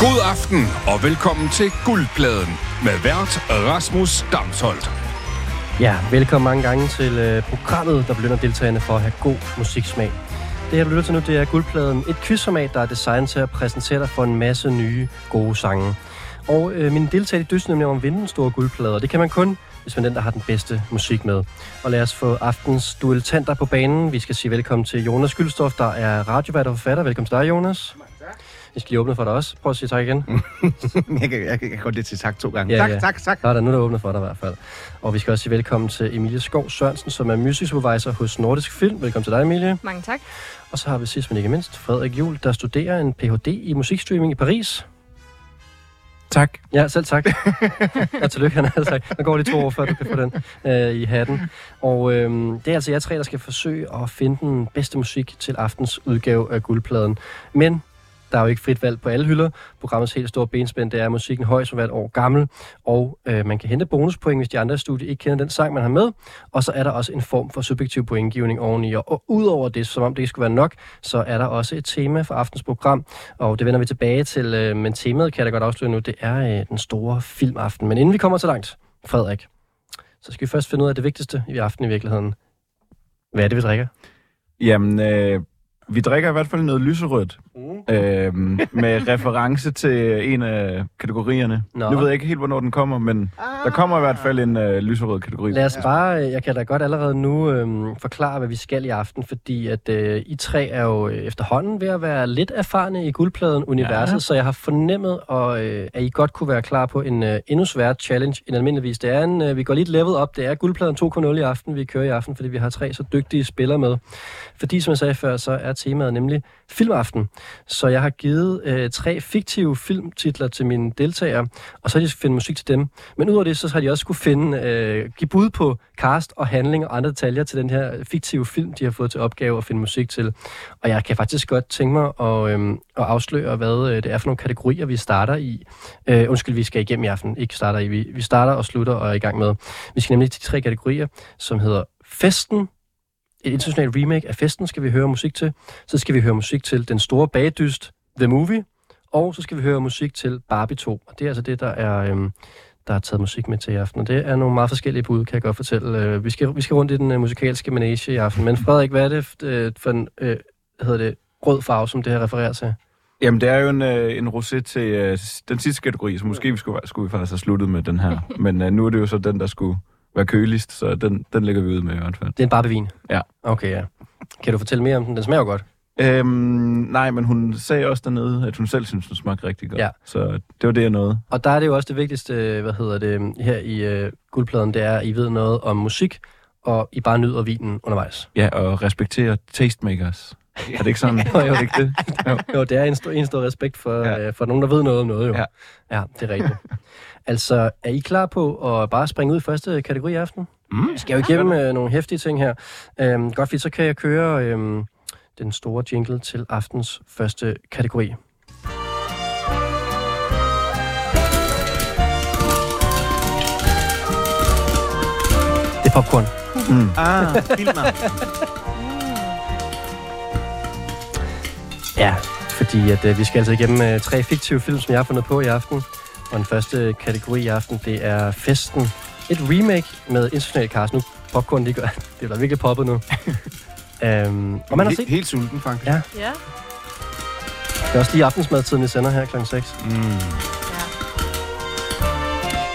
God aften og velkommen til Guldpladen med vært Rasmus Damsholdt. Ja, velkommen mange gange til øh, programmet, der belønner deltagerne for at have god musiksmag. Det her, du lytter til nu, det er Guldpladen. Et quizformat, der er designet til at præsentere dig for en masse nye gode sange. Og øh, min deltagere, i dysten nemlig om at vinde en stor guldplade, og det kan man kun, hvis man er den, der har den bedste musik med. Og lad os få aftens dueltanter på banen. Vi skal sige velkommen til Jonas Gyldstof, der er radiovært og forfatter. Velkommen til dig, Jonas. Jeg skal lige åbne for dig også. Prøv at sige tak igen. jeg, kan, jeg kan godt lidt sige tak to gange. Ja, tak, ja. tak, tak. Nå, der er nu, der åbner for dig i hvert fald. Og vi skal også sige velkommen til Emilie Skov Sørensen, som er music supervisor hos Nordisk Film. Velkommen til dig, Emilie. Mange tak. Og så har vi sidst men ikke mindst Frederik Juhl, der studerer en Ph.D. i musikstreaming i Paris. Tak. Ja, selv tak. ja, tillykke, han har sagt. Der går lige to år, før du kan få den øh, i hatten. Og øh, det er altså jer tre, der skal forsøge at finde den bedste musik til aftens udgave af guldpladen. Men der er jo ikke frit valg på alle hylder. Programmets helt store benspænd, det er musikken høj som hvert år gammel. Og øh, man kan hente bonuspoint, hvis de andre studier ikke kender den sang, man har med. Og så er der også en form for subjektiv pointgivning oveni. Og, og udover det, som om det ikke skulle være nok, så er der også et tema for aftens program. Og det vender vi tilbage til. Øh, men temaet, kan jeg da godt afsløre nu, det er øh, den store filmaften. Men inden vi kommer så langt, Frederik, så skal vi først finde ud af det vigtigste i aften i virkeligheden. Hvad er det, vi drikker? Jamen, øh, vi drikker i hvert fald noget lyserødt. Mm. Øh, med reference til en af kategorierne. Nå. Nu ved jeg ikke helt, hvornår den kommer, men der kommer i hvert fald en øh, lyserød kategori. Lad os bare, øh, jeg kan da godt allerede nu øhm, forklare, hvad vi skal i aften, fordi at øh, I tre er jo øh, efterhånden ved at være lidt erfarne i guldpladen-universet, ja. så jeg har fornemmet, og, øh, at I godt kunne være klar på en øh, endnu sværere challenge end almindeligvis. Det er en, øh, vi går lidt level op, det er guldpladen 2.0 i aften, vi kører i aften, fordi vi har tre så dygtige spillere med. Fordi, som jeg sagde før, så er temaet nemlig filmaften. Så jeg har givet øh, tre fiktive filmtitler til mine deltagere, og så har de finde musik til dem. Men udover det, så har de også skulle finde, øh, give bud på cast og handling og andre detaljer til den her fiktive film, de har fået til opgave at finde musik til. Og jeg kan faktisk godt tænke mig at, øh, at afsløre, hvad øh, det er for nogle kategorier, vi starter i. Øh, undskyld, vi skal igennem i aften. Ikke starter i. Vi, vi starter og slutter og er i gang med. Vi skal nemlig til de tre kategorier, som hedder Festen, et internationalt remake af Festen skal vi høre musik til. Så skal vi høre musik til Den Store Bagdyst, The Movie. Og så skal vi høre musik til Barbie 2. Og det er altså det, der er, øhm, der er taget musik med til i aften. Og det er nogle meget forskellige bud, kan jeg godt fortælle. Øh, vi, skal, vi skal rundt i den uh, musikalske manege i aften. Men Frederik, hvad er det øh, for en øh, hedder det, rød farve, som det her refererer til? Jamen, det er jo en, øh, en rosé til øh, den sidste kategori, så måske vi skulle, skulle vi faktisk have sluttet med den her. Men øh, nu er det jo så den, der skulle være køligst, så den, den lægger vi ud med i hvert fald. Det er en Barbie-vin? Ja. Okay, ja. Kan du fortælle mere om den? Den smager jo godt. Øhm, nej, men hun sagde også dernede, at hun selv synes, den smagte rigtig godt. Ja. Så det var det, jeg nåede. Og der er det jo også det vigtigste, hvad hedder det, her i uh, guldpladen, det er, at I ved noget om musik, og I bare nyder vinen undervejs. Ja, og respektere tastemakers. Er det ikke sådan? Jo, jo. Ikke det? Jo. Jo, det er en stor, en stor respekt for, ja. øh, for nogen, der ved noget om noget, jo. Ja. ja det er rigtigt. altså, er I klar på at bare springe ud i første kategori i aften? Mm. Vi skal jo igennem øh, nogle hæftige ting her. Øhm, godt, fordi så kan jeg køre øhm, den store jingle til aftens første kategori. Det er popcorn. Mm. Ah, filmer. Ja, fordi at, øh, vi skal altså igennem øh, tre fiktive film, som jeg har fundet på i aften. Og den første kategori i aften, det er Festen. Et remake med international cast. Nu popcorn, de gør, det er da virkelig poppet nu. øhm, og man har set... Helt, sulten, faktisk. Ja, Ja. det er også lige aftensmadtiden, vi sender her kl. 6. Mm. ja.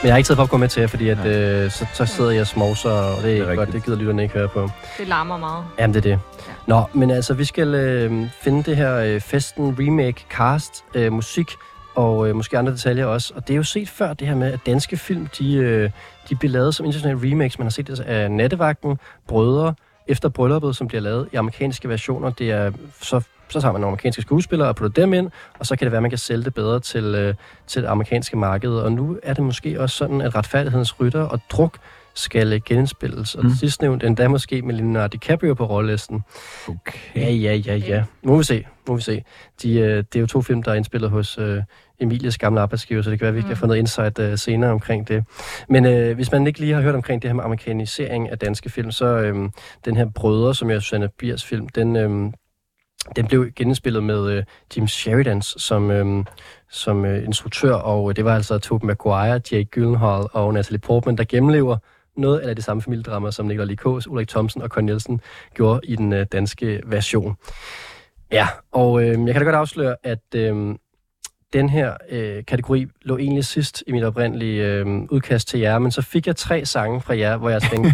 Men jeg har ikke taget popcorn med til jer, fordi at, øh, så, så sidder jeg og smovser, og det er, Det er ikke godt, rigtigt. det gider lytterne ikke høre på. Det larmer meget. Jamen, det er det. Nå, men altså, vi skal øh, finde det her øh, festen, remake, cast, øh, musik og øh, måske andre detaljer også. Og det er jo set før, det her med, at danske film, de, øh, de bliver lavet som internationale remakes. Man har set det af Nattevagten, Brødre, Efter Brylluppet, som bliver lavet i amerikanske versioner. Det er så så tager man nogle amerikanske skuespillere og putter dem ind, og så kan det være, at man kan sælge det bedre til, øh, til det amerikanske marked. Og nu er det måske også sådan, at retfærdighedens rytter og druk skal genindspilles. Og Mm. sidst nævnt endda måske med Leonardo DiCaprio på rollelisten. Okay. Ja, ja, ja, ja. Nu må vi se. Nu må vi se. De, øh, det er jo to film, der er indspillet hos øh, Emilies gamle arbejdsgiver, så det kan være, at vi kan Mm. få noget insight øh, senere omkring det. Men øh, hvis man ikke lige har hørt omkring det her med amerikanisering af danske film, så øh, den her Brødre, som jeg synes er 80 film, den, øh, den blev genspillet med øh, Jim Sheridan som, øh, som øh, instruktør, og øh, det var altså Tobey Maguire, Jake Gyllenhaal og Natalie Portman, der gennemlever noget af det samme familiedrama, som Nikolaj Likos, Ulrik Thomsen og Conny Nielsen gjorde i den øh, danske version. Ja, og øh, jeg kan da godt afsløre, at øh, den her øh, kategori lå egentlig sidst i mit oprindelige øh, udkast til jer, men så fik jeg tre sange fra jer, hvor jeg tænkte,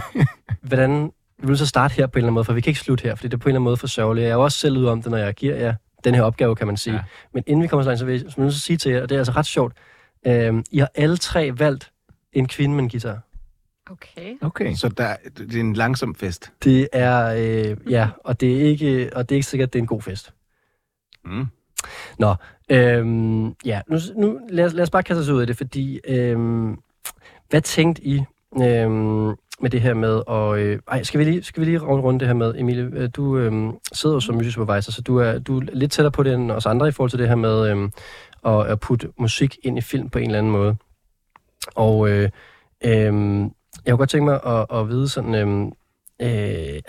hvordan vi vil så starte her på en eller anden måde, for vi kan ikke slutte her, fordi det er på en eller anden måde for sørgeligt. Jeg er jo også selv ude om det, når jeg giver jer den her opgave, kan man sige. Ja. Men inden vi kommer så langt, så vil jeg, så vil jeg så sige til jer, og det er altså ret sjovt, øh, I har alle tre valgt en kvinde med en guitar. Okay. Okay. Så der, det er en langsom fest. Det er, øh, ja, og det er ikke, og det er ikke sikkert, at det er en god fest. Mm. Nå, øhm, ja, nu, nu lad, os, lad os bare kaste os ud af det, fordi øhm, hvad tænkte I øhm, med det her med, og øh, ej, skal vi lige, skal vi lige runde rundt det her med, Emilie, øh, du øhm, sidder jo som music supervisor, så du er, du er lidt tættere på det end os andre i forhold til det her med øhm, at, at putte musik ind i film på en eller anden måde. Og øh, øhm, jeg kunne godt tænke mig at, at vide sådan, øhm, øh, at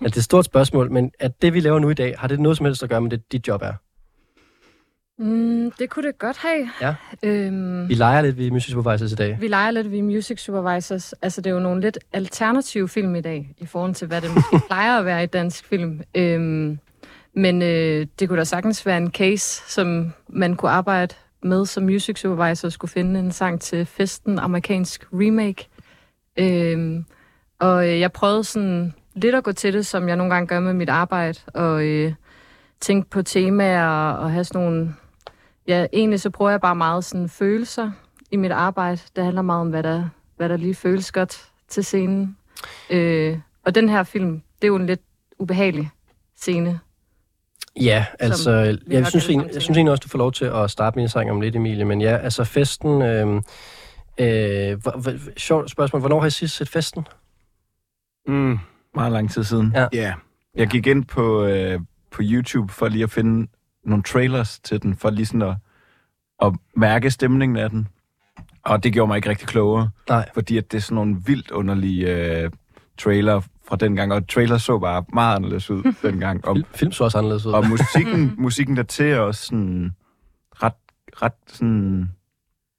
det er et stort spørgsmål, men at det vi laver nu i dag, har det noget som helst at gøre med det, dit job er? Mm, det kunne det godt have. Ja. Øhm, Vi leger lidt ved Music Supervisors i dag. vi leger lidt ved Music Supervisors. Altså, det er jo nogle lidt alternative film i dag, i forhold til, hvad det måske plejer at være i dansk film. Øhm, men øh, det kunne da sagtens være en case, som man kunne arbejde med som Music Supervisor, skulle finde en sang til festen, amerikansk remake. Øhm, og øh, jeg prøvede sådan lidt at gå til det, som jeg nogle gange gør med mit arbejde, og øh, tænke på temaer og have sådan nogle... Ja, egentlig så bruger jeg bare meget sådan følelser i mit arbejde. Det handler meget om, hvad der, hvad der lige føles godt til scenen. Øh, og den her film, det er jo en lidt ubehagelig scene. Ja, altså, jeg nok synes, jeg tænker. synes egentlig også, du får lov til at starte min sang om lidt, Emilie. Men ja, altså festen... Øh, øh, hvor, hvor, sjovt spørgsmål. Hvornår har I sidst set festen? Mm. Meget lang tid siden. Ja. Ja. Jeg gik ind på, øh, på YouTube for lige at finde nogle trailers til den, for lige sådan at, at mærke stemningen af den. Og det gjorde mig ikke rigtig klogere, Nej. fordi at det er sådan nogle vildt underlige øh, trailer fra dengang, og trailer så bare meget anderledes ud dengang. Og, Film, film så også anderledes ud. og musikken, musikken der til er også sådan ret, ret sådan...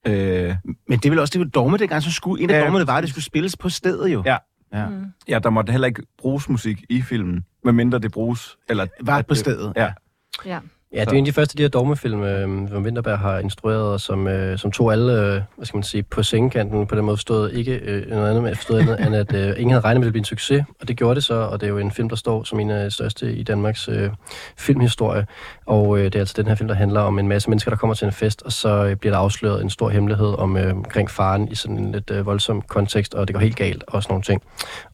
Øh, Men det vel også det, var dogme dengang, så skulle en af Ja, dogmerne var, at det skulle spilles på stedet jo. Ja. ja. Mm. ja, der måtte heller ikke bruges musik i filmen, medmindre det bruges... Eller, Var at på det- stedet. Ja. Ja. Ja, det er jo en af de første de her dogmefilm, øh, som Winterberg har instrueret, og som, øh, som tog alle, øh, hvad skal man sige, på sengekanten på den måde forstået. Ikke øh, noget andet, men forstået andet, end at øh, ingen havde regnet med, at det ville blive en succes, og det gjorde det så, og det er jo en film, der står som en af de største i Danmarks øh, filmhistorie. Og øh, det er altså den her film, der handler om en masse mennesker, der kommer til en fest, og så øh, bliver der afsløret en stor hemmelighed om, øh, omkring faren i sådan en lidt øh, voldsom kontekst, og det går helt galt og sådan nogle ting.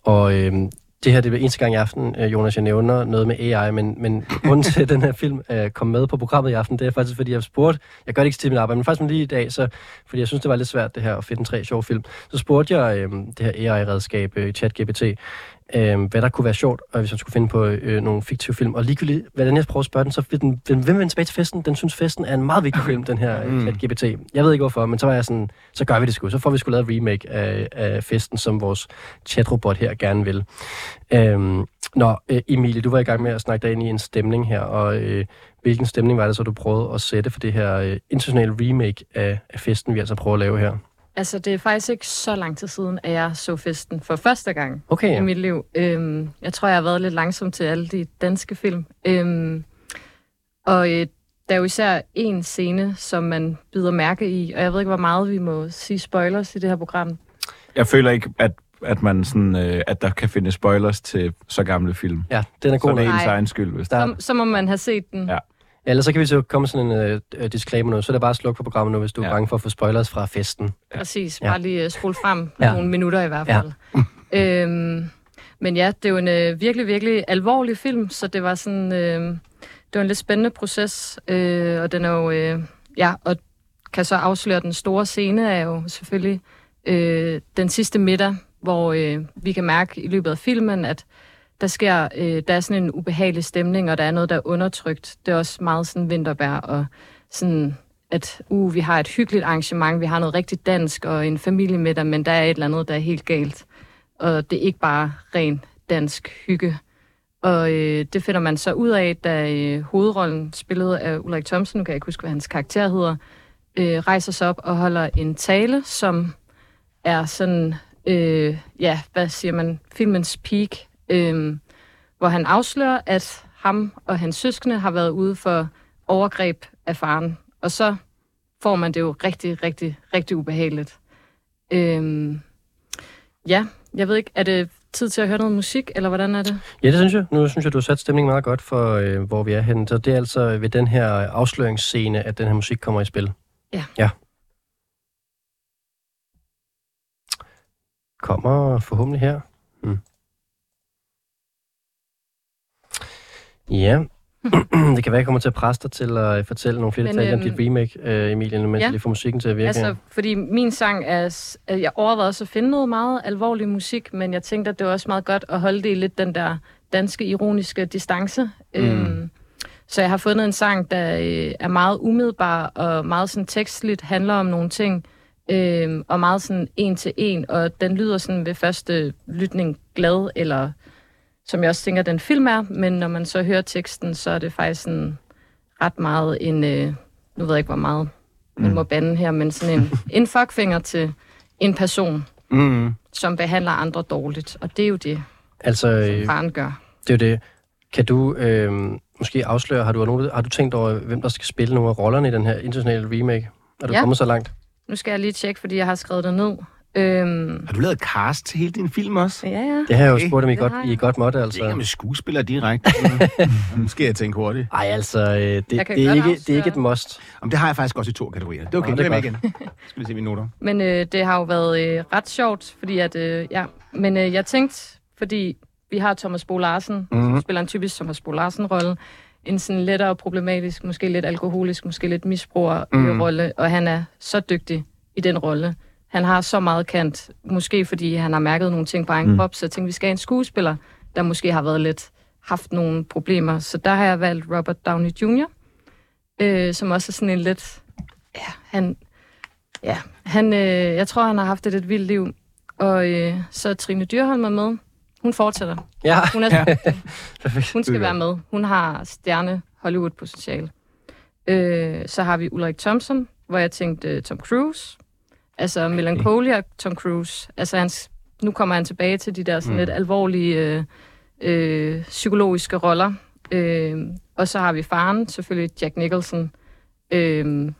Og øh, det her det er eneste gang i aften, øh, Jonas, jeg nævner noget med AI, men, men grunden til, at den her film øh, kom med på programmet i aften, det er faktisk, fordi jeg spurgte, jeg gør det ikke til mit arbejde, men faktisk lige i dag, så, fordi jeg synes, det var lidt svært, det her at finde tre sjove film, så spurgte jeg øh, det her AI-redskab, øh, ChatGPT, øh, hvad der kunne være sjovt, og hvis man skulle finde på øh, nogle fiktive film. Og ligegyldigt, hvordan jeg prøver at spørge den, så vil den, den vil vende tilbage til festen. Den synes, festen er en meget vigtig film, den her mm. ChatGPT. Jeg ved ikke hvorfor, men så var jeg sådan, så gør vi det sgu. Så får vi sgu lavet et remake af, af festen, som vores chatrobot her gerne vil. Øhm, nå, øh, Emilie, du var i gang med at snakke dig ind i en stemning her, og øh, hvilken stemning var det så, du prøvede at sætte for det her øh, internationale remake af, af festen, vi altså prøver at lave her? Altså, det er faktisk ikke så lang tid siden, at jeg så festen for første gang Okay, i ja. mit liv. Øhm, jeg tror, jeg har været lidt langsom til alle de danske film. Øhm, og øh, der er jo især en scene, som man bider mærke i, og jeg ved ikke, hvor meget vi må sige spoilers i det her program. Jeg føler ikke, at, at, man sådan, øh, at der kan finde spoilers til så gamle film. ja, den er Så god. det er ens egen skyld, hvis Der- der... Så, så må man have set den. Ja. Ja, ellers så kan vi så komme med sådan en uh, disclaimer nu, så er det bare at slukke for programmet nu, hvis du er Ja. bange for at få spoilers fra festen. Præcis, Ja. bare lige uh, spole frem Ja. ja. nogle minutter i hvert fald. Ja. øhm, men ja, det er jo en uh, virkelig, virkelig alvorlig film, så det var sådan, uh, det var en lidt spændende proces, uh, og den er jo, uh, ja, og kan så afsløre den store scene er jo selvfølgelig uh, den sidste middag, hvor uh, vi kan mærke i løbet af filmen, at der sker, øh, der er sådan en ubehagelig stemning, og der er noget, der er undertrykt. Det er også meget sådan vinterbær, og sådan, at uh, vi har et hyggeligt arrangement, vi har noget rigtig dansk og en familie med der, men der er et eller andet, der er helt galt. Og det er ikke bare ren dansk hygge. Og øh, det finder man så ud af, da øh, hovedrollen, spillet af Ulrik Thomsen, nu kan jeg ikke huske, hvad hans karakter hedder, øh, rejser sig op og holder en tale, som er sådan, øh, ja, hvad siger man, filmens peak, øh, hvor han afslører, at ham og hans søskende har været ude for overgreb af faren. Og så får man det jo rigtig, rigtig, rigtig ubehageligt. Øh, ja, jeg ved ikke, er det tid til at høre noget musik, eller hvordan er det? Ja, det synes jeg. Nu synes jeg, du har sat stemningen meget godt for, øh, hvor vi er henne. Så det er altså ved den her afsløringsscene, at den her musik kommer i spil. Ja. Ja. Kommer forhåbentlig her. Ja. det kan være, jeg kommer til at presse dig til at fortælle nogle flere detaljer om øhm, dit remake, øh, Emilie, mens ja. lige får musikken til at virke. Altså, fordi min sang er... at Jeg overvejede også at finde noget meget alvorlig musik, men jeg tænkte, at det var også meget godt at holde det i lidt den der danske, ironiske distance. Mm. Øhm, så jeg har fundet en sang, der øh, er meget umiddelbar og meget sådan tekstligt, handler om nogle ting, øh, og meget sådan en til en, og den lyder sådan ved første lytning glad, eller som jeg også tænker, den film er, men når man så hører teksten, så er det faktisk sådan ret meget en, øh, nu ved jeg ikke, hvor meget man må bande her, men sådan en, en fuckfinger til en person, Mm. som behandler andre dårligt, og det er jo det, Altså, øh, faren gør. det er jo det. Kan du øh, måske afsløre, har du, nogen, har du tænkt over, hvem der skal spille nogle af rollerne i den her internationale remake? Er du Ja. kommet så langt? Nu skal jeg lige tjekke, fordi jeg har skrevet det ned. Øhm, Har du lavet cast til hele din film også? ja, ja. Det har jeg jo Okay, spurgt dem i det godt, i godt måtte, Det er altså. ikke med skuespiller direkte. nu skal jeg tænke hurtigt. Ej, altså, øh, det, det, er ikke, det er ikke et must. Om det har jeg faktisk også i to kategorier. Det er okay, Nå, det det er med igen. Skal vi se mine noter. Men øh, det har jo været øh, ret sjovt, fordi at, øh, ja. Men øh, jeg tænkte, fordi vi har Thomas Bo Larsen, mm-hmm. som Mhm. spiller en typisk Thomas Bo Larsen-rolle, en sådan lettere problematisk, måske lidt alkoholisk, måske lidt misbruger-rolle, og han er så dygtig i den rolle. Han har så meget kant, måske fordi han har mærket nogle ting på egen mm. krop, så jeg tænkte, vi skal have en skuespiller, der måske har været lidt haft nogle problemer. Så der har jeg valgt Robert Downey Jr., øh, som også er sådan en lidt... Ja, han, ja, han, øh, jeg tror, han har haft et lidt vildt liv. Og øh, så er Trine Dyrholm er med. Hun fortsætter. Ja, Hun, er, perfekt. hun skal være med. Hun har stjerne Hollywood-potentiale. Øh, så har vi Ulrik Thompson, hvor jeg tænkte øh, Tom Cruise. Altså Melancholia Tom Cruise. Altså hans, nu kommer han tilbage til de der sådan mm. lidt alvorlige øh, øh, psykologiske roller. Øh, og så har vi faren, selvfølgelig Jack Nicholson, øh,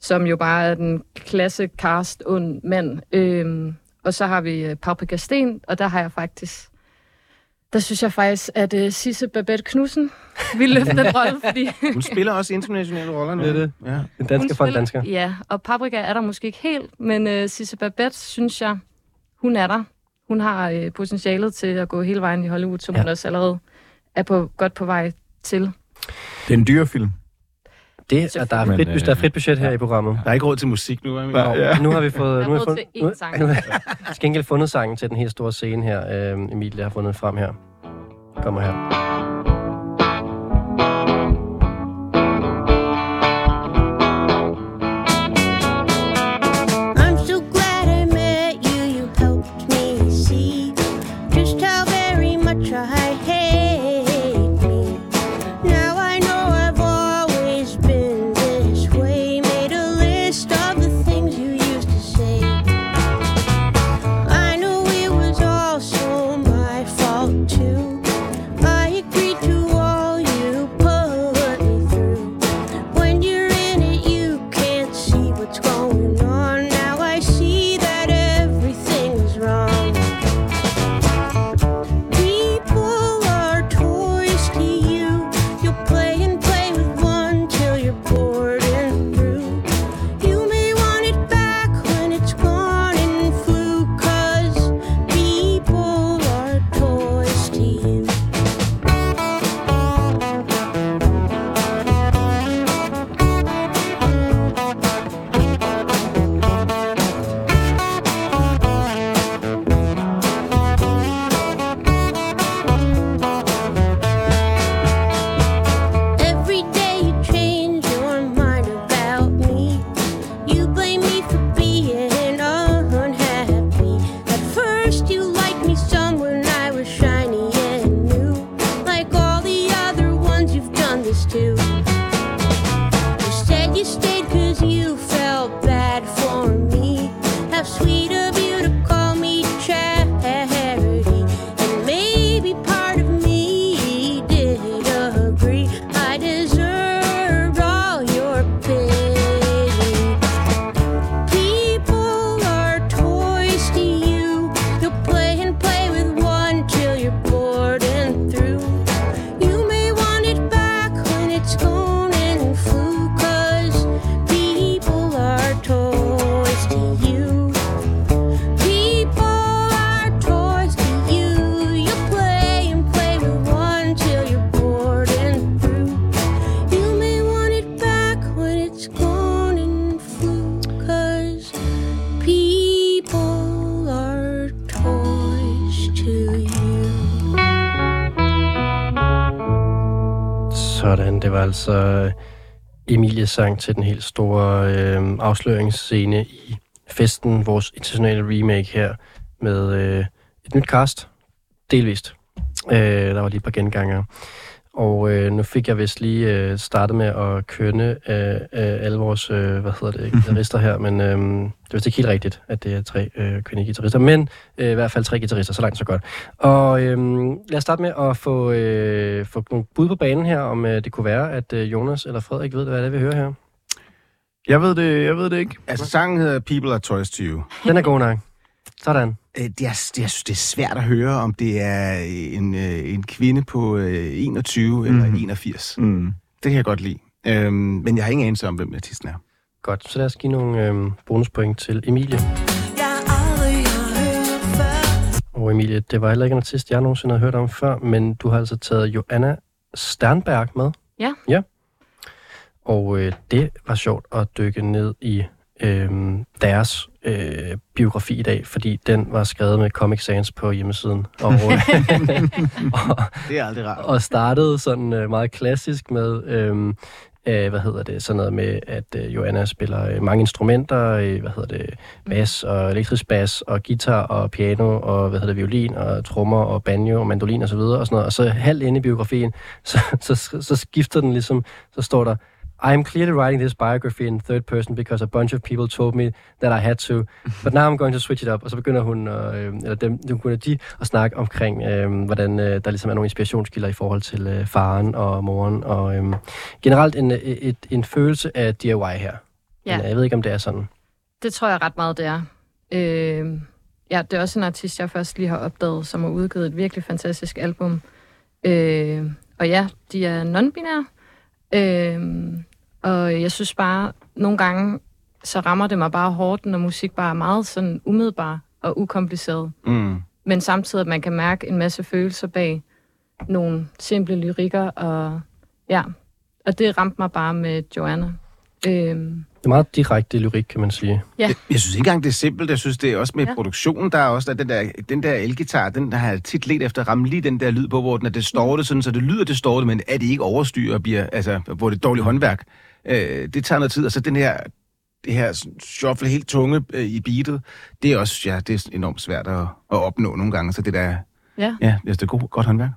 som jo bare er den klasse cast ond mand. Øh, og så har vi øh, Paprika Sten, og der har jeg faktisk der synes jeg faktisk, at uh, Sisse Babette Knudsen ville løfte den rolle, fordi Hun spiller også internationale roller nu. Det er det. Ja. En dansker for en dansker. Ja, og Paprika er der måske ikke helt, men uh, Sisse Babette, synes jeg, hun er der. Hun har uh, potentialet til at gå hele vejen i Hollywood, som ja. hun også allerede er på, godt på vej til. Det er en dyr film. Det, at der, er Men, frit, øh, der er frit budget her i programmet. Der er ikke råd til musik nu, er ja. Nu har vi fået... Jeg Nu har vi til fundet, én sang. Nu, til gengæld fundet sangen til den helt store scene her. Øh, Emilie har fundet frem her. Kommer her. Altså Emilie Emilies sang til den helt store øh, afsløringsscene i Festen, vores internationale remake her, med øh, et nyt cast, delvist. Øh, der var lige et par genganger. Og øh, nu fik jeg vist lige øh, startet med at kønne øh, øh, alle vores, øh, hvad hedder det, guitarister her, men øh, det er vist ikke helt rigtigt, at det er tre øh, kvindelige guitarister, men øh, i hvert fald tre guitarister, så langt så godt. Og øh, lad os starte med at få, øh, få nogle bud på banen her, om øh, det kunne være, at øh, Jonas eller Frederik ved, hvad det er, vi hører her. Jeg ved det, jeg ved det ikke. Altså, sangen hedder People Are Toys to You. Den er god nok. Sådan. Øh, Det er, det, jeg synes, det er svært at høre, om det er en, øh, en kvinde på øh, 21 eller Mhm. 81. Mm. Det kan jeg godt lide. Øhm, men jeg har ingen anelse om, hvem artisten er. Godt, så lad os give nogle øh, bonuspoint til Emilie. Og Emilie, det var heller ikke en artist, jeg nogensinde har hørt om før, men du har altså taget Joanna Sternberg med. Ja. Ja. Og øh, det var sjovt at dykke ned i øh, deres øh, biografi i dag, fordi den var skrevet med Comic Sans på hjemmesiden. Og, og, Det er aldrig rart. og startede sådan øh, meget klassisk med, øh, øh, hvad hedder det, sådan noget med, at øh, Joanna spiller øh, mange instrumenter, øh, hvad hedder det, bas og elektrisk bas og guitar og piano og hvad hedder det, violin og trommer og banjo og mandolin og så videre og sådan noget. Og så halvt inde i biografien, så, så, så skifter den ligesom, så står der, I am clearly writing this biography in third person because a bunch of people told me that I had to, but now I'm going to switch it up. Og så begynder hun, øh, eller dem, dem begynder de at snakke omkring, øh, hvordan øh, der ligesom er nogle inspirationskilder i forhold til øh, faren og moren, og øh, generelt en, et, et, en følelse af DIY her. Ja. Men, øh, jeg ved ikke, om det er sådan. Det tror jeg ret meget, det er. Øh, ja, det er også en artist, jeg først lige har opdaget, som har udgivet et virkelig fantastisk album. Øh, og ja, de er non-binære. Øh, og jeg synes bare, nogle gange, så rammer det mig bare hårdt, når musik bare er meget sådan umiddelbar og ukompliceret. Mm. Men samtidig, at man kan mærke en masse følelser bag nogle simple lyrikker, og ja, og det ramte mig bare med Joanna. Øhm, Det er meget direkte lyrik, kan man sige. Jeg, jeg synes ikke engang, det er simpelt. Jeg synes, det er også med Ja. ja. produktionen, der er også der, den der, den der elgitar, den der har jeg tit let efter at ramme lige den der lyd på, hvor den er distortet, sådan, så det lyder distortet, men er det ikke overstyr og bliver, altså, hvor det er dårligt håndværk. Øh, det tager noget tid, og så den her, det her shuffle helt tunge øh, i beatet, det er også, ja, det er enormt svært at, at opnå nogle gange, så det der, ja, ja, det er god, godt håndværk.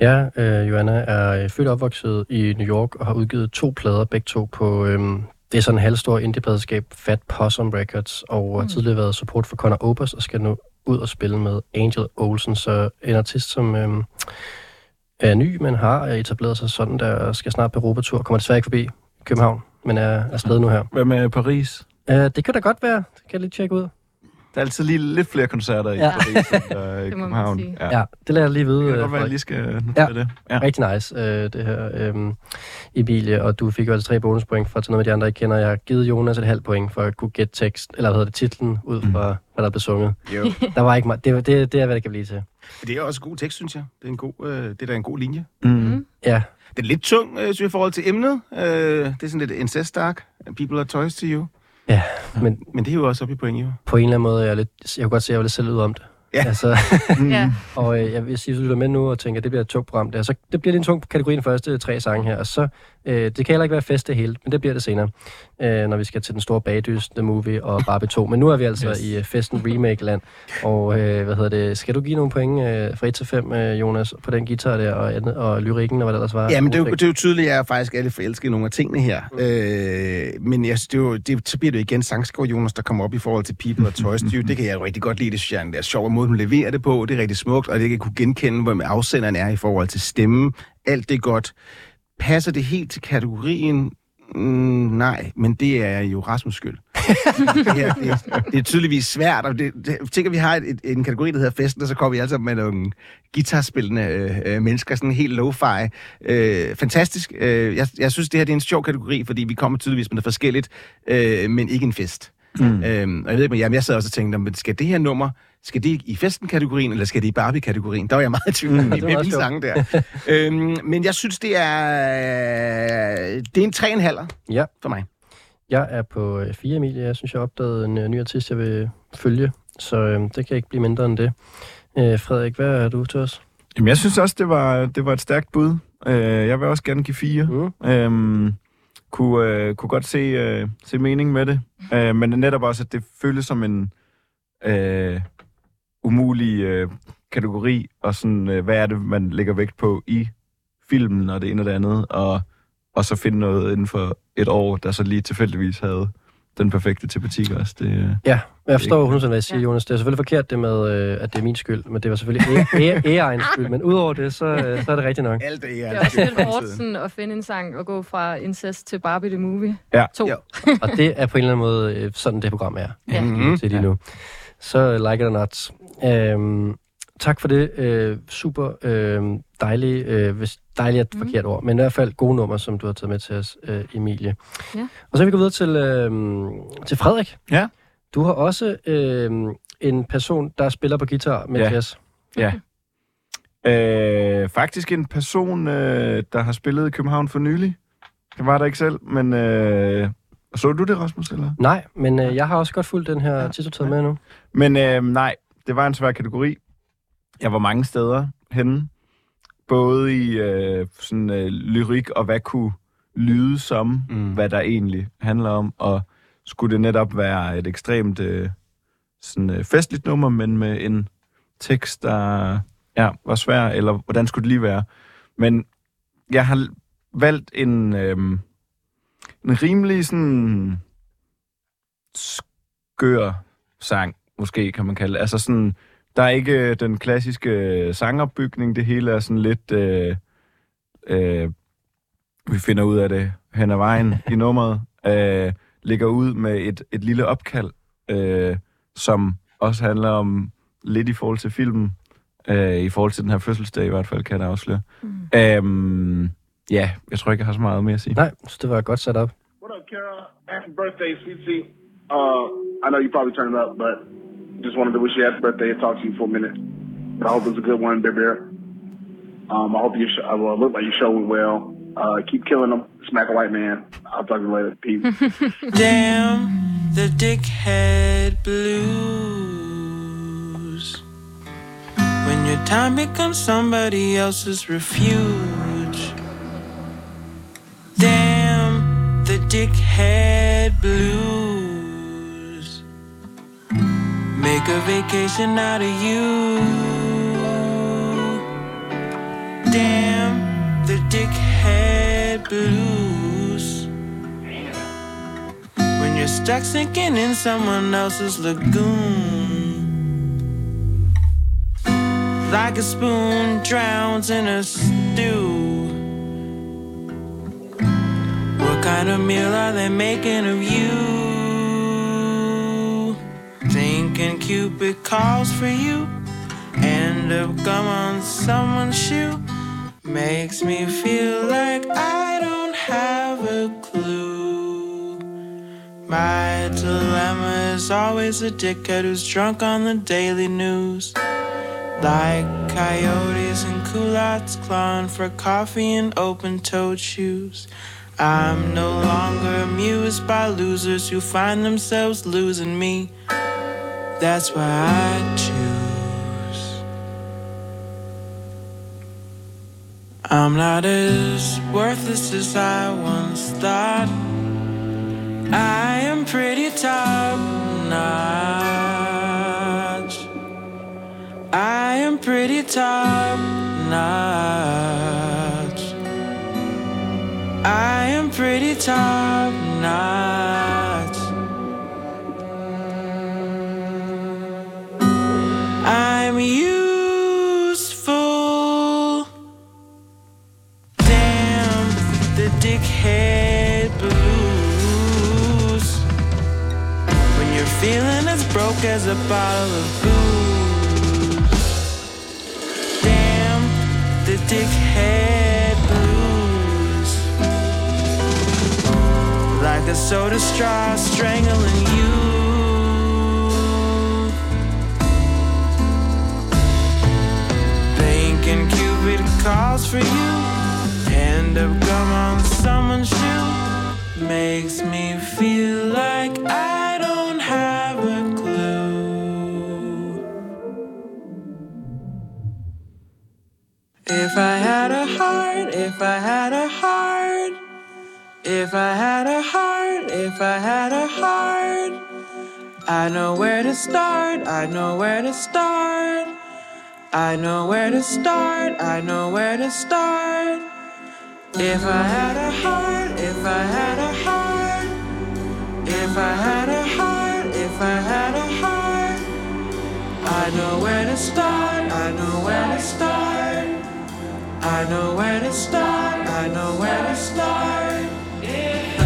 Ja, øh, Joanna er øh, født og opvokset i New York og har udgivet to plader, begge to på... Øh, det er sådan en halvstor indie-pladeskab, Fat Possum Records, og har tidligere været support for Conor Oberst, og skal nu ud og spille med Angel Olsen, så en artist, som øh, er ny, men har etableret sig sådan, der skal snart på Europatur, kommer desværre ikke forbi København, men er afsted nu her. Hvad med Paris? Uh, det kan da godt være, det kan jeg lige tjekke ud. Der er altid lige lidt flere koncerter i Ja. Paris, end der er i København. Ja. Ja, det lader jeg lige vide. Det kan øh, godt være, at jeg lige skal notere Ja. det. Ja. Rigtig nice, øh, det her, øh, Emilie, og du fik jo altså tre bonuspoint for at tage noget med de andre, jeg kender. Jeg har givet Jonas et halvt point for at kunne gætte tekst, eller hvad hedder det, titlen, ud fra, mm. hvad der blev sunget. Jo. Der var ikke meget, det, det, det er, hvad det kan blive til. det er også god tekst, synes jeg. Det er, en god, øh, det er da en god linje. Mm. Ja, Den er lidt tung, øh, synes jeg, i forhold til emnet. Øh, det er sådan lidt incest-dark. People are toys to you. ja, men Men det er jo også op i point, jo. på en eller anden måde, er jeg, lidt, jeg kunne godt se, at jeg var lidt selv ud om det. Ja. Altså, ja. og øh, jeg vil sige, at du lytter med nu og tænker, at det bliver et tungt program. Der. Så det bliver lige en tung kategori de første tre sange her. Og så, øh, det kan heller ikke være fest det hele, men det bliver det senere, øh, når vi skal til den store bagdys, The Movie og Barbie 2. Men nu er vi altså yes. I øh, festen remake-land. Og øh, hvad hedder det? Skal du give nogle point øh, fra 1 til 5, øh, Jonas, på den guitar der, og, og lyrikken og hvad der ellers var? Ja, men det er, jo, det er jo tydeligt, at jeg er faktisk alle forelsket i nogle af tingene her. Mm. Øh, men jeg, det er jo, det, så bliver det jo igen sangskov Jonas, der kommer op i forhold til People og Toys to You. Det kan jeg jo rigtig godt lide. Det synes jeg er en sjov måde, hun leverer det på. Det er rigtig smukt, og det kan jeg kunne genkende, hvor afsenderen er i forhold til stemmen. Alt det er godt. Passer det helt til kategorien? Mm, nej, men det er jo Rasmus skyld. ja, det, det er tydeligvis svært, og det, det, tænker, vi har et, et, en kategori, der hedder festen, og så kommer vi altså med nogle guitarspillende øh, øh, mennesker, sådan helt lo-fi. Øh, fantastisk. Øh, jeg, jeg synes, det her det er en sjov kategori, fordi vi kommer tydeligvis med noget forskelligt, øh, men ikke en fest. Mm. Øhm, og jeg ved ikke, men jamen, jeg sad også og tænkte, men skal det her nummer, skal det i festen-kategorien, eller skal det i Barbie-kategorien? Der var jeg meget i tvivl det var med også min sjovt. sang der. øhm, men jeg synes, det er, det er en 3,5 Ja, for mig. jeg er på øh, 4, Emilie. Jeg synes, jeg opdagede en øh, ny artist, jeg vil følge. Så øh, det kan ikke blive mindre end det. Øh, Frederik, hvad er du til os? Jamen, jeg synes også, det var, det var et stærkt bud. Øh, jeg vil også gerne give fire. Mm. Øhm, kunne, øh, kunne godt se, øh, se mening med det. Øh, men netop også, at det føles som en øh, umulig øh, kategori, og sådan, øh, hvad er det, man lægger vægt på i filmen, og det ene og det andet, og, og så finde noget inden for et år, der så lige tilfældigvis havde den perfekte tematik også. Det, øh, Ja, jeg forstår Ikke- 100% hvad jeg siger, Ja. Jonas. Det er selvfølgelig forkert det med, øh, at det er min skyld, men det var selvfølgelig egen skyld. Men udover det, så, øh, så er det rigtigt nok. Alt det Det er, er også lidt hårdt sådan, at finde en sang og gå fra incest til Barbie the Movie. Ja. To. Ja. Og det er på en eller anden måde øh, sådan, det program er. Ja. Mhm. til lige nu. Så like it or not. Øhm, tak for det. Øh, super øh, dejlige, øh, hvis dejligt er et Mhm. forkert ord, men i hvert fald gode nummer, som du har taget med til os, øh, Emilie. Ja. Og så vil vi gå videre til, øh, til Frederik. Ja. Du har også øh, en person, der spiller på guitar med Ja. til os. Ja. Øh, faktisk en person, øh, der har spillet i København for nylig. Jeg var der ikke selv, men... Øh, så du det, Rasmus, eller? Nej, men øh, jeg har også godt fulgt den her Ja. ja. titel taget med nu. Men øh, nej, det var en svær kategori. Jeg var mange steder henne. Både i øh, sådan, øh, lyrik og hvad kunne lyde som, Mm. hvad der egentlig handler om. Og skulle det netop være et ekstremt øh, sådan, øh, festligt nummer, men med en tekst, der ja, var svær, eller hvordan skulle det lige være? Men jeg har valgt en, øh, en rimelig sådan skør sang, måske kan man kalde det. Altså sådan, der er ikke øh, den klassiske sangopbygning, det hele er sådan lidt, øh, øh, vi finder ud af det hen ad vejen i nummeret, øh, ligger ud med et, et lille opkald, øh, som også handler om lidt i forhold til filmen, øh, i forhold til den her fødselsdag i hvert fald, kan jeg afsløre. Mm. Øhm, ja, jeg tror ikke, jeg har så meget mere at sige. Nej, så det var godt sat op. What up, Kara? Happy birthday, Tea. Uh, I know you probably turned up, but just wanted to wish you happy birthday and talk to you for a minute. But I hope it's a good one, Bear Bear. Um, I hope you sh- uh, well, look like you're showing well. Uh, keep killing them. Smack a white man. I'll talk to you later. Peace. Damn the dickhead blues. When your time becomes somebody else's refuge. Damn the dickhead blues. Make a vacation out of you. Damn the dickhead blues. When you're stuck sinking in someone else's lagoon. Like a spoon drowns in a stew. What kind of meal are they making of you? Thinking Cupid calls for you. End up gum on someone's shoe. Makes me feel like I don't have a clue. My dilemma is always a dickhead who's drunk on the daily news. Like coyotes and culottes clawing for coffee and open toed shoes. I'm no longer amused by losers who find themselves losing me. That's why I choose. I'm not as worthless as I once thought. I am pretty top notch. I am pretty top notch. I am pretty top notch. Feeling as broke as a bottle of booze. Damn the dickhead blues. Like a soda straw strangling you. Thinking Cupid calls for you. End up gum on someone's shoe. Makes me feel like I don't If I had a heart, if I had a heart, if I had a heart, if I had a heart, I know where to start, I know where to start. I know where to start, I know where to start. If I had a heart, if I had a heart, if I had a heart, if I had a heart, I know where to start, I know where to start. I know where to start, I know where to start. If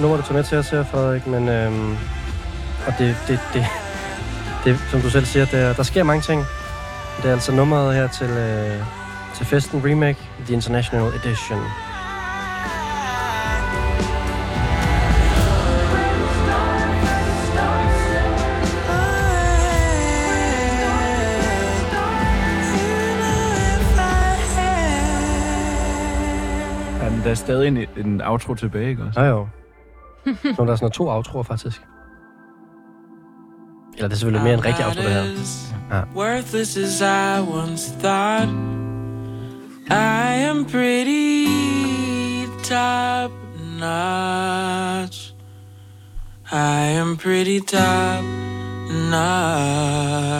nummer, du tager med til os her, Frederik, men øhm, og det, det, det, det, som du selv siger, der, der sker mange ting. Det er altså nummeret her til, øh, til festen remake, The International Edition. Der er stadig en, en outro tilbage, ikke også? Ja jo. Så der er sådan to outroer, faktisk. Eller det er selvfølgelig mere en rigtig outro, det her. Ja. Worthless as I once thought. I am pretty top notch. I am pretty top notch.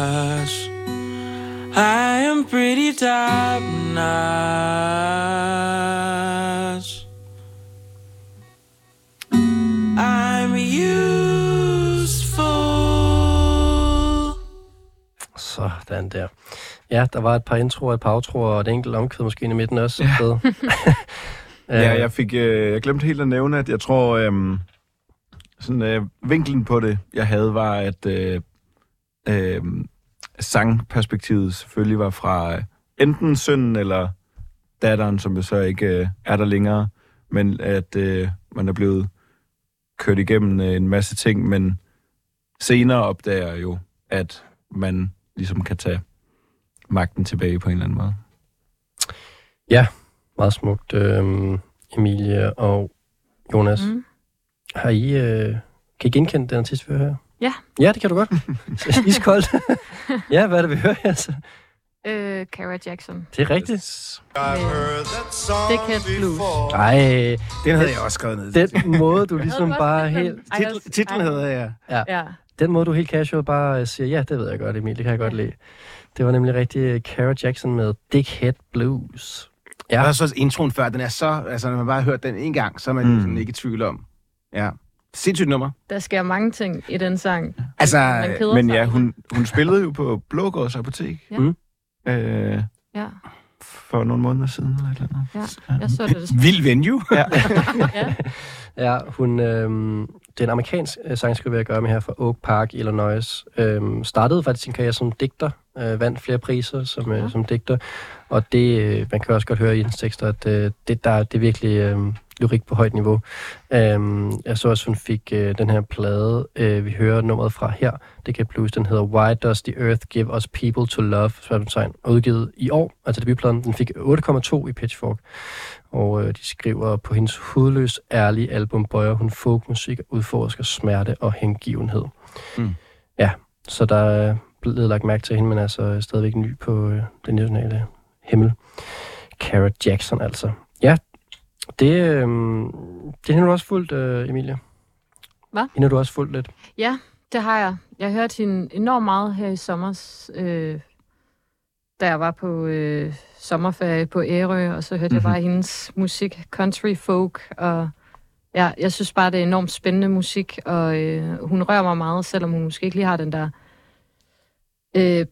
I am pretty top notch. Sådan der. Ja, der var et par introer, et par outroer, og et enkelt omkvæd måske i midten også. Ja. Ja, jeg fik, øh, jeg glemte helt at nævne, at jeg tror, øh, sådan øh, vinklen på det, jeg havde, var, at øh, øh, sangperspektivet selvfølgelig var fra øh, enten sønnen eller datteren, som jo så ikke øh, er der længere, men at øh, man er blevet kørt igennem øh, en masse ting, men senere opdager jeg jo, at man ligesom kan tage magten tilbage på en eller anden måde. Meget smukt, øhm, Emilie og Jonas. Mm. Har I, øh, kan I genkende den artist, vi hører her? Ja. Ja, det kan du godt. Iskoldt. ja, hvad er det, vi hører her? Så? Øh, Cara Jackson. Det er rigtigt. Dickhead Blues. Ej, Den havde jeg også skrevet ned. den måde, du ligesom bare helt... Titlen ej. hedder jeg. Ja. Den måde, du helt casual bare øh, siger, ja, det ved jeg godt, Emil, det kan jeg godt lide. Det var nemlig rigtig øh, Cara Jackson med Dickhead Blues. Ja. Og så introen før, den er så... Altså, når man bare har hørt den en gang, så er man Mm. sådan ikke i tvivl om. Ja. Sindssygt nummer. Der sker mange ting i den sang. Altså, Men sig ja, hun, hun spillede jo på Blågårds Apotek. Ja. Mm. Øh, Ja, for nogle måneder siden, eller et eller andet. ja. Jeg så det. vild venue. Ja. Ja. Ja, hun, øhm, det er en amerikansk øh, sangskriver, jeg gør med her fra Oak Park, Illinois. Øhm, startede faktisk sin karriere som digter, øh, vandt flere priser som, øh, Ja. som digter. Og det, øh, man kan også godt høre i hendes tekster, at øh, det, der, det er virkelig øh, lyrik på højt niveau. Øhm, jeg så også, hun fik øh, den her plade, øh, vi hører nummeret fra her, det kan blues, den hedder Why Does the Earth Give Us People to Love, spørgsmålstegn, udgivet i år, altså debutpladen, den fik 8,2 i Pitchfork. Og øh, de skriver på hendes hudløs ærlige album bøjer hun folkmusik og udforsker smerte og hengivenhed. Mm. Ja, så der er blevet lagt mærke til hende, men altså stadigvæk ny på øh, den nationale himmel. Cara Jackson altså. Ja, det, øh, det har du også fulgt, øh, Emilie. Hvad? Hende har du også fulgt lidt. Ja, det har jeg. Jeg hørte hende enormt meget her i sommer, øh, da jeg var på øh, sommerferie på Ærø, og så hørte mm-hmm. jeg bare hendes musik, country folk, og ja, jeg synes bare, det er enormt spændende musik, og øh, hun rører mig meget, selvom hun måske ikke lige har den der øh,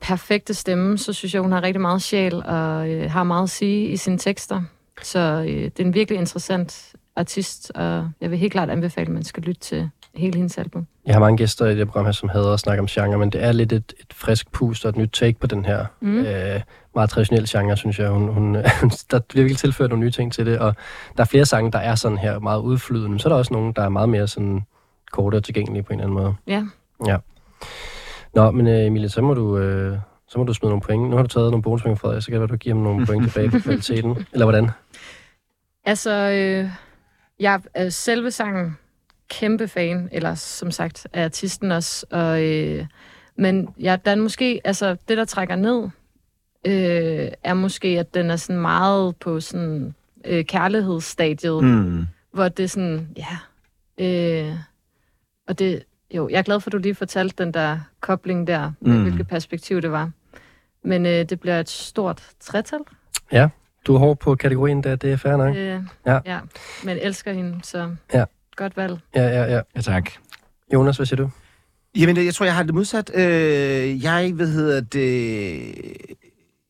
perfekte stemme, så synes jeg, hun har rigtig meget sjæl, og øh, har meget at sige i sine tekster. Så øh, det er en virkelig interessant artist, og jeg vil helt klart anbefale, at man skal lytte til hele hendes album. Jeg har mange gæster i det program her, som hader at snakke om genre, men det er lidt et, et frisk pust og et nyt take på den her Mm. mm. øh, meget traditionelle genre, synes jeg. Hun, hun, der bliver virkelig tilført nogle nye ting til det, og der er flere sange, der er sådan her meget udflydende, men så er der også nogle, der er meget mere sådan korte og tilgængelige på en eller anden måde. Ja. Ja. Nå, men øh, Emilie, så må du... Øh, så må du smide nogle point. Nu har du taget nogle bonuspoint fra dig, så kan det være, du giver dem nogle point tilbage på kvaliteten. Eller hvordan? Altså, øh, jeg er selve sangen kæmpe fan, eller som sagt er artisten også. Og, øh, men ja, er måske, altså det, der trækker ned, øh, er måske, at den er sådan meget på sådan øh, kærlighedsstadiet. Mm. hvor det er sådan, ja, øh, og det, jo, jeg er glad for, at du lige fortalte den der kobling der, med Mm. hvilket perspektiv det var. Men øh, det bliver et stort tretal. Du er hård på kategorien der, det er fair nok. Øh, Ja. ja. Men elsker hende, så Ja. godt valg. Ja, ja, ja. Ja, tak. Jonas, hvad siger du? Jamen, jeg tror, jeg har det modsat. Øh, jeg, hvad hedder det...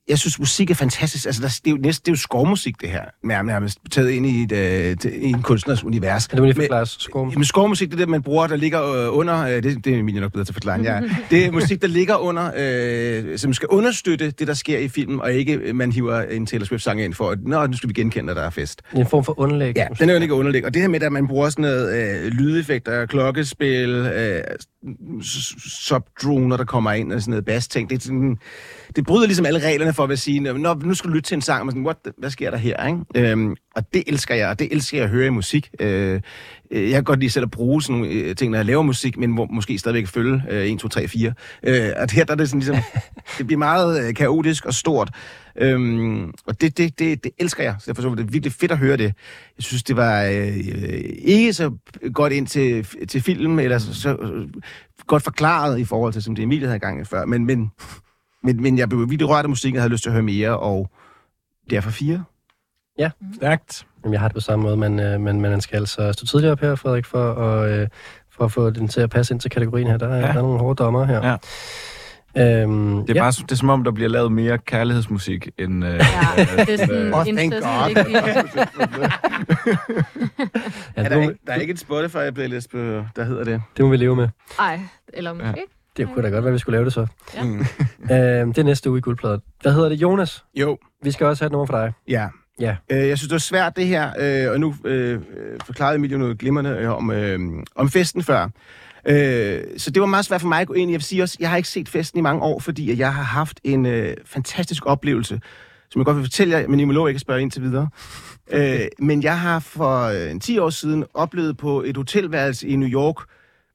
Jeg synes, musik er fantastisk. Altså, der, det, er jo næsten, det er jo skovmusik, det her. Nærmest, taget ind i, et, øh, i en kunstners univers. Kan du lige Men- forklare skum? Jamen, skovmusik, det er det, man bruger, der ligger øh, under... Øh, det, det er Emilie nok bedre til at forklare, jeg er. Det er musik, der ligger under, øh, som skal understøtte det, der sker i filmen, og ikke øh, man hiver en Taylor Swift-sang ind for, at Nå, nu skal vi genkende, at der er fest. Det en form for underlæg. Ja, den er jo ikke underlæg. Og det her med, at man bruger sådan noget øh, lydeffekter, klokkespil, øh, subdroner, der kommer ind, og sådan noget bass-ting. Det, er sådan, det bryder ligesom alle reglerne for at sige, Nå, nu skal du lytte til en sang, og sådan, What the, hvad sker der her? Ikke? Øhm, og det elsker jeg, og det elsker jeg at høre i musik. Øh, øh, jeg kan godt lide selv at bruge sådan nogle øh, ting, når jeg laver musik, men hvor måske stadigvæk følge øh, 1, 2, 3, 4. Øh, og her der er det sådan ligesom, det bliver meget øh, kaotisk og stort. Øhm, og det, det, det, det elsker jeg, så derfor så var det virkelig fedt at høre det. Jeg synes, det var øh, øh, ikke så godt ind til, til film, eller så, så godt forklaret i forhold til, som det Emilie havde gang i før. Men, men, men, men jeg blev virkelig rørt af musikken, og havde lyst til at høre mere, og derfor fire. Stærkt. Jamen, jeg har det på samme måde, men, øh, men, men man skal altså stå tidligere op her, Frederik, for at, øh, for at få den til at passe ind til kategorien her. Der er, Ja. ja. der er nogle hårde dommer her. Ja. Øhm, Det er, ja. bare, det er som om, der bliver lavet mere kærlighedsmusik, end... Øh, Ja, det er sådan Oh, thank incest, God. ja, Er der, må, ikke, der er ikke et Spotify-playlist, på, der hedder det. det må vi leve med. Ej, eller måske. Ja. Det kunne da godt være, vi skulle lave det så. Ja. Mm. Øhm, det er næste uge i guldpladet. Hvad hedder det, Jonas? Jo, Vi skal også have et nummer for dig. Ja. Ja. Øh, jeg synes, det var svært det her, øh, og nu øh, forklarede Emilie noget glimrende øh, om, øh, om festen før. Øh, så det var meget svært for mig at gå ind i. Jeg vil sige også, jeg har ikke set festen i mange år, fordi at jeg har haft en øh, fantastisk oplevelse, som jeg godt vil fortælle jer, men I må lov ikke at spørge ind til videre. øh, men jeg har for øh, en 10 år siden oplevet på et hotelværelse i New York,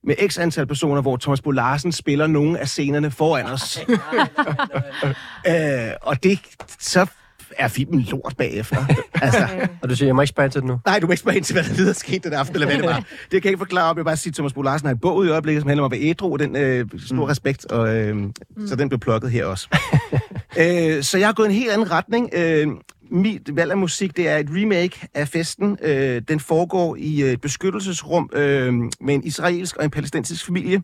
med x antal personer, hvor Thomas Bo Larsen spiller nogle af scenerne foran os. øh, og det, så er filmen lort bagefter. altså, Og du siger, jeg må ikke spørge til det nu. nej, du må ikke spørge ind til, hvad der videre skete den aften, eller hvad det var. Det kan jeg ikke forklare. Jeg vil bare sige, at Thomas Bo Larsen har en bog i øjeblikket, som handler om at være ædru, og den øh, stor mm. respekt, og, øh, mm. så den blev plukket her også. øh, så jeg har gået en helt anden retning. Øh, mit valg af musik, det er et remake af festen. Øh, den foregår i øh, et beskyttelsesrum øh, med en israelsk og en palæstinensisk familie,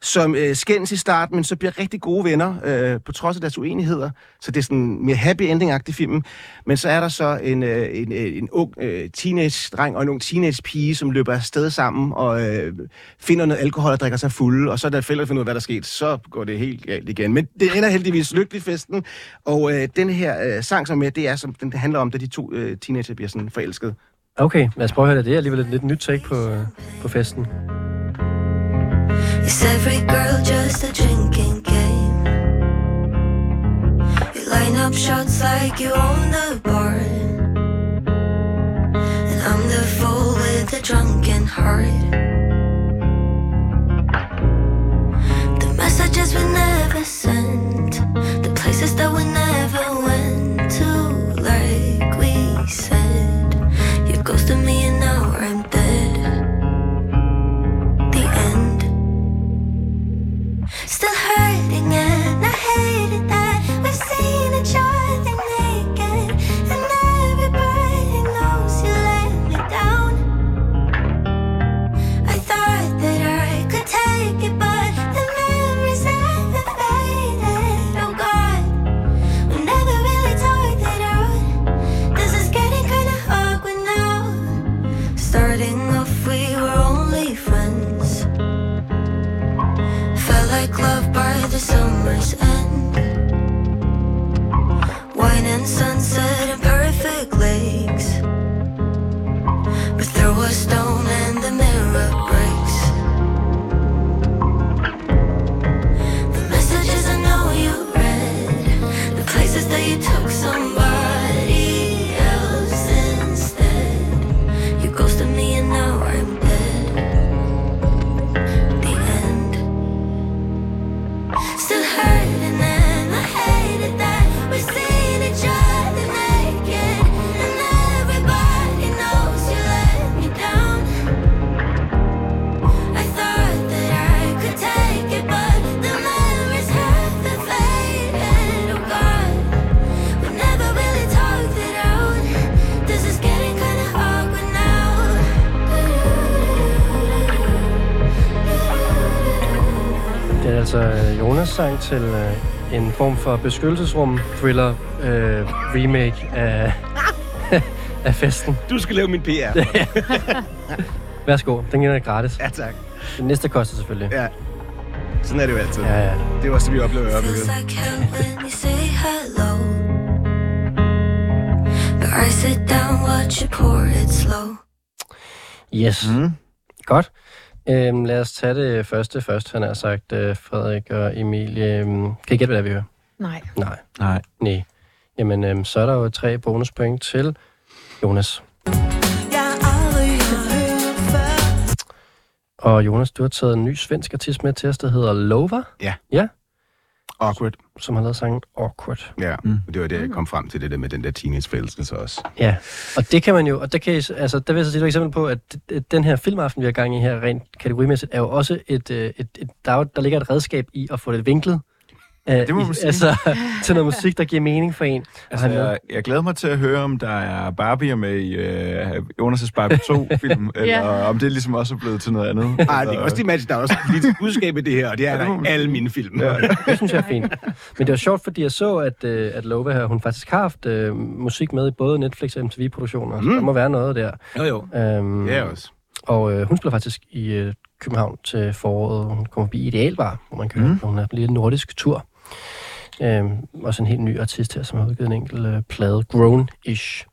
som øh, skændes i starten, men så bliver rigtig gode venner, øh, på trods af deres uenigheder. Så det er sådan en mere happy ending-agtig film. Men så er der så en, øh, en, øh, en ung øh, teenage-dreng og en ung teenage-pige, som løber afsted sammen og øh, finder noget alkohol og drikker sig fulde, og så da fælder finder ud af, hvad der er sket, så går det helt galt igen. Men det ender heldigvis lykkeligt festen, og øh, den her øh, sang, som er med, det er, som den handler om, da de to øh, teenager bliver sådan forelsket. Okay, lad os prøve at høre det. Det er alligevel et lidt nyt take på, øh, på festen. Is every girl just a drinking game? You line up shots like you own the bar. And I'm the fool with the drunken heart. The messages we never sent, the places that we never ghosted me and now I'm dead. The end. Still sunset and perfect lakes. But throw a stone and the mirror breaks. The messages I know you read, the places that you altså Jonas sang til øh, en form for beskyttelsesrum thriller øh, remake af, af festen. Du skal lave min PR. Værsgo, den er gratis. ja, tak. Den næste koster selvfølgelig. Ja. Sådan er det jo altid. Ja, ja. Det er også det, vi oplever i øjeblikket. I sit down, watch pour slow. Yes, Mm. godt. Øhm, lad os tage det første først, han har sagt, øh, Frederik og Emilie. Øhm, kan I gætte, hvad det er, vi hører? Nej. Nej. Nej. Nej. Jamen, øhm, så er der jo tre bonuspoint til Jonas. Og Jonas, du har taget en ny svensk artist med til os, der hedder Lova, Awkward. som har lavet sangen Awkward. Ja, Mm. mm. det var det, jeg kom frem til, det der med den der teenage-forelskelse også. Ja, og det kan man jo, og der kan altså, der vil jeg så sige et eksempel på, at den her filmaften, vi har gang i her, rent kategorimæssigt, er jo også et, øh, et, et der, er jo- der ligger et redskab i at få det vinklet. Uh, det må man sige. Altså, til noget musik, der giver mening for en. Altså, han- jeg, jeg glæder mig til at høre, om der er Barbie med i øh, Jonas' Barbie 2-film, eller om det ligesom også er blevet til noget andet. Ej, det er også match, der er også politisk budskab i det her, og det er Ja, der man i alle mine film. Ja. Det synes jeg er fint. Men det var sjovt, fordi jeg så, at, øh, at Lova her, hun faktisk har haft øh, musik med i både Netflix og MTV-produktioner. Mm. Så der må være noget der. Jo, jo. Øhm, er også. Og øh, hun spiller faktisk i øh, København til foråret. Hun kommer forbi Idealbar, hvor man kan mm. Mm. Hun er på en nordisk tur. Øhm, også en helt ny artist her, som har udgivet en enkelt øh, plade. Grown-ish.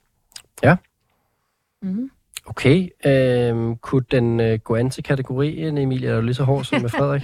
Mm. Okay. Øhm, kunne den øh, gå an til kategorien, Emilie? Er du lige så hård som med Frederik?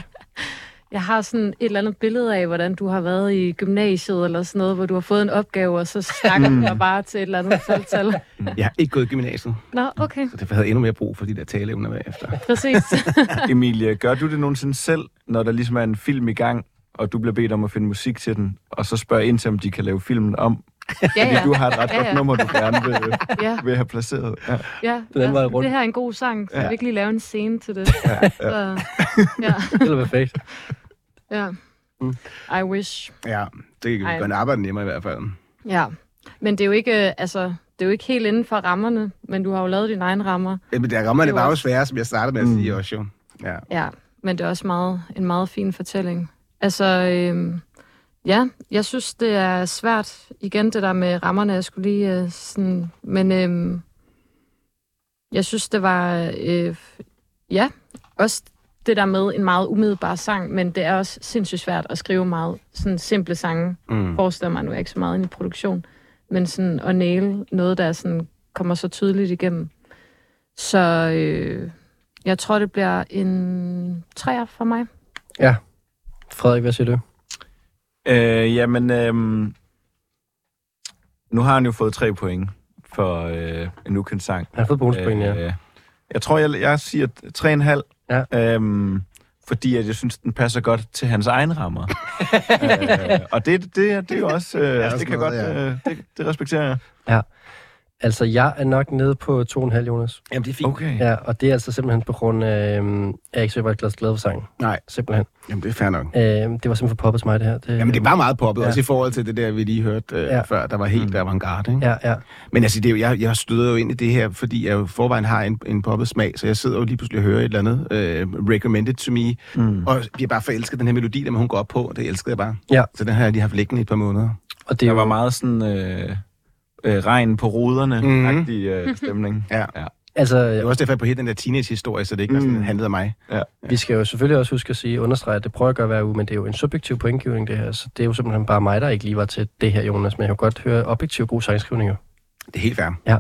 Jeg har sådan et eller andet billede af, hvordan du har været i gymnasiet eller sådan noget, hvor du har fået en opgave, og så snakker du dig bare til et eller andet salgtal. Jeg har ikke gået i gymnasiet, Nå, okay. så derfor havde jeg endnu mere brug for de der taleevner bagefter. Præcis. Emilie, gør du det nogensinde selv, når der ligesom er en film i gang, og du bliver bedt om at finde musik til den, og så spørger ind til, om de kan lave filmen om? Ja, Fordi ja. du har et ret Ja, godt ja. nummer, du gerne vil, Ja, vil have placeret. Ja. ja. Den anden vej rundt. Det her er en god sang, så Ja. ja. vi kan lige lave en scene til det. Ja, ja. Så, ja, Eller perfekt. ja. Mm. I wish. Ja, det kan gøre en arbejde nemmere i hvert fald. Ja. Men det er jo ikke, øh, altså, det er jo ikke helt inden for rammerne, men du har jo lavet dine egne rammer. Ja, Men der rammerne Det var jo også- svære, som jeg startede med at Mm. sige også jo. Ja. Ja, men det er også meget, en meget fin fortælling. Altså, øhm, ja, jeg synes, det er svært. Igen, det der med rammerne, jeg skulle lige øh, sådan... Men øhm, jeg synes, det var... Øh, ja, også det der med en meget umiddelbar sang, men det er også sindssygt svært at skrive meget sådan simple sange. Mm. Forestiller mig, nu ikke så meget inde i produktion, men sådan at næle noget, der sådan kommer så tydeligt igennem. Så øh, jeg tror, det bliver en træer for mig. Frederik, hvad siger du? Øh, jamen, øhm, nu har han jo fået tre point for øh, en ukendt sang. Han har fået bonuspoint, ja. Øh, jeg tror, jeg, jeg siger 3,5. Ja. Øhm, fordi at jeg synes, den passer godt til hans egne rammer. øh, og det, det, det er jo også... Øh, altså, også det kan noget, godt... ja. Øh, det, det respekterer jeg. Altså, jeg er nok nede på 2,5, Jonas. Jamen, det er fint. Okay. Ja, og det er altså simpelthen på grund af, øhm, at jeg ikke så var glad, glad for sangen. Nej, Simpelthen. jamen det er fair nok. Øh, det var simpelthen for poppet mig, det her. Det, Jamen, det var meget poppet, Ja. også i forhold til det der, vi lige hørte øh, Ja. før, der var helt Mm. avantgarde, ikke? Ja, ja. Men altså, det er jo, jeg, jeg støder jo ind i det her, fordi jeg jo forvejen har en, en poppet smag, så jeg sidder jo lige pludselig og hører et eller andet øh, recommended to me, Mm. og bliver bare forelsket den her melodi, der hun går op på, og det elskede jeg bare. Ja. Så den har jeg lige haft liggende i et par måneder. Og det var meget sådan... Øh, øh, regn på ruderne Mhm. agtig øh, stemning. Ja. ja. Altså, Det var også derfor, jeg på hele den der teenage-historie, så det ikke var sådan, Mm. handlede om mig. vi skal jo selvfølgelig også huske at sige, understrege, at det prøver jeg at gøre hver uge, men det er jo en subjektiv pointgivning, det her. Så det er jo simpelthen bare mig, der ikke lige var til det her, Jonas. Men jeg kan godt høre objektiv god sangskrivning jo. Det er helt fair.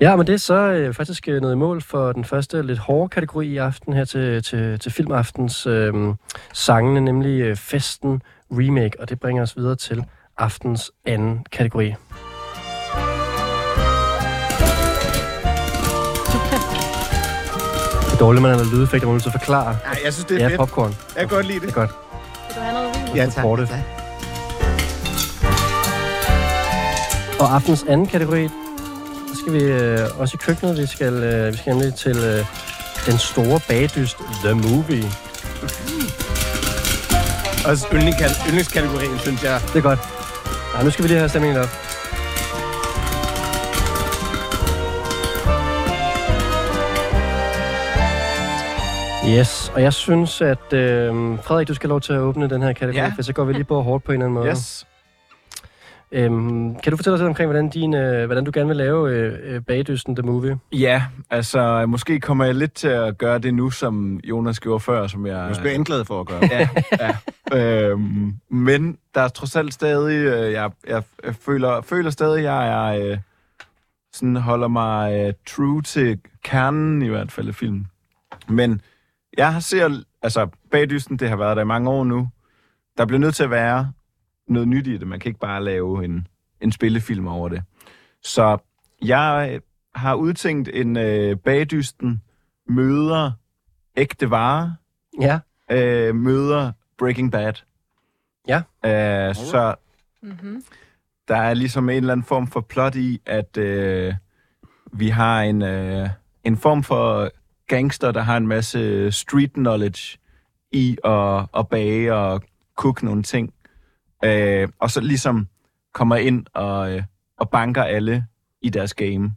Ja, men det er så øh, faktisk øh, noget i mål for den første lidt hårde kategori i aften her til, til, til filmaftens øh, sangene, nemlig øh, Festen Remake, og det bringer os videre til aftens anden kategori. Dårligt, man har lydeffekter, man er nødt til at forklare. Nej, jeg synes, det er Ja, fedt. popcorn. Jeg kan godt lide Det det. er godt. Vil du have noget vin? Ja, Supportive. Og aftens anden kategori, så skal vi øh, også i køkkenet. Vi skal, øh, vi skal nemlig til øh, den store bagdyst, The Movie. Også yndlingskate- yndlingskategorien, synes jeg. Det er godt. Nej, nu skal vi lige have stemningen op. Yes, og jeg synes, at øh, Frederik, du skal have lov til at åbne den her kategori, Ja. for så går vi lige på hårdt på en eller anden måde. Yes. Øhm, kan du fortælle os lidt omkring, hvordan, din, øh, hvordan du gerne vil lave øh, øh, bagdysten The Movie? Ja, altså måske kommer jeg lidt til at gøre det nu, som Jonas gjorde før, som jeg... Nu skal jeg for at gøre. ja, ja. Øhm, men der er trods alt stadig, øh, jeg, jeg, jeg føler, føler stadig, jeg er, øh, sådan holder mig øh, true til kernen i hvert fald af filmen. Men jeg har ser, altså bagdysten, det har været der i mange år nu. Der bliver nødt til at være noget nyt i det. Man kan ikke bare lave en, en spillefilm over det. Så jeg øh, har udtænkt en øh, bagdysten møder ægte vare, Ja, øh, møder Breaking Bad. Ja. Øh, så Mm-hmm. der er ligesom en eller anden form for plot i, at øh, vi har en, øh, en form for gangster, der har en masse street knowledge i at, at bage og cook nogle ting. Øh, og så ligesom kommer ind og, øh, og banker alle i deres game.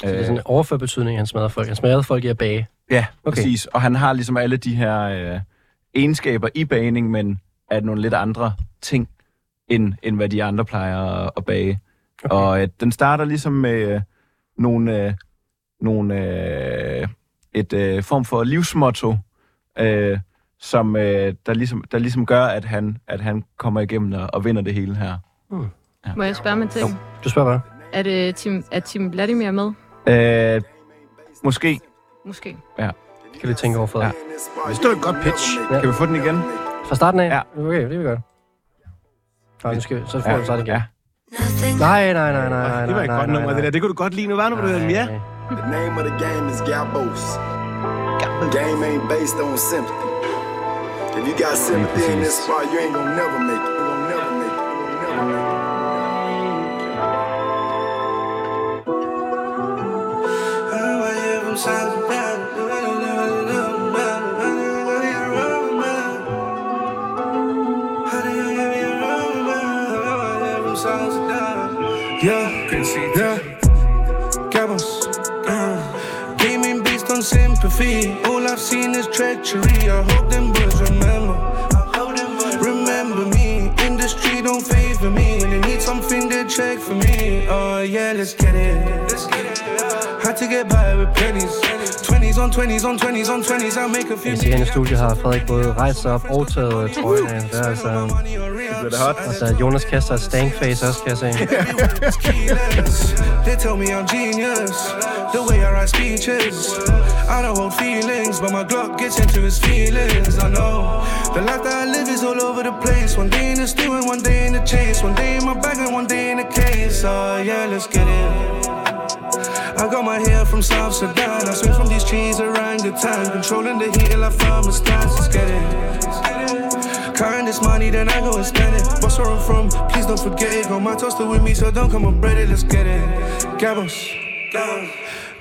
så det er sådan en overført betydning, han smadrer folk. Han smadrer folk i at bage. Ja, Okay. præcis. Og han har ligesom alle de her øh, egenskaber i bagning, men er nogle lidt andre ting, end, end hvad de andre plejer at, at bage. Okay. Og øh, den starter ligesom med øh, nogle, øh, nogle øh, et øh, form for livsmotto, øh, som øh, der, ligesom, der ligesom gør, at han, at han kommer igennem og, og vinder det hele her. Må jeg spørge mig til? Du spørger bare. Er, det Tim, er Tim Vladimir med? Øh, måske. Måske. Kan vi tænke over, Frederik? Hvis det er et godt pitch. Ja. Kan vi få den igen? Fra starten af? Ja. Okay, det er vi godt. Nej, nu skal vi, så får Ja, du starten igen. ja. Nej, nej, nej, nej, nej, Det var et nej, godt nej, nummer, det der. Det kunne du godt lide. Nu var nu, vil du høre dem, ja. Nej. The name of the game is Gabos. Game ain't based on sympathy. If you got sympathy in this spot, you ain't gonna never make it. On sympathy. All I've seen is treachery. I hope them boys remember. Remember me. Industry don't favor me. When they need something, they check for me. Oh yeah, let's get it. Had to get by with pennies. 20s on 20s on 20s on 20s. I'll make a few. Jeg siger, er i studiet har Frederik både rejst sig op og taget øh, trøjen af. Der er altså, øh, Bliver det hot? og så er Jonas kaster et er stankface også, kan jeg se. They tell me I'm genius. The way I write speeches. I don't hold feelings, but my Glock gets into his feelings. I know the life that I live is all over the place. One day in the stew and one day in the chase. One day in my bag and one day in the case. Oh yeah, let's get it. I got my hair from South Sudan. I swing from these trees around the time. Controlling the heat till I find my stance. Let's get it. Carrying this money, then I go and spend it. What's where I'm from? Please don't forget it. Got my toaster with me, so don't come and up ready. Let's get it. Gabos.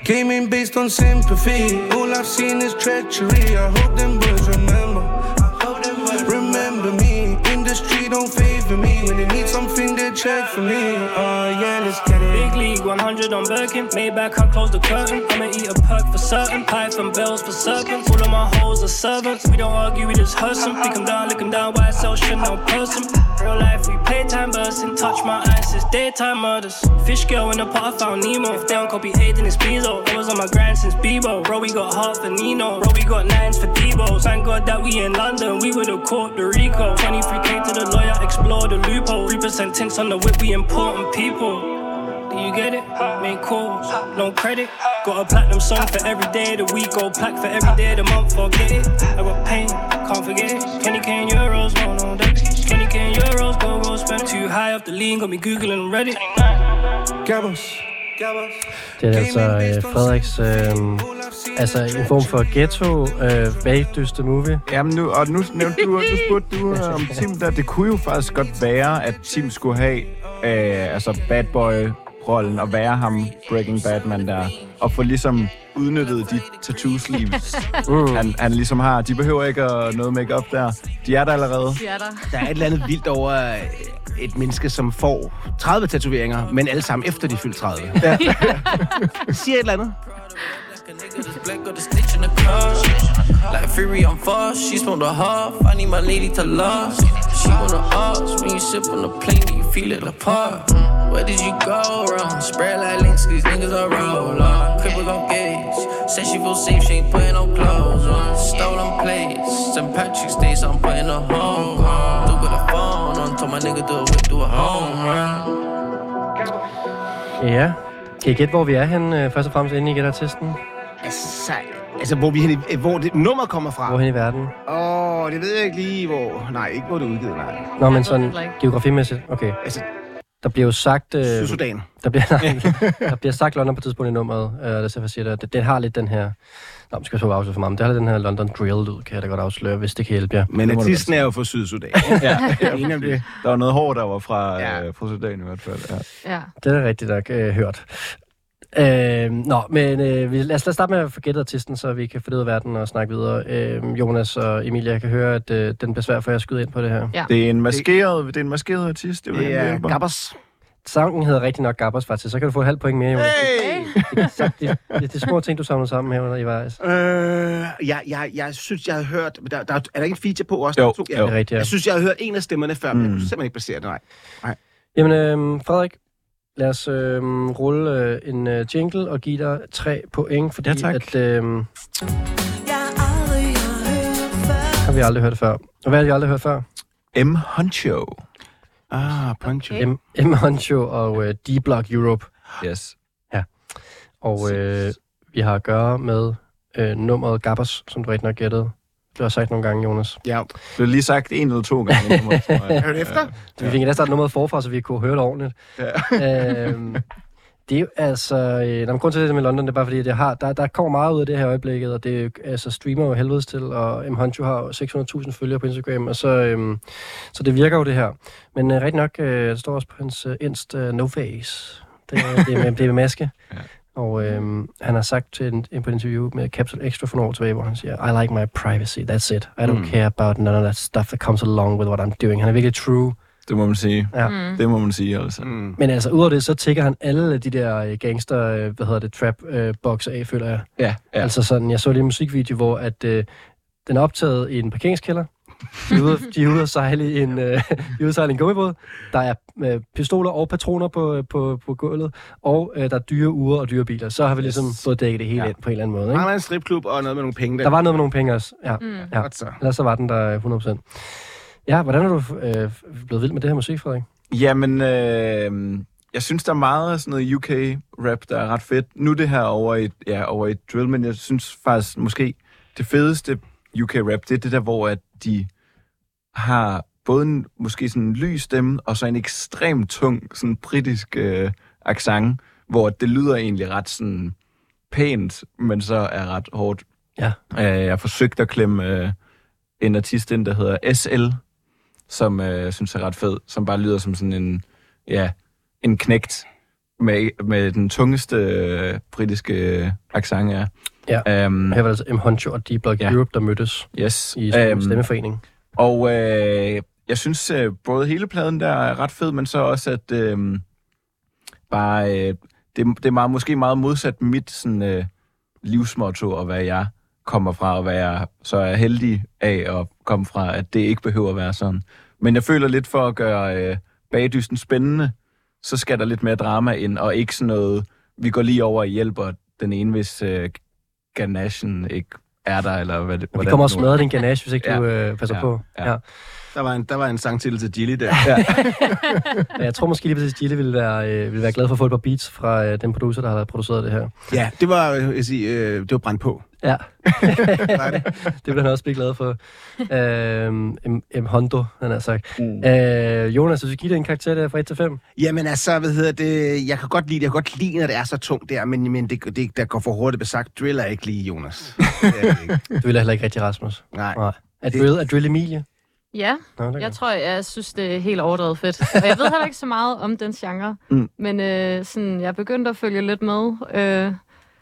Gaming based on sympathy. All I've seen is treachery. I hope them boys remember. Remember me. Industry don't favor me. When they need something, they check for me. Oh yeah, let's get it. Big league, 100 on Birkin. Maybach, I close the curtain. I'ma eat a perk for certain. Python bells for serpents. All of my hoes are servants. We don't argue, we just hurt them. Pick 'em down, lick 'em down. Why sell shit, no person. Real life, we playtime bursting. Touch my eyes, it's daytime murders. Fish girl in the pot, I found Nemo. If they don't copy then it's Bezo. I was on my grind since Bebo. Bro, we got heart for Nino. Bro, we got nines for Debo. Thank God that we in London. We would have caught the Rico. 23k to the lawyer, explore the loophole. 3% tints on the whip, we important people. Do you get it? Make calls, no credit. Got a platinum song for every day of the week, gold plaque for every day of the month. Forget it. I got pain, can't forget it. Kenny K in euros, no, no, that Kenny K euros, go, go, spend too high off the lean, got me googling Reddit. Gabos. Det er altså øh, Frederiks, øh, altså en form for ghetto, øh, bagdyste movie. Jamen nu, og nu nævnte du, du spurgte du øh, om Tim der. Det kunne jo faktisk godt være, at Tim skulle have øh, altså bad boy rollen og være ham Breaking Badman der og få ligesom udnyttet de tattoo sleeves, Mm. han, han ligesom har. De behøver ikke at noget make op der. De er der allerede. De er der. Der er et eller andet vildt over øh, et menneske, som får 30 tatoveringer, men alle sammen efter de fyldt 30. Ja. Siger et eller andet. Like Fury, I'm fast. She smoked a half. I need my lady to last. She wanna ask when you sip on the plane, do you feel it apart? Where did you go wrong? Spread like links, these niggas are roll on. Cripple on gauge. Said she feel safe, she ain't putting no clothes on. Stolen plates. St. Patrick's Day, so I'm putting her home. Do with a phone on. Told my nigga do a whip, do a home run. Ja. Kan I gætte, hvor vi er hen, øh, først og fremmest inden I gætter artisten? Altså, altså hvor, vi, hen i- hvor det nummer kommer fra. Hvor hen i verden? Åh, oh, det ved jeg ikke lige, hvor... Nej, ikke hvor det er udgivet, nej. Nå, men sådan geografimæssigt. Okay. Altså, Der bliver jo sagt... Øh, Sydsudan. der, bliver, nej, der bliver sagt London på et tidspunkt i nummeret. Øh, det er så, jeg siger det. Det, den har lidt den her... Nå, man skal så afsløre for meget, men det har lidt den her London drill-lyd, kan jeg da godt afsløre, hvis det kan hjælpe jer. Men Det artisten er jo fra Sydsudan. Ja. Ingen om det. Der var noget hår, der var fra, Ja. øh, fra Sudan i hvert fald. Ja. Ja. Det er rigtigt nok øh, hørt. Øh, nå, men øh, vi, lad, os, lad os starte med at få gættet artisten, så vi kan få det ud af verden og snakke videre. Øh, Jonas og Emilia, jeg kan høre, at øh, den bliver svær for jer at skyde ind på det her. Ja. Det er en maskeret, det er en maskeret artist. Det, Det jeg er. Gabbers. Sangen hedder rigtig nok Gabbers faktisk, så kan du få et halvt point mere, Jonas. Hey! Det, er det, det, det er små ting, du samler sammen her i Vejs. Øh, jeg, jeg, jeg synes, jeg har hørt... Der, der, er der ikke en feature på også? Jo, to- ja. jo. Det er rigtigt, ja. Jeg synes, jeg har hørt en af stemmerne før, men jeg Mm. kunne simpelthen ikke placere det, nej. Jamen, øh, Frederik, lad os øh, rulle øh, en øh, jingle og give dig tre point, fordi Ja, tak. at... Øh, har vi aldrig hørt før. Og hvad har vi aldrig hørt før? M. Huncho. Ah, Punch. Okay. M. M. Honcho og øh, D-Block Europe. Yes. Og øh, vi har at gøre med øh, nummeret Gabbers, som du rigtig nok gættede. Det har sagt nogle gange, Jonas. Ja. Det blev lige sagt en eller to gange. tror jeg. Hør det efter. Vi fik endda starte nummeret forfra, så vi kunne høre det ordentligt. Ja. øhm, det er jo altså... Øh, når grund til det med London, det er bare fordi, at jeg har, der, der kommer meget ud af det her øjeblikket, og det er jo- altså, streamer jo helvedes til, og M. Honcho har jo 600.000 følgere på Instagram, og så, øhm, så det virker jo det her. Men øh, rigtig nok, øh, der står også på hans øh, Inst, øh, no face. Det, er- det, er med, det er med maske. Ja. Og øhm, han har sagt til en, en på et interview med Capital Extra for nogle år tilbage, hvor han siger, I like my privacy, that's it. I don't Mm. care about none of that stuff that comes along with what I'm doing. Han er virkelig true. Det må man sige. Ja. Mm. Det må man sige, altså. Mm. Men altså, udover det, så tigger han alle de der øh, gangster, øh, hvad hedder det, trap øh, boxer af, føler jeg. Ja, Ja. ja. Altså sådan, jeg så lige en musikvideo, hvor at, øh, den er optaget i en parkeringskælder. De er ude, de er ude at sejle i en, øh, de sejle en gummibåd. Der er øh, pistoler og patroner på, på, på gulvet, og øh, der er dyre uger og dyre biler. Så har vi ligesom Yes. fået dækket det hele Ja. ind på en eller anden måde. Der Ikke? mangler en stripklub og noget med nogle penge. Der var noget med nogle penge også. Ja. Mm. ja. Ellers så var den der øh, 100%. Ja, hvordan er du øh, blevet vild med det her musik, Frederik? Jamen, øh, jeg synes, der er meget af sådan noget UK-rap, der er ret fedt. Nu det her over i, ja, over i drill, men jeg synes faktisk måske, det fedeste UK-rap, det er det der, hvor at de har både en måske sådan en lys stemme, og så en ekstremt tung, sådan britisk øh, accent, hvor det lyder egentlig ret sådan pænt, men så er ret hårdt. Ja. Øh, jeg har forsøgt at klemme øh, en artist ind, der hedder SL, som øh, jeg synes er ret fed, som bare lyder som sådan en, ja, en knægt med, med den tungeste øh, britiske øh, accent, ja. Ja. Um, Her var det altså M. Honcho og D-Block Ja. Europe, der mødtes yes. i Øhm, stemmeforening. og øh, jeg synes øh, både hele pladen der er ret fed, men så også, at øh, bare, øh, det, det er meget, måske meget modsat mit sådan, øh, livsmotto, og hvad jeg kommer fra, og hvad jeg så er heldig af at komme fra, at det ikke behøver at være sådan. Men jeg føler lidt for at gøre øh, bagdysten spændende, så skal der lidt mere drama ind, og ikke sådan noget, vi går lige over og hjælper den ene, hvis øh, ganachen ikke er der, eller hvad det Vi hvordan kommer og er. smadrer din ganache, hvis ikke Ja. du øh, passer Ja. på. Ja. Ja. Der var en, der var en sangtitel til Gilly der. Ja. Ja, Jeg tror måske lige præcis, Gilly ville være, øh, ville være glad for at få et par beats fra øh, den producer, der har produceret det her. ja, det var, øh, jeg sige, øh, det var brændt på. Ja, det? det vil han også blive glad for. Øhm, M, M. Hondo, han har sagt. Mm. Øh, Jonas, hvis vi giver dig en karakter der fra 1 til 5? Jamen altså, hvad hedder det, jeg kan godt lide det, jeg kan godt lide, når det er så tungt der, men, men det, det, der går for hurtigt besagt. Drill er ikke lige Jonas. Det er det ikke. Du vil heller ikke rigtig Rasmus. Nej. Nej. Er drill, er drill Emilie? Ja, Nå, jeg tror, jeg synes, det er helt overdrevet fedt. Og jeg ved heller ikke så meget om den genre. Mm. Men øh, sådan, jeg er begyndt at følge lidt med. Øh,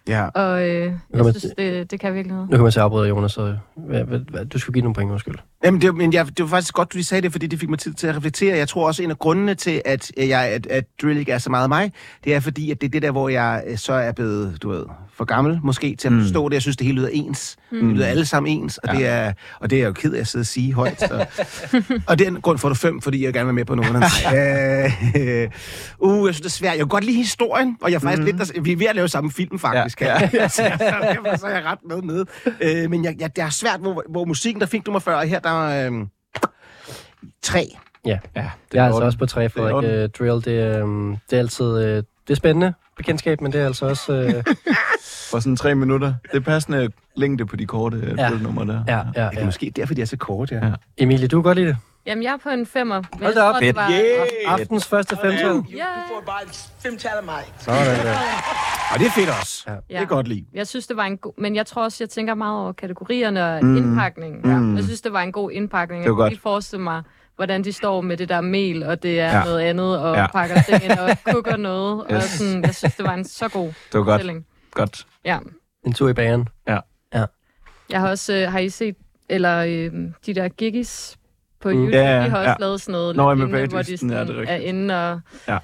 Ja. og øh, Nå, jeg men- synes, det, det kan virkelig noget. Nu kan man se afbryde Jonas, så hvad, hvad, hvad, du skulle give nogle point, undskyld. Jamen, det, men jeg, det var faktisk godt, du lige sagde det, fordi det fik mig tid til at reflektere. Jeg tror også, en af grundene til, at, jeg, at, at drill ikke er så meget mig, det er fordi, at det er det der, hvor jeg øh, så er blevet, du ved, for gammel måske til at Mm. forstå det. Jeg synes, det hele lyder ens. Mm. Det lyder alle sammen ens, og, Ja. det, er, og det er jeg jo ked af at sidde og sige højt. Så. og det er en grund for, at du fem, fordi jeg gerne vil være med på af dem. uh, uh, jeg synes, det er svært. Jeg kan godt lide historien, og jeg er faktisk Mm. lidt, der, vi er ved at lave samme film, faktisk. Ja, Ja. så, derfor så er jeg ret med med. Øh, men jeg, jeg, det er svært, hvor, hvor musikken, der fik du mig før, og her der er øh, tre. Ja, Ja, det jeg er altså orden. også på 3, Det er Frederik. orden. Øh, drill, det, øh, det er altid øh, det er spændende bekendtskab, men det er altså også... Øh, For sådan tre minutter. Det er passende længde på de korte øh, Ja. nummer der. ja, ja, Det er ja. måske derfor, de er så kort, ja. Ja. Emilie, du kan godt lide det. Jamen, jeg er på en femmer. Hold jeg da op. tror, det Fedt. var, Yeah. Aftens første femtal. Ja. Sådan der. Og det er fedt også. Ja. Ja. Det jeg godt lide. Jeg synes, det var en god... Men jeg tror også, jeg tænker meget over kategorierne og Mm. indpakningen. Ja. Mm. Jeg synes, det var en god indpakning. Det Jeg var kunne godt. lige forestille mig, hvordan de står med det der mel, og det er Ja. ja. noget andet, og Ja. ja. pakker ting ind og kukker noget. Yes. Og sådan, jeg synes, det var en så god Det var godt. Godt. Ja. En tur i banen. Jeg har også... Øh, har I set... Eller øh, de der giggis på Mm. YouTube, Ja, ja, de har også ja. lavet sådan noget, Nå, lignende, hvor de bagdysten, ja, sådan det er er rigtigt. inde og... Ja.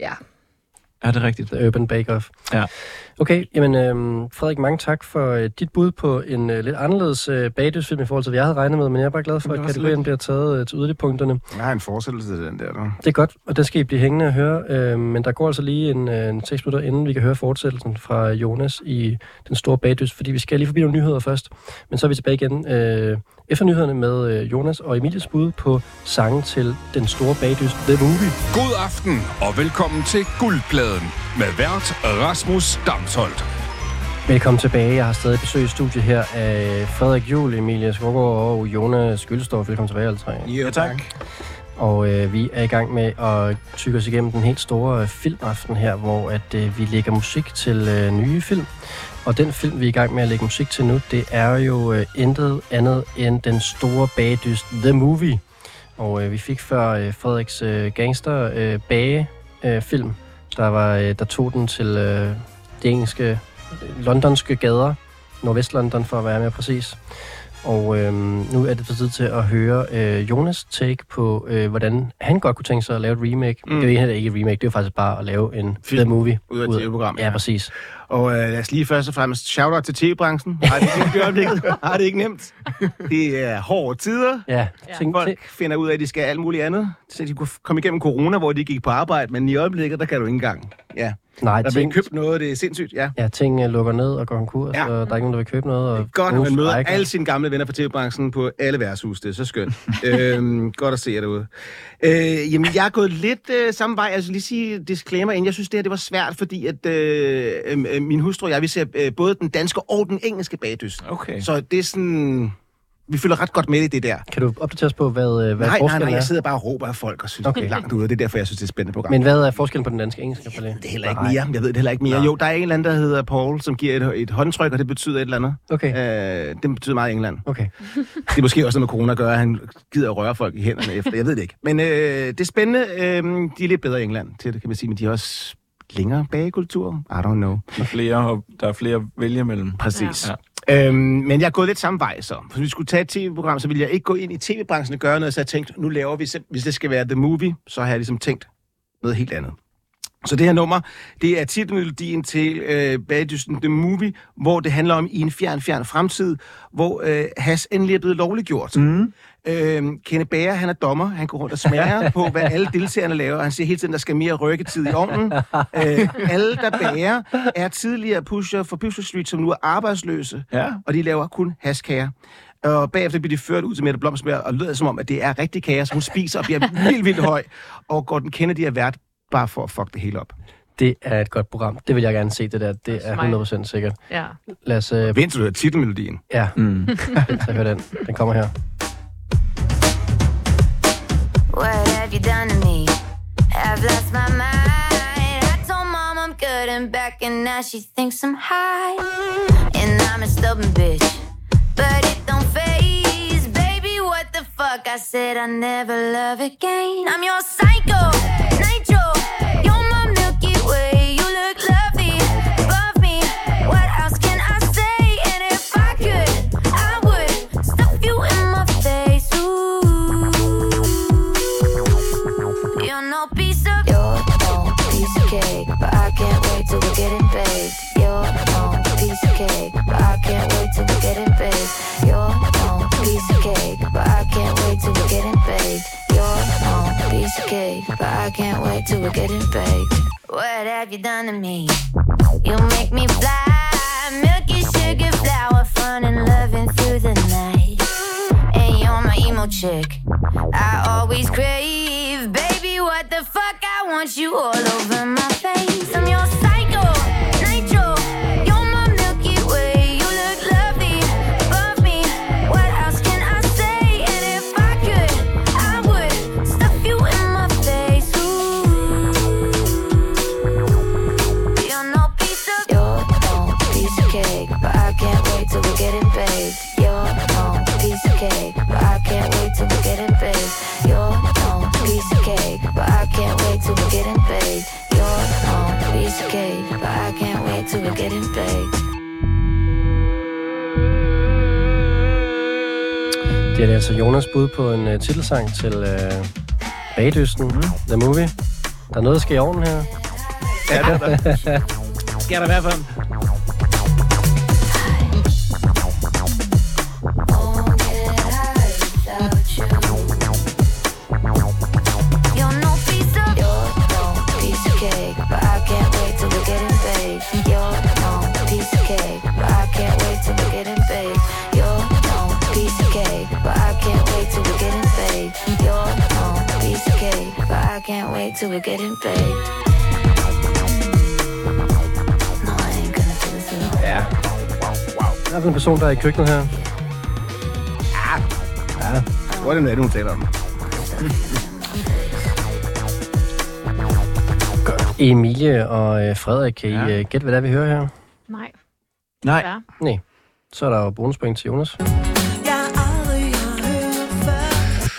Ja. Ja, det er rigtigt. The Urban Bake Off. Ja. Okay, jamen øhm, Frederik, mange tak for øh, dit bud på en øh, lidt anderledes øh, bagdysfilm i forhold til, hvad jeg havde regnet med, men jeg er bare glad for, at kategorien lidt. bliver taget øh, til yderligpunkterne. Jeg har en forestillelse til den der, du. Det er godt, og det skal I blive hængende og høre, øh, men der går altså lige en, øh, en 6 minutter, inden vi kan høre fortsættelsen fra Jonas i Den Store Bagdys, fordi vi skal lige forbi nogle nyheder først, men så er vi tilbage igen øh, efter nyhederne med øh, Jonas og Emilies bud på sangen til Den Store Bagdys The Movie. God aften og velkommen til Guldpladen med vært Rasmus Damsholdt. Velkommen tilbage. Jeg har stadig besøg i studiet her af Frederik Juhl, Emilie Skovgaard og Jonas Gyldstorff. Velkommen tilbage alle tre. Jo, tak. Og øh, vi er i gang med at tykke os igennem den helt store øh, filmaften her, hvor at øh, vi lægger musik til øh, nye film. Og den film, vi er i gang med at lægge musik til nu, det er jo øh, intet andet end den store bagdyst The Movie. Og øh, vi fik før øh, Frederiks øh, gangster øh, bage øh, film, der, var, øh, der tog den til øh, de engelske, øh, londonske gader, Nordvest-London for at være mere præcis. Og øh, nu er det på tid til at høre øh, Jonas take på, øh, hvordan han godt kunne tænke sig at lave et remake. Mm. Det er jo egentlig ikke et remake, det er jo faktisk bare at lave en Film. The Movie. Ud af et tv-program, Ja, ja. præcis. Og øh, lad os lige først og fremmest shout-out til tv-branchen. Har det ikke nemt i øjeblikket? Har det ikke nemt? Det er hårde tider. Ja, Ja. Tænk, Folk finder ud af, at de skal alt muligt andet. Så de kunne komme igennem corona, hvor de gik på arbejde. Men i øjeblikket, der kan du ikke engang. Ja. nej, Der bliver ting, købt noget, det er sindssygt. Ja. ja, ting øh, lukker ned og går konkurs, Ja. ja. og der er ikke nogen, der vil købe noget. Og Godt, at man møder strækker. alle sine gamle venner fra tv-branchen på alle værtshus. Det er så skønt. øhm, godt at se jer derude. Øh, jamen, jeg er gået lidt øh, samme vej. Altså lige sige disclaimer ind. Jeg synes, det her det var svært, fordi at øh, øh, min hustru og jeg, vi ser øh, både den danske og den engelske bagdyst. Okay. Så det er sådan... Vi følger ret godt med i det der. Kan du opdatere os på, hvad, øh, hvad nej, nej, forskellen nej, jeg er? sidder bare og råber af folk og synes, okay. Det er langt ude. og Det er derfor, jeg synes, det er et spændende program. Men hvad er forskellen på den danske og engelske? For det? det er heller ikke Nej. mere. Jeg ved det heller ikke mere. Nå. Jo, der er en eller anden, der hedder Paul, som giver et, et håndtryk, og det betyder et eller andet. Okay, Øh, det betyder meget i England. okay. Det er måske også noget med corona at gøre, at han gider at røre folk i hænderne efter. Jeg ved det ikke. Men øh, det er spændende. Øh, de er lidt bedre i England til det, kan man sige. Men de har også længere bagekultur. I don't know. Der er flere, der er flere vælge mellem. Præcis. Ja. Øhm, men jeg er gået lidt samme vej så. Hvis vi skulle tage et tv-program, så ville jeg ikke gå ind i tv-branchen og gøre noget, så jeg tænkte, nu laver vi, hvis det skal være The Movie, så har jeg ligesom tænkt noget helt andet. Så det her nummer, det er titelmelodien til øh, bagdysten The Movie, hvor det handler om i en fjern, fjern fremtid, hvor øh, has endelig er blevet lovliggjort. Mm. Øh, Kenneth Bager, han er dommer. Han går rundt og smager på, hvad alle deltagerne laver. Han siger hele tiden, der skal mere rykketid i ovnen. øh, alle, der bager, er tidligere pusher for Pusher Street, som nu er arbejdsløse. Ja. Og de laver kun haskager. Og bagefter bliver de ført ud til Mette Blomsberg, og lyder som om, at det er rigtig kager, som hun spiser og bliver vildt, vildt høj. Og Gordon Kennedy er vært bare for at fuck det hele op. Det er et godt program. Det vil jeg gerne se, det der. Det er 100% sikkert. Ja. Lad os... Øh, Vent, du hører titelmelodien. ja, Mm. så hør den. Den kommer her. What have you done to me? I've lost my mind. I told mom I'm good and back, and now she thinks I'm high. And I'm a stubborn bitch, but it don't phase. Baby, what the fuck? I said I never love again. I'm your psycho, cake, but I can't wait till we're getting paid. What have you done to me? You make me fly, milky sugar flower, fun and loving through the night. And you're my emo chick. I always crave, baby. What the fuck? I want you all over my face. I'm your getting paid. Det er altså Jonas bud på en uh, titelsang til uh, Bagdysten, mm. The Movie. Der er noget, der sker i ovnen her. Ja, det er der. Skal der i hvert fald. Person, der er i køkkenet her. Ja. Hvor er det, er hun taler om? Emilie og øh, Frederik, kan I Ja. øh, gætte, hvad det er, vi hører her? Nej. Nej. Ja. Nej. Så er der jo bonuspoint til Jonas.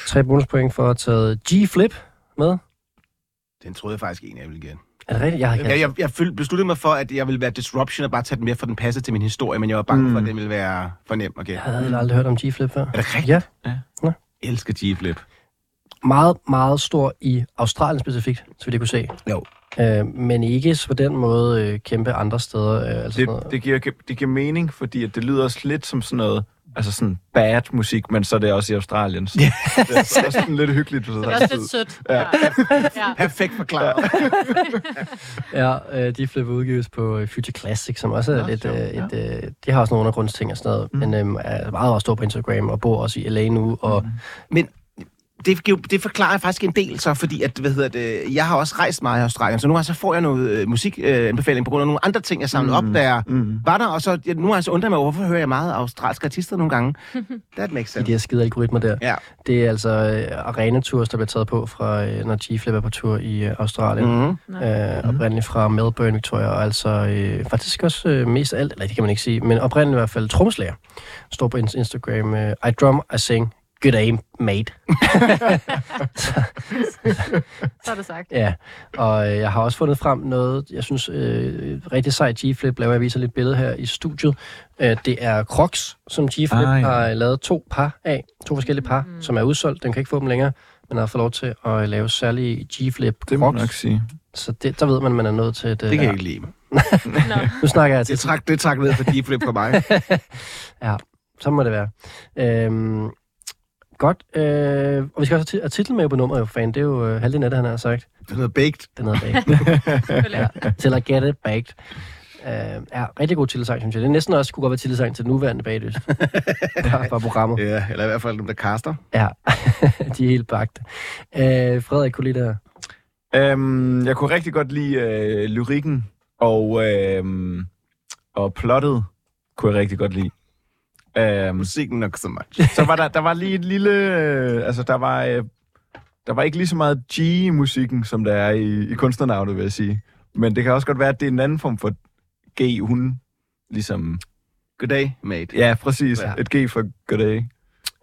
Tre bonuspoint for at have taget G-Flip med. Den troede jeg faktisk en, jeg ville gætte. Er det rigtigt? Jeg har ikke Jeg, jeg, jeg besluttede mig for, at jeg ville være disruption og bare tage den med, for den passer til min historie, men jeg var bange mm. for, at den ville være for nem gætte. jeg havde aldrig hørt om G-Flip før. Er det rigtigt? Ja. Jeg elsker G-Flip. Meget, meget stor i Australien specifikt, så vidt jeg kunne se. Jo. Øh, men ikke på den måde øh, kæmpe andre steder. Øh, altså sådan noget. Det, det, giver, det giver mening, fordi at det lyder også lidt som sådan noget, altså sådan bad musik, men så er det også i Australien. Så det er også sådan lidt hyggeligt. Det er også lidt sødt. Ja. ja. Perfekt forklaret. Ja, øh, de flipper udgives på øh, Future Classic, som også er Nå, lidt, øh, et, øh, de har også nogle undergrundsting og sådan noget, Mm. mm. men øh, er meget også stor på Instagram og bor også i LA nu, og Men det, giver- det forklarer faktisk en del så, fordi at, hvad hedder det, jeg har også rejst meget i Australien, så nu har, så får jeg noget øh, musikanbefaling på grund af nogle andre ting, jeg samlede mm. op, der Mm. var der, og så jeg, nu har jeg så undret mig over, hvorfor hører jeg meget australske artister nogle gange? That makes de sense. der skide algoritmer der. Ja. Det er altså øh, arena-tours, der bliver taget på, fra, øh, når G-Flip er på tur i øh, Australien. Mm. Mm. Øh, oprindeligt fra Melbourne, Victoria, og altså øh, faktisk også øh, mest alt, eller det kan man ikke sige, men oprindeligt i hvert fald trommeslager. Står på ins- Instagram, øh, I drum, I sing, good aim, mate. Så er det sagt. Ja, og øh, jeg har også fundet frem noget, jeg synes, øh, rigtig sejt G-Flip, laver jeg viser lidt billede her i studiet. Øh, det er Crocs, som G-Flip Ah, ja. har lavet to par af, to forskellige par, mm. som er udsolgt. Den kan ikke få dem længere, men har fået lov til at lave særlige G-Flip Det må Crocs. nok sige. Så det, der ved man, man er nået til et... Det kan jeg ikke lide. Nå. Nu snakker jeg til Det trak, det trak ned for G-Flip for mig. Ja, så må det være. Øhm, godt. Øh, og vi skal også have titel med på nummeret, jo, fan. Det er jo øh, halvdelen af det, han har sagt. Det er noget baked. Det er noget baked. til at get it baked. Øh, ja, rigtig god titelsang, synes jeg. Det er næsten også kunne godt være titelsang til den nuværende bagdyst. fra, fra programmet. Ja, eller i hvert fald dem, der kaster. Ja, de er helt bagte. Øh, Frederik, kunne lide det her? Øhm, jeg kunne rigtig godt lide øh, lyrikken, og, øhm, og plottet kunne jeg rigtig godt lide. Øhm, Musikken nok så much. så var der, der var lige et lille... Øh, altså, der var, øh, der var ikke lige så meget G i musikken, som der er i, i kunstnernavnet, vil jeg sige. Men det kan også godt være, at det er en anden form for G, hun ligesom... Goddag, mate. Ja, præcis. Ja. Et G for goddag.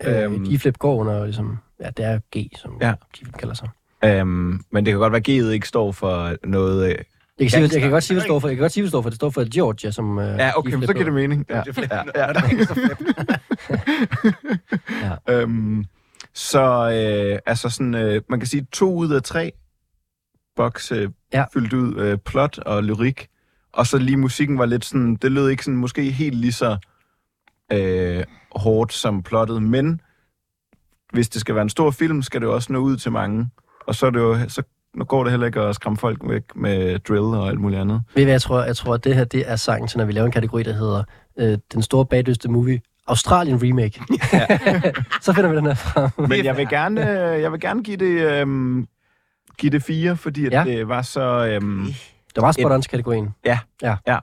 Øh, Øhm. G-flip går under, ligesom, ja, det er G, som Ja. G-flip kalder sig. Øhm, men det kan godt være, at G'et ikke står for noget... Øh, Jeg kan, sige, jeg kan godt sige, hvad det står for. Jeg kan godt sige, hvad det står for. Det står for Georgia, som øh, ja, okay, men så giver det mening. Ja, ja, ja. Øhm, så øh, altså sådan, øh, man kan sige to ud af tre boks øh, Ja. ja. fyldt ud øh, plot og lyrik. Og så lige musikken var lidt sådan, det lød ikke sådan måske helt lige så øh, hårdt som plottet, men hvis det skal være en stor film, skal det jo også nå ud til mange. Og så, er det jo, så nu går det heller ikke at skræmme folk væk med drill og alt muligt andet. Ved I hvad jeg tror? Jeg tror, at det her det er sangen til, når vi laver en kategori, der hedder øh, Den store bagdyste movie. Australien remake. så finder vi den her frem. Men jeg vil gerne, øh, jeg vil gerne give det, øhm, give det fire, fordi at Ja. det var så... Øhm, Det var spot kategorien. Ja. ja. Ja.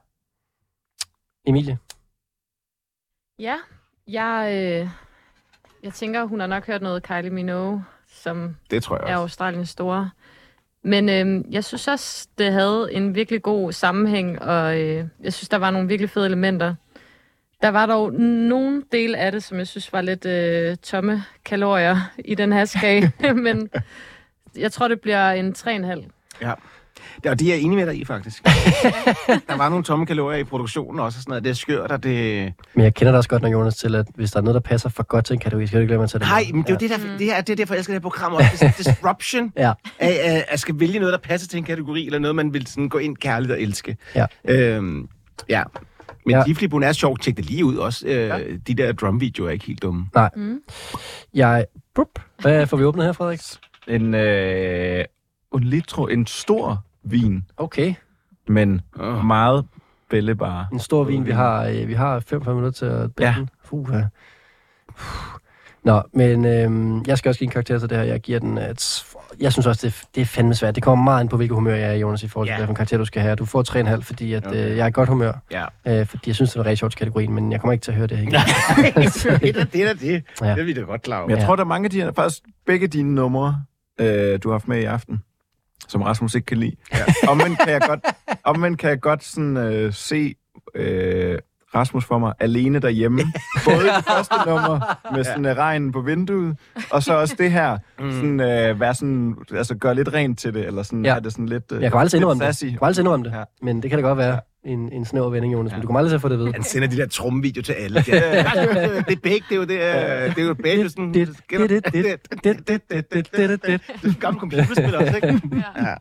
Emilie? Ja, jeg, øh, jeg tænker, hun har nok hørt noget Kylie Minogue, som Det tror jeg er også. Australiens store. Men øh, jeg synes også, det havde en virkelig god sammenhæng, og øh, jeg synes, der var nogle virkelig fede elementer. Der var dog nogle dele af det, som jeg synes var lidt øh, tomme kalorier i den her skage, men jeg tror, det bliver en 3,5. Ja. Det, og det er jeg enig med dig i, faktisk. der var nogle tomme kalorier i produktionen også, og sådan noget. Det er skørt, og det... Men jeg kender dig også godt nok, Jonas, til, at hvis der er noget, der passer for godt til en kategori, skal du ikke glemme at tage det Nej, men det er jo det, der, det, er, det er derfor, jeg elsker det her program også. Det er disruption Ja. af, af, at skal vælge noget, der passer til en kategori, eller noget, man vil sådan gå ind kærligt og elske. Ja. Øhm, ja. Men Ja. ja. Gifli er sjovt. Tjek det lige ud også. Øh, ja. De der drumvideoer er ikke helt dumme. Nej. Mm. Jeg... Brup. Hvad får vi åbnet her, Frederik? En, øh, en litro, en stor vin, Okay. men Åh. meget bællebar. En stor vin. Vi har, øh, vi har 45 minutter til at bage Ja. den. Fuh, ja. Nå, men øhm, jeg skal også give en karakter til det her. Jeg giver den et... Jeg synes også, det er, det er fandme svært. Det kommer meget ind på, hvilket humør jeg er, Jonas, i forhold til, Ja. hvilken karakter du skal have. Du får 3,5, fordi at, Okay. øh, jeg er i godt humør. Ja. Øh, fordi jeg synes, det er rigtig sjovt kategorien, men jeg kommer ikke til at høre det her igen. det er det. Er det. Ja. Ja. det er vi da godt klar over. Men jeg Ja. tror, der er mange af de her, faktisk begge dine numre, øh, du har haft med i aften, som Rasmus ikke kan lide. Ja. Omvendt kan jeg godt, omvendt kan jeg godt sådan, øh, se øh, Rasmus for mig alene derhjemme. Både det første nummer med sådan ja. regnen på vinduet, og så også det her, mm. sådan, øh, være sådan, altså gøre lidt rent til det, eller sådan, Ja. ja. have det sådan lidt, øh, Jeg kan aldrig indrømme det. Jeg kan aldrig indrømme det. Ja. Men det kan da godt være en, en snæver vending, Jonas, ja. men du kommer aldrig til at få det ved. Han sender de der trumvideo til alle. Ja. det er Bæk, det er jo det, er, det er jo Bækkesen. Det er det, det det, det gammel computerspiller også, ikke? Ja.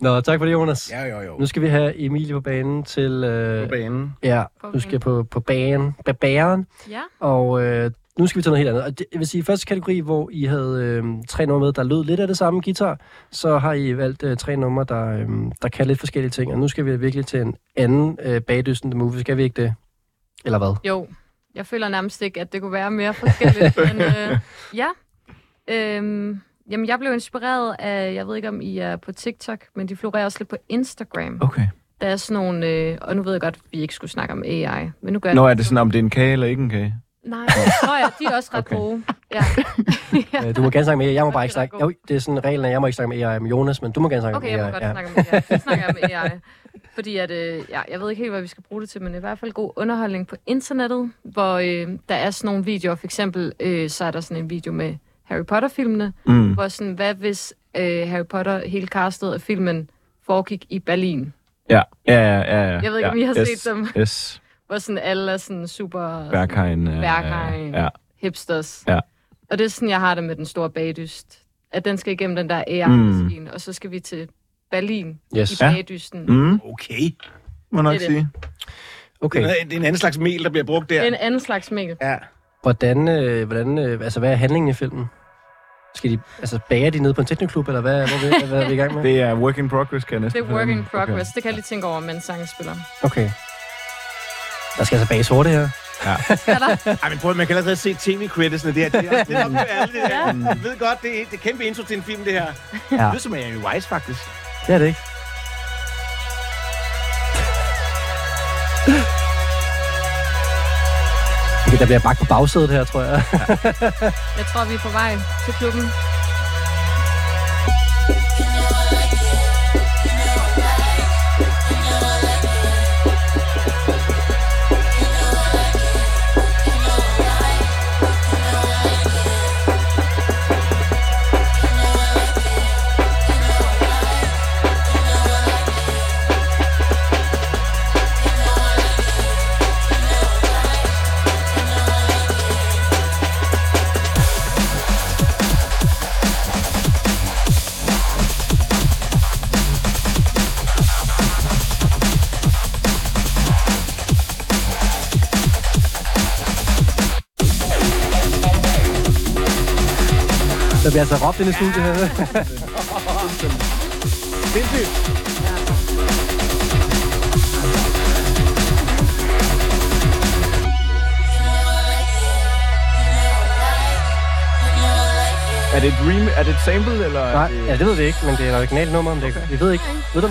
Nå, tak for det, Jonas. Ja, jo, jo. Nu skal vi have Emilie på banen til... Øh, på banen. Ja, du skal på, på banen. På bæren. Ja. Og øh, nu skal vi til noget helt andet. Og det, jeg vil sige, første kategori, hvor I havde øh, tre numre med, der lød lidt af det samme guitar, så har I valgt øh, tre numre, der, øh, der kan lidt forskellige ting. Og nu skal vi virkelig til en anden øh, bagdysten The Movie. Skal vi ikke det? Eller hvad? Jo, jeg føler nærmest ikke, at det kunne være mere forskelligt. men øh, ja, øhm, jamen jeg blev inspireret af, jeg ved ikke om I er på TikTok, men de florerer også lidt på Instagram. Okay. Der er sådan nogle, øh, og nu ved jeg godt, at vi ikke skulle snakke om AI, men nu gør Nå, jeg er det sådan, om det er en kage eller ikke en kage? Nej, Nå ja, de er også ret Okay. gode. Ja. Øh, du må gerne snakke med. Jeg må bare ikke snakke... Jo, det er sådan reglen, at jeg må ikke snakke med AI med Jonas, men du må gerne snakke Okay, med jeg AI. må godt snakke om AI. Så snakker jeg med AI. Fordi at, øh, ja, jeg ved ikke helt, hvad vi skal bruge det til, men i hvert fald god underholdning på internettet, hvor øh, der er sådan nogle videoer. For eksempel, øh, så er der sådan en video med Harry Potter-filmene, Mm. hvor sådan, hvad hvis øh, Harry Potter, hele castet af filmen, foregik i Berlin? Ja, ja, ja. ja, ja. Jeg ved ikke, ja. om I har yes, set dem. Yes, Hvor sådan alle er sådan super Berghain. øh, Berghain. Ja, hipsters. Ja. Og det er sådan, jeg har det med den store bagdyst. At den skal igennem den der AR-maskine, mm. og så skal vi til Berlin Yes. i Ja. bagdysten. mm, Okay. må nok Det er det. sige. Okay. Det er en anden slags mel, der bliver brugt Det der. er en anden slags mængde. Ja. Hvordan, øh, hvordan øh, altså, hvad er handlingen i filmen? Skal de, altså, bager de nede på en teknoklub, eller hvad, hvor er vi, hvad er vi i gang med? Det er work in progress, kan jeg næsten Det er work in progress. Det kan jeg lige tænke over, mens sangen spiller. Okay. Der skal altså bages hårdt, det her. Ej, men prøv, man kan allerede se tv-creditsene der. Det er, det er til alle det. Jeg ved godt, det er, det er kæmpe intro til en film, det her. Ja. Det er som Amy Wise, faktisk. Det er det ikke. Okay, der bliver bagt på bagsædet her, tror jeg. Jeg tror, vi er på vej til klubben. Bliver altså råbt ind i studiet her. Sindssygt. Er det et rem- er det et sample, eller? er Nej, det- ja, det ved vi ikke, men det er et originalt nummer. Om det, vi ved ikke. Ved du?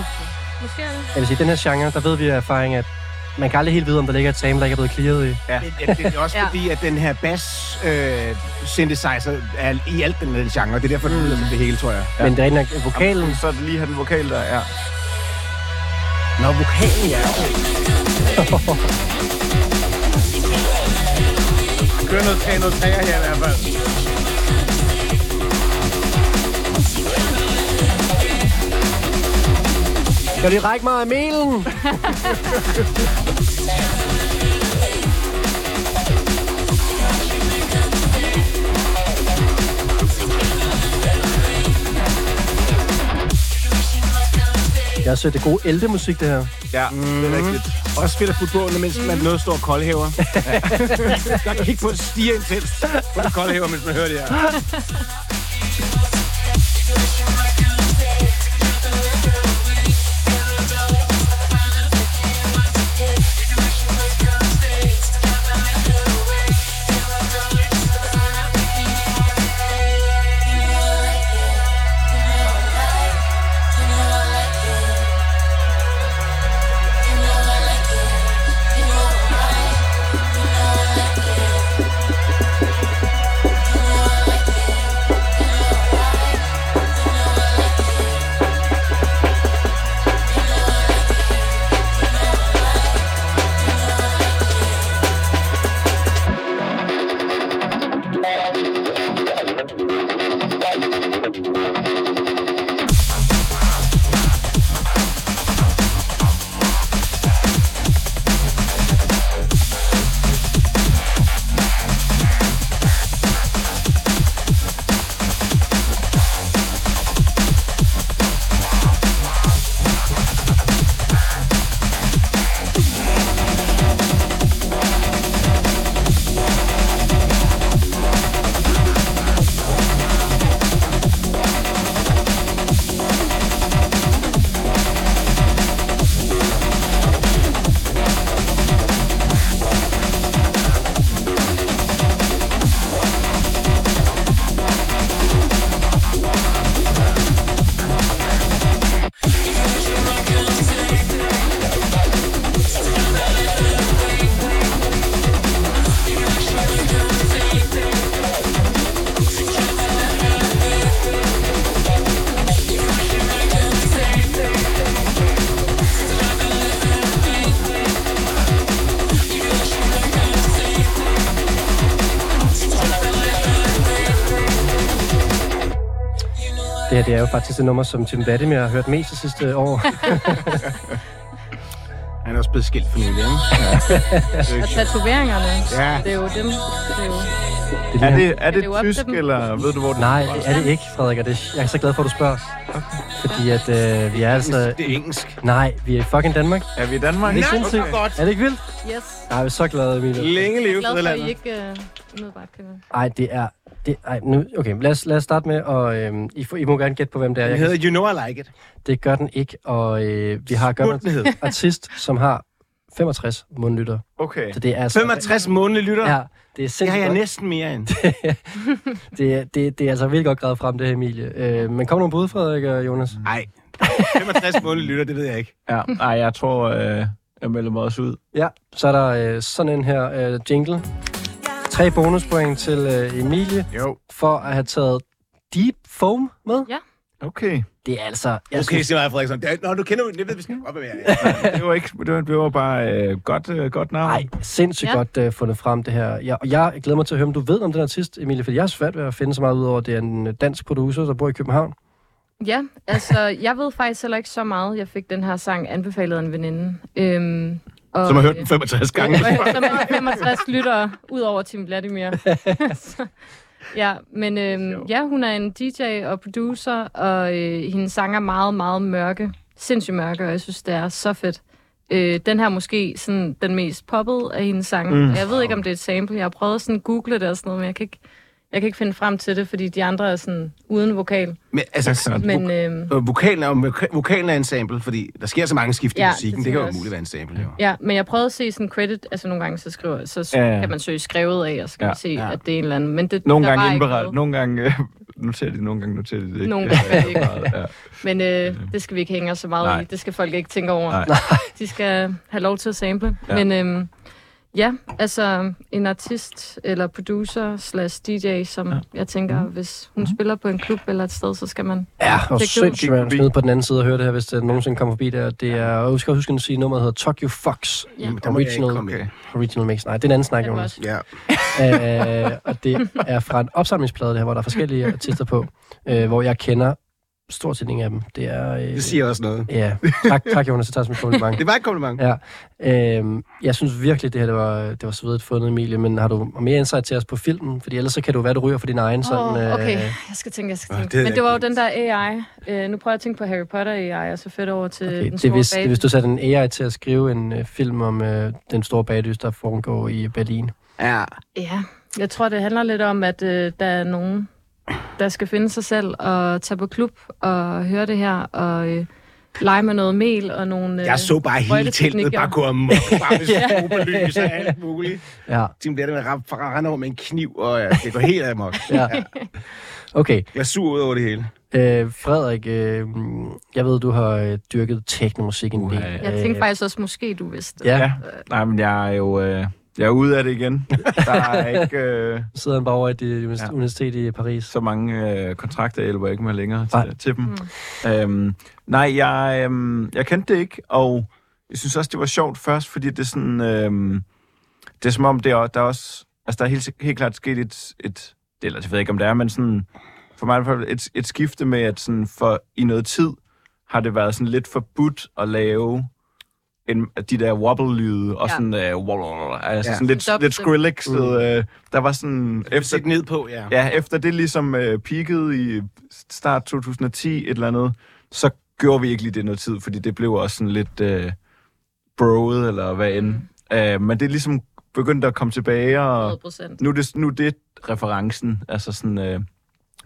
Måske er det. Jeg vil sige, i den her genre, der ved vi af erfaring, at man kan aldrig helt vide, om der ligger et sample, der ikke er blevet clearet i. Ja. Det, det, det er også Ja. fordi, at den her bass øh, synthesizer er i alt den her genre. Det er derfor, det lyder som det hele, tror jeg. Ja. Men det er nok, vokalen... Så er det lige have den vokal der, ja. Nå, vokalen, ja. Kør noget tag, noget tager her i hvert fald. Kan de række mig af melen? Jeg synes, det er god eldemusik, det her. Ja, mm. det er rigtigt. Også fedt at putte på, mens man noget står koldhæver. Der kan kigge på at stige intens på en koldhæver, mens man hører det her. Det det er jo faktisk det nummer, som Tim Vladimir har hørt mest de sidste år. Han er også blevet skilt for nylig, ikke? Og tatoveringerne, Ja. det er jo dem. Det er jo... Det Er det, er det det op til tysk, eller ved du, hvor det Nej, det er det ikke, Frederik, og det, jeg er så glad for, at du spørger. Fordi at øh, vi er altså... Det er engelsk. Nej, vi er fucking Danmark. Er vi i Danmark? Det er sindssygt. godt. Er det ikke vildt? Yes. Nej, jeg er så glad, Emilie. Længe leve Glad for, at I ikke uh, umiddelbart kan... Nej, det er... Det, ej, nu, okay, lad os, lad os starte med, og øh, I, får, I må gerne gætte på, hvem det er. Den Jeg hedder kan, You Know I Like It. det gør den ikke, og øh, vi har med den en artist, som har 65 mundlytter. Okay. Så det er altså... 65 månedlige lytter. Ja, det er Det sindssygt har jeg næsten mere end. det, er- det, det er altså virkelig godt gravet frem, det her, Emilie. Øh, men kom nogle bud, Frederik og Jonas. Nej. 65 månedlige lytter, det ved jeg ikke. Ja, nej, jeg tror, øh, jeg melder mig også ud. Ja, så er der øh, sådan en her øh, jingle. Tre bonuspoint til øh, Emilie Jo. for at have taget Deep Foam med. Ja. Okay. Det er altså... Jeg Okay, synes, siger mig, Frederiksen. Det er- Nå, du kender jo, det ved jeg er. Det var ikke, det var, det var bare øh, godt, øh, godt navn. Nej, sindssygt Ja. godt øh, fundet frem det her. Jeg, og jeg glæder mig til at høre, om du ved om den artist, Emilie, for jeg har svært ved at finde så meget ud over, at det er en dansk producer, der bor i København. Ja, altså, jeg ved faktisk heller ikke så meget. Jeg fik den her sang anbefalet af en veninde. Øhm, og, Som har hørt den 65 gange. som er 65 lyttere, ud over Tim Vladimir. Så, ja, men øhm, ja, hun er en DJ og producer, og øh, hendes sang er meget, meget mørke. Sindssygt mørke, og jeg synes, det er så fedt. Øh, den her er måske sådan den mest poppet af hendes sange. Mm. Jeg ved ikke, om det er et sample. Jeg har prøvet at sådan google det og sådan noget, men jeg kan ikke, jeg kan ikke finde frem til det, fordi de andre er sådan uden vokal. Men altså, Men øhm, øh, vokalen, er, vokalen er en sample, fordi der sker så mange skift i Ja, musikken. det Det kan jo jeg muligt være en sample, jo. Ja, men jeg prøvede at se sådan credit, altså nogle gange så skriver, så Ja, kan man søge skrevet af, og så kan Ja. man se, Ja. at det er en eller anden. Men det, Nogle der var gange ikke indberettet, nogle gange øh, noterer de, nogle gange noterer de det ikke. Nogle gange ikke. Ja. Men øh, det skal vi ikke hænge os så meget Nej. i. Det skal folk ikke tænke over. Nej. De skal have lov til at sample. Ja. Men øhm, ja, altså en artist eller producer slash DJ, som ja. jeg tænker, Mhm. hvis hun spiller på en klub eller et sted, så skal man... Ja, og sindssygt, man smide på den anden side og høre det her, hvis det nogensinde kommer forbi der. Det er, og jeg skal huske at sige, nummeret hedder Tokyo Fox. Ja. Jamen, Original, original Mix. Nej, det er en anden snak, Jonas. Ja. øh, og det er fra en opsamlingsplade, det her, hvor der er forskellige artister på, øh, hvor jeg kender stort set ingen af dem. Det er... Øh, Det siger også noget. Ja, tak, tak Jonas, det tager som et kompliment. Det var et kompliment. Ja, øh, jeg synes virkelig, det her det var, det var svedigt fundet, Emilie, men har du mere insight til os på filmen? Fordi ellers så kan du være, du ryger for din egen sådan... Åh, øh, okay, jeg skal tænke, jeg skal tænke. det er Men det var jo den der AI. Øh, nu prøver jeg at tænke på Harry Potter AI, og så fedt over til Okay, den det, store hvis, det er, baby. hvis du satte en AI til at skrive en øh, film om øh, den store bagdys, der foregår i Berlin. Ja. Ja, jeg tror, det handler lidt om, at øh, der er nogen, der skal finde sig selv og tage på klub og høre det her og øh, lege med noget mel og nogle øh, Jeg så bare hele teltet bare gå bare med strobelys og alt muligt. Ja, Tim bliver det med at rende over med en kniv, og ja, det går helt amok. ja. Okay, Jeg er sur ud over det hele. øh, Frederik, øh, jeg ved, du har øh, dyrket teknomusik en del. Jeg tænkte faktisk også, måske du vidste. Ja, Ja. Nej, men jeg er jo øh, jeg er ude af det igen. Der er ikke øh, sidder han bare over i det Ja. universitet i Paris. så mange øh, kontrakter, jeg hjælper ikke med længere Nej. til, til dem. Mm. Øhm, nej, jeg, øhm, jeg kendte det ikke, og jeg synes også, det var sjovt først, fordi det er sådan... Øhm, det er som om, det er, der er også... Altså, der er helt, helt klart sket et, et... Eller jeg ved ikke, om det er, men sådan... For mig i hvert fald et, et skifte med, at sådan for i noget tid har det været sådan lidt forbudt at lave en, de der wobble-lyde, og Ja. sådan, øh, wobble, altså Ja. sådan lidt, lidt Skrillex. Mm. Øh, der var sådan... Efter sæt ned på, ja. Ja, efter det ligesom øh, peakede i start 2010 et eller andet, så gjorde vi ikke lige det noget tid, fordi det blev også sådan lidt øh, broet, eller hvad end. Mm. Øh, men det er ligesom begyndt at komme tilbage, og 100 procent. nu er det, nu er det referencen, altså sådan, øh,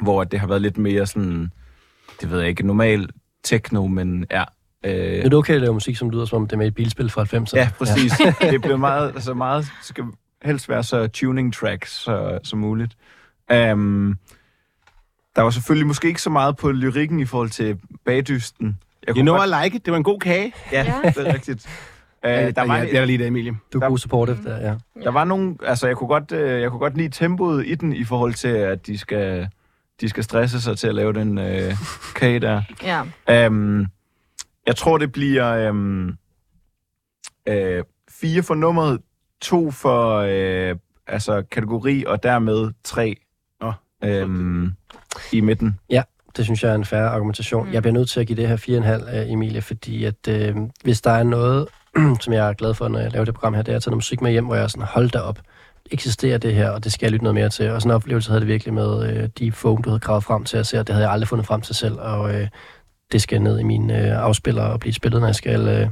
hvor det har været lidt mere sådan, det ved jeg ikke, normal techno, men ja. Øh, Er det okay at lave musik, som lyder som om det er med et bilspil fra 90'erne? Ja, præcis. Ja. det blev meget, altså meget, skal helst være så tuning tracks så, som muligt. Um, der var selvfølgelig måske ikke så meget på lyrikken i forhold til bagdysten. Jeg You know godt, I like it. Det var en god kage. ja, Ja. det er rigtigt. Uh, Ja, der, var, jeg er lige der, Emilie. Du er Der- god supportive der, ja. der var nogle, altså jeg kunne godt, øh, jeg kunne godt lide tempoet i den i forhold til, at de skal, de skal stresse sig til at lave den øh, kage der. Ja. Um, jeg tror, det bliver um, uh, fire for nummeret, to for uh, altså kategori, og dermed tre Nå, um, i midten. det synes jeg er en færre argumentation. Mm. Jeg bliver nødt til at give det her 4,5, øh, Emilie, fordi at øh, hvis der er noget, som jeg er glad for, når jeg laver det program her, det er at tage noget musik med hjem, hvor jeg er sådan, hold da op, eksisterer det her, og det skal jeg lytte noget mere til. Og sådan en oplevelse havde det virkelig med øh, Deep Foam, du havde gravet frem til at se, og det havde jeg aldrig fundet frem til selv, og øh, det skal ned i mine øh, afspiller og blive spillet, når jeg skal øh,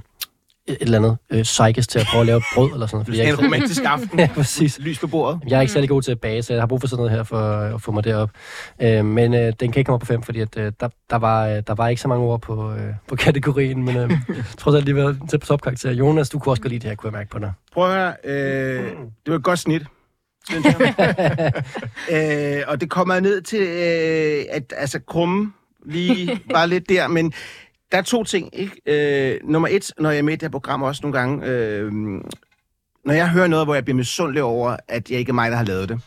et eller andet øh, psykes til at prøve at lave brød eller sådan noget. Fordi skal jeg en ikke- romantisk aften. ja, præcis. Lys på bordet. Jeg er ikke særlig god til at bage, så jeg har brug for sådan noget her for at få mig derop. Øh, men øh, den kan ikke komme op på fem, fordi at, øh, der, der, var, øh, der var ikke så mange ord på, øh, på kategorien, men øh, trods alt lige været til på topkarakter. Jonas, du kunne også godt lide det her, kunne jeg mærke på dig. Prøv at høre, øh, det var et godt snit. øh, og det kommer ned til, øh, at altså, krumme lige var lidt der, men der er to ting. Ikke? Øh, nummer et, når jeg er med i det her program også nogle gange, øh, når jeg hører noget, hvor jeg bliver misundelig over, at jeg ikke er mig, der har lavet det,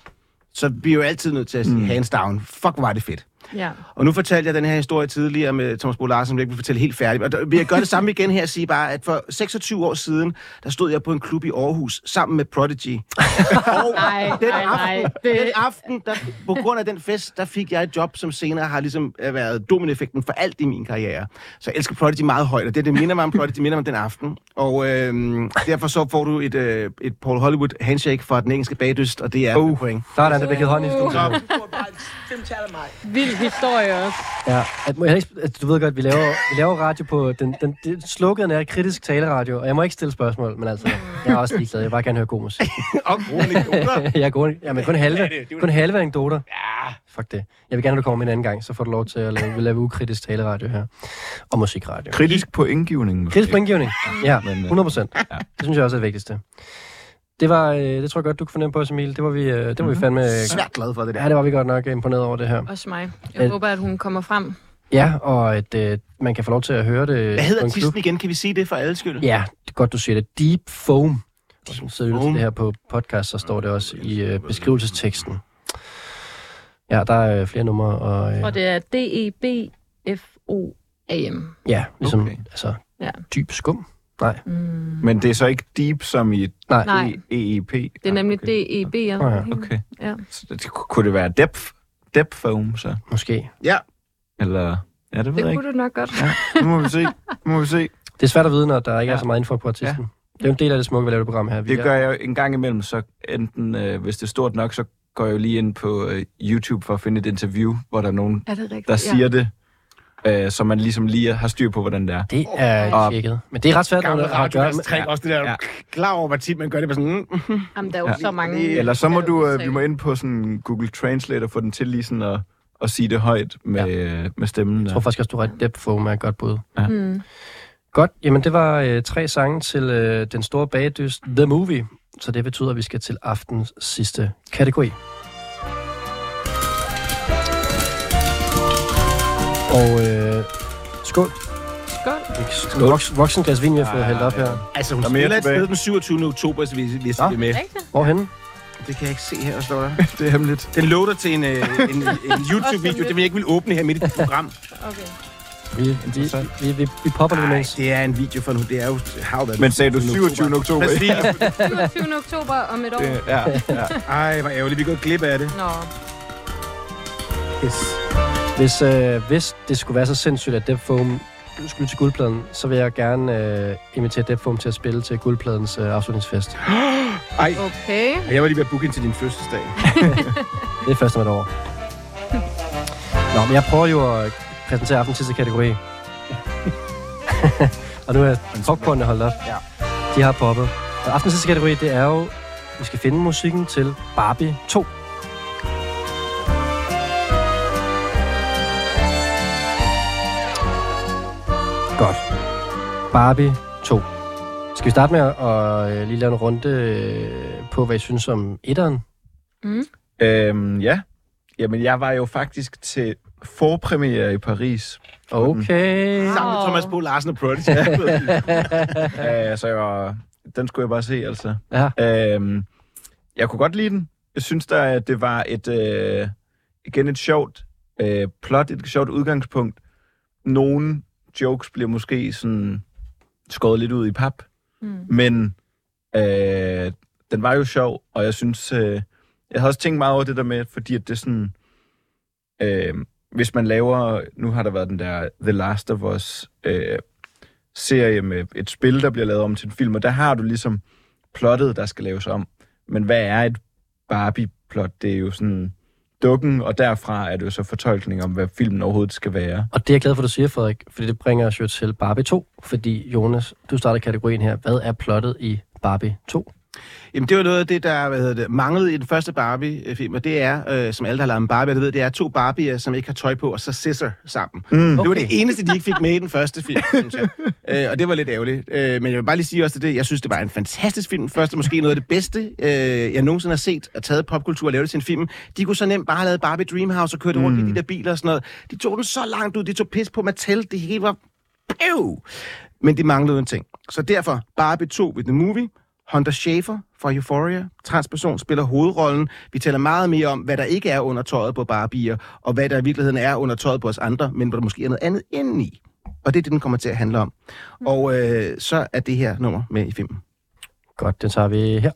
så bliver jeg jo altid nødt til at sige mm. hands down. Fuck, var det fedt. Ja. Og nu fortalte jeg den her historie tidligere med Thomas Bo Larsen, som jeg ikke vil fortælle helt færdig. Og der vil jeg gøre det samme igen her og sige bare, at for 26 år siden, der stod jeg på en klub i Aarhus sammen med Prodigy. og Nej, den nej, nej. aften, Det- den aften der, på grund af den fest, der fik jeg et job, som senere har ligesom øh, været domineffekten for alt i min karriere. Så jeg elsker Prodigy meget højt, og det, det minder mig om Prodigy, det minder mig om den aften. Og øh, derfor så får du et, øh, et Paul Hollywood handshake fra den engelske bagdyst, og det er uh. point. Sådan, der blev givet hånd i studiet. Så, Vild historie også. Ja, at, må jeg ikke, at du ved godt, vi laver, vi laver radio på... Den, den, det, sloganen er kritisk taleradio, og jeg må ikke stille spørgsmål, men altså, jeg er også ligeglad. Jeg vil bare gerne høre god musik. og gode anekdoter. jeg er god, ja, men kun halve, Ja, det- det jo- kun halve anekdoter. Ja. Fuck det. Jeg vil gerne, at du kommer med en anden gang, så får du lov til at lave, lave ukritisk taleradio her. Og musikradio. Kritisk på indgivningen. Kritisk på indgivning. Ja, Men, øh, 100 procent. Det synes jeg også er det vigtigste. Det var, øh, det tror jeg godt, du kunne fornemme på os, Emil. Det var vi, øh, det var vi fandme... Svært glad for det der. Ja, det var vi godt nok imponeret over det her. Også mig. Jeg Øh, håber, at hun kommer frem. Ja, og at øh, man kan få lov til at høre det Hvad hedder artisten igen? Kan vi sige det for alle skyld? Ja, det er godt, du siger det. Deep Foam. Og som så lytter til Foam. det her på podcast, så står det også i øh, beskrivelsesteksten. Ja, der er øh, flere numre, og, øh, Og det er D-E-B-F-O-A-M. ja, ligesom okay. altså, Ja. dyb skum. Nej, Mm. Men det er så ikke deep som i nej. Nej, EEP? det er nemlig okay. D-E-B. Ja. Ja, Okay. Ja. Så det, kunne det være depth, depth foam, så? måske. Ja. Eller... Ja, det ved Det jeg ikke. kunne du nok godt. Nu må vi se. Nu må vi se. Det er svært at vide, når der ikke ja. er Ja. så meget info på artisten. Det er jo en del af det smukke, vi laver det program her. Vi Det er- gør jeg jo en gang imellem, så enten, øh, hvis det er stort nok, så går jeg jo lige ind på øh, YouTube for at finde et interview, hvor der er nogen, Er det der siger det, øh, så man ligesom lige har styr på, hvordan det er. Det er Og- tjekket. Men det er ret svært, når det har at gøre med... radioværtstrik, også det der, Ja. klar over, hvor tit man gør det på sådan, mm, Jamen, der er jo Ja. så mange... Eller så må du, øh, vi må ind på sådan Google Translate og få den til lige sådan at, at sige det højt med, ja. med stemmen. Jeg tror faktisk også, du har ret Deep Foam er et godt bud. Mm. Godt, jamen det var øh, tre sange til øh, den store bagdyst The Movie. Så det betyder, at vi skal til aftens sidste kategori. Og øh, skål. Skål. Skål. Voks, voksen glas vin, vi har fået hældt op her. Altså, hun Der er mere spiller et tilbage. sted den 27. oktober, så vi, vi er med. Rigtigt? Hvorhenne? Det kan jeg ikke se her, står der. det er hemmeligt. Den loader til en, øh, en, en YouTube-video, det vil jeg ikke vil åbne her midt i dit program. Okay. Vi, vi, vi, vi, vi popper lidt Nej, imens. det er en video for nu. Det er jo hav Men sagde du 27. oktober? Præcis. 27. oktober om et år. Det- Ja, ja. Ej, hvor ærgerligt. Vi går glip af det. Nå. Yes. Hvis, øh, hvis det skulle være så sindssygt, at Deep Foam skulle til guldpladen, så vil jeg gerne øh, invitere Deep Foam til at spille til guldpladens øh, afslutningsfest. Ej, Okay. jeg var lige ved at booke ind til din fødselsdag. Det er først om et år. Nå, men jeg prøver jo at præsentere aftens sidste kategori. og nu er popcornene holdt op. Ja. De har poppet. Og aftens sidste kategori, det er jo, vi skal finde musikken til Barbie 2. Godt. Barbie 2. Skal vi starte med at, øh, lige lave en runde øh, på, hvad I synes om etteren? Mm. Øhm, ja. Jamen, jeg var jo faktisk til forpremiere i Paris. Okay. Sammen med. Thomas Bo Larsen og Prodigy. Øh, så jeg var, den skulle jeg bare se, altså. Ja. Øhm, jeg kunne godt lide den. Jeg synes, der, at det var et, øh, igen et sjovt øh, plot, et sjovt udgangspunkt. Nogle jokes bliver måske sådan skåret lidt ud i pap, Mm. men øh, den var jo sjov, og jeg synes, øh, jeg havde også tænkt meget over det der med, fordi at det sådan, øh, hvis man laver, nu har der været den der The Last of Us øh, serie med et spil, der bliver lavet om til en film, og der har du ligesom plottet, der skal laves om. Men hvad er et Barbie-plot? Det er jo sådan dukken, og derfra er det jo så fortolkning om, hvad filmen overhovedet skal være. Og det er jeg glad for, at du siger, Frederik, fordi det bringer os jo til Barbie 2. Fordi, Jonas, du starter kategorien her. Hvad er plottet i Barbie 2? Jamen, det var noget af det, der hvad hedder det, manglede i den første Barbie-film, og det er, øh, som alle, der har lavet en Barbie, det ved, det er to Barbier, som ikke har tøj på, og så scissor sammen. Mm. Det var Okay. det eneste, de ikke fik med i den første film, synes jeg. Øh, og det var lidt ærgerligt. Øh, men jeg vil bare lige sige også til det, jeg synes, det var en fantastisk film. Første, måske noget af det bedste, øh, jeg nogensinde har set, og taget popkultur og lavet til en film. De kunne så nemt bare have lavet Barbie Dreamhouse og kørt rundt i de der biler og sådan noget. De tog den så langt ud, de tog pis på Mattel, det hele var... Pew! Men de manglede en ting. Så derfor, Barbie 2 with the movie, Hunter Schafer fra Euphoria, transperson, spiller hovedrollen. Vi taler meget mere om, hvad der ikke er under tøjet på Barbier, og hvad der i virkeligheden er under tøjet på os andre, men hvor der måske er noget andet indeni. Og det er det, den kommer til at handle om. Og øh, så er det her nummer med i filmen. Godt, det tager vi her.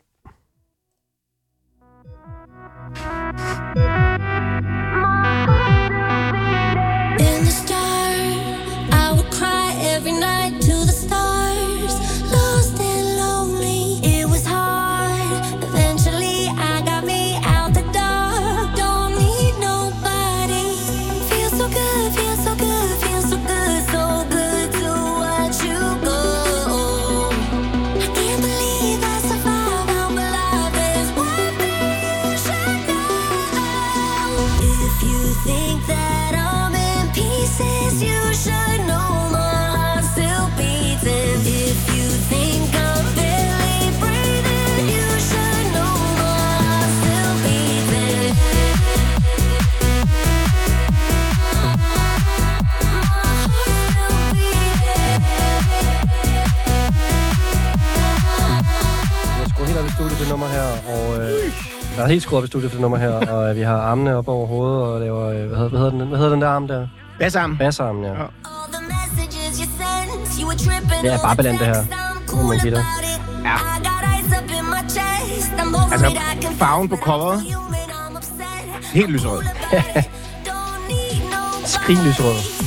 Og øh, jeg er helt skruet op i studiet for det nummer her, og øh, vi har armene op over hovedet og laver, øh, hvad, hedder, hvad, hedder den, hvad hedder den der arm der? Bassarm. Bassarmen, ja. Tripping Det er over Barbeland, det her. Må man give. I'm over Altså, farven på coveret. Helt lyserød. Don't need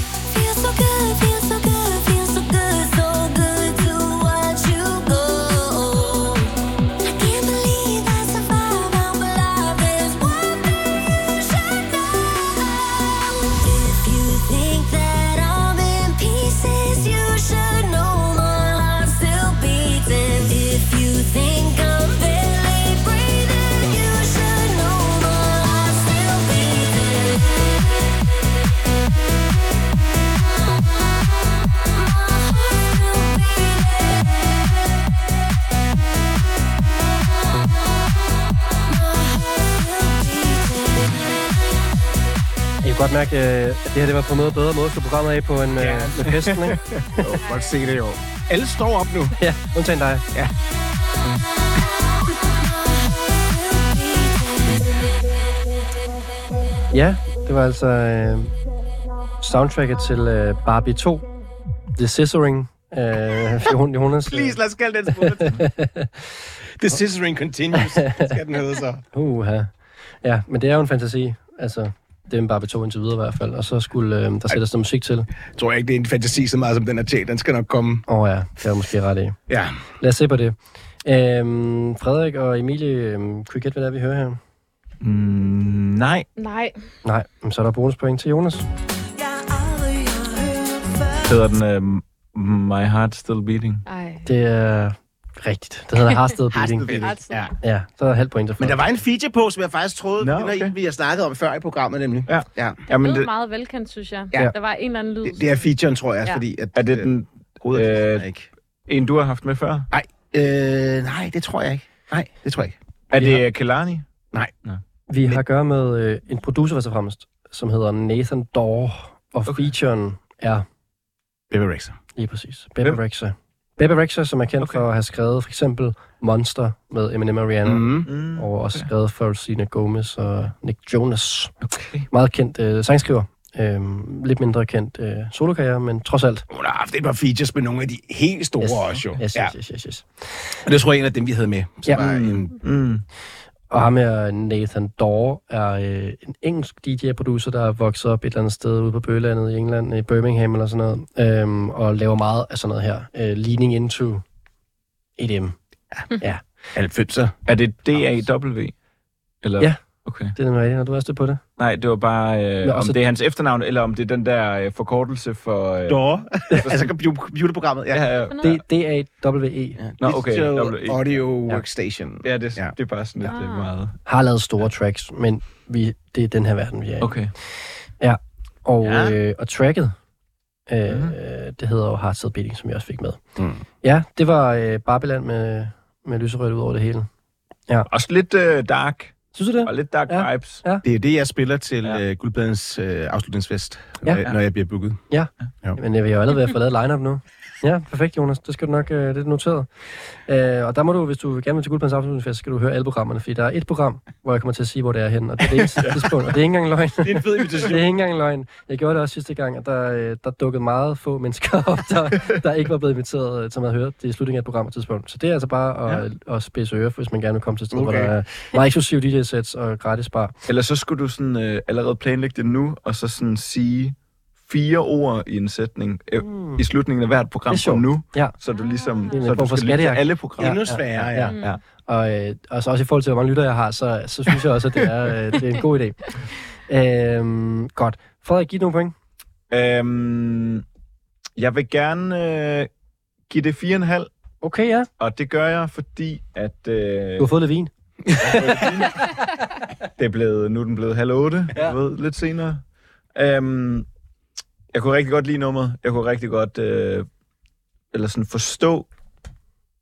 godt mærke, øh, at det her det var på en måde bedre måde at slå programmet af på en med, Ja. med pesten, ikke? Jo, godt se det jo. Alle står op nu. Ja, undtagen dig. Ja. Ja, det var altså øh, soundtracket til øh, Barbie 2. The Scissoring. Øh, Jon- Jonas. øh, Please, lad os kalde den. The scissoring continues, skal den hedde så. Uha. Ja, men det er jo en fantasi. Altså, det er en Barbie 2 indtil videre i hvert fald. Og så skulle øh, der sættes noget musik til. Jeg tror ikke, det er en fantasi så meget, som den er tjent. Den skal nok komme. Åh oh, ja, det er måske ret i. Ja. Lad os se på det. Øhm, Frederik og Emilie, øhm, kunne I gætte, hvad det er, vi hører her? Mm, nej. Nej. Nej, men så er der bonuspoint til Jonas. Hedder den uh, My Heart Still Beating? Ej. Det er rigtigt. Det hedder Harsted Beating. Beating. Ja. Ja, så er halvt point til Men der var en feature på, som jeg faktisk troede, Nå, okay. en, vi har snakket om før i programmet nemlig. Ja. ja. Jamen, Det det, er meget velkendt, synes jeg. Ja. Der var en eller anden lyd. Det, det er featuren, tror jeg, Ja. ja. fordi at... er det den hovedet øh, øh, ikke. en, du har haft med før? Nej, øh, nej, det tror jeg ikke. Nej, det tror jeg ikke. Er Ja. det uh, Kelani? Vi har at gøre med øh, en producer, og fremmest, som hedder Nathan Dorr, og okay. featuren er Bebe Rexha. lige præcis Bebe Hvem? Bebe Rexha, som er kendt Okay. okay. for at have skrevet for eksempel Monster med Eminem og Rihanna, mm. Mm. Mm, og også skrevet for Selena Gomez og Nick Jonas. okay. Meget kendt øh, sangskriver. Øhm, lidt mindre kendt øh, solokarriere, men trods alt. Hun har haft et par features med nogle af de helt store Yes. også, jo. Yes, ja. yes, yes, yes, yes. Og det tror jeg er en af dem, vi havde med. Som Ja. var en, Mm. Og ham her, Nathan Dorr, er øh, en engelsk DJ-producer, der er vokset op et eller andet sted ude på Bøgelandet i England, i Birmingham eller sådan noget, øhm, og laver meget af sådan noget her. Øh, leaning into EDM. Ja, 90'er. Er det D-A-W? Eller? Ja. Okay. det er nemlig rigtigt. Har du også det på det? Nej, det var bare, øh, om også- det er hans efternavn, eller om det er den der øh, forkortelse for... Øh, Dår. altså compu- computerprogrammet. Ja. Ja, ja. D- D-A-W-E. Nå, okay. Digital W- Audio Ja. Workstation. Ja, det, Ja. det er bare sådan lidt Ah. ah. meget... Har lavet store tracks, men vi, det er den her verden, vi er i. Okay. Og, Ja. ja. øh, og tracket, øh, Mhm. det hedder jo Still Beating, som jeg også fik med. Mm. Ja, det var øh, Babylon med, med lyserødt ud over det hele. Også lidt øh, dark, Synes du det? og lidt dark Ja. vibes. Ja. Det er det, jeg spiller til Ja. ja. uh, Guldbladens uh, afslutningsfest, Ja. ja. når, når jeg bliver booket. Men øh, vi har jo allerede få lavet line-up nu. Ja, perfekt, Jonas. Det skal du nok, øh, det er noteret. Øh, og der må du, hvis du gerne vil til Afslutningsfest, så skal du høre alle programmerne, fordi der er et program, hvor jeg kommer til at sige, hvor det er henne, og det er det eneste tidspunkt, og det er ikke engang løgn. Det er en fed invitation. Det er ikke engang løgn. Jeg gjorde det også sidste gang, og der, øh, der dukkede meget få mennesker op, der, der ikke var blevet inviteret, øh, som havde hørt det i slutningen af et program et tidspunkt. Så det er altså bare at, ja. at spidse ører, hvis man gerne vil komme til et sted, okay. hvor der er meget eksklusiv DJ-sets og gratis bar. Eller så skulle du sådan øh, allerede planlægge det nu, og så sådan sige fire ord i en sætning øh, Mm. i slutningen af hvert program fra nu. Ja. Så du ligesom en så du skal lytte alle programmer. Endnu sværere, ja. ja. Og, øh, og så også i forhold til, hvor mange lytter jeg har, så, så synes jeg også, at det er, øh, det er en god idé. Øhm, godt. Frederik, giv nogle point. Øhm, jeg vil gerne øh, give det 4,5, Okay, ja. og det gør jeg, fordi at... Øh, Du har fået lidt vin. det er blevet, nu er den blevet halv otte, Ja. ja. ved, lidt senere. Øhm, jeg kunne rigtig godt lide nummeret. Jeg kunne rigtig godt øh, eller sådan forstå,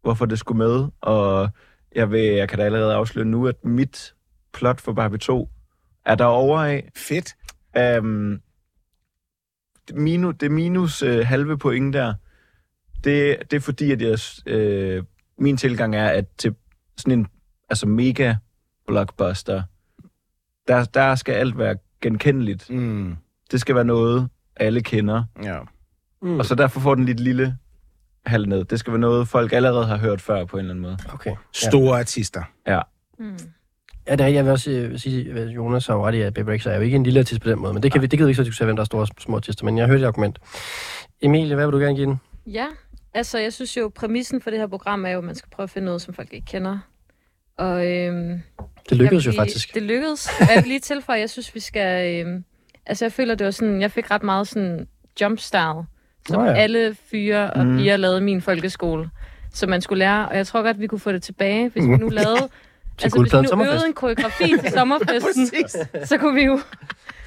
hvorfor det skulle med. Og jeg, vil, jeg kan da allerede afsløre nu, at mit plot for Barbie 2 er derovre af. Fedt. Øhm, det minus, det minus øh, halve point der, det, det er fordi, at jeg, øh, min tilgang er, at til sådan en altså mega blockbuster, der, der skal alt være genkendeligt. Mm. Det skal være noget, alle kender. Ja. Mm. Og så derfor får den lidt lille halv ned. Det skal være noget, folk allerede har hørt før på en eller anden måde. Okay. Store artister. Mm. Ja, det er, jeg vil også sige- sige, at Jonas har jo ret i, at Baby Rexha er jo ikke en lille artist på den måde, men det, kan vi, det gider vi ikke så diskutere, hvem der er store og små artister, men jeg har hørt et argument. Emilie, hvad vil du gerne give den? Ja, altså jeg synes jo, præmissen for det her program er jo, at man skal prøve at finde noget, som folk ikke kender. Og, øhm, Det lykkedes jo lige- faktisk. Det lykkedes. Jeg vil lige tilføje, at jeg synes, vi skal... Øhm, altså jeg føler, det var sådan... Jeg fik ret meget sådan jumpstyle, som oh, ja. alle fyre og Mm. piger lavede i min folkeskole. Som man skulle lære. Og jeg tror godt, vi kunne få det tilbage, hvis vi nu lavede... altså hvis vi nu øvede en koreografi til sommerfesten, så kunne vi jo...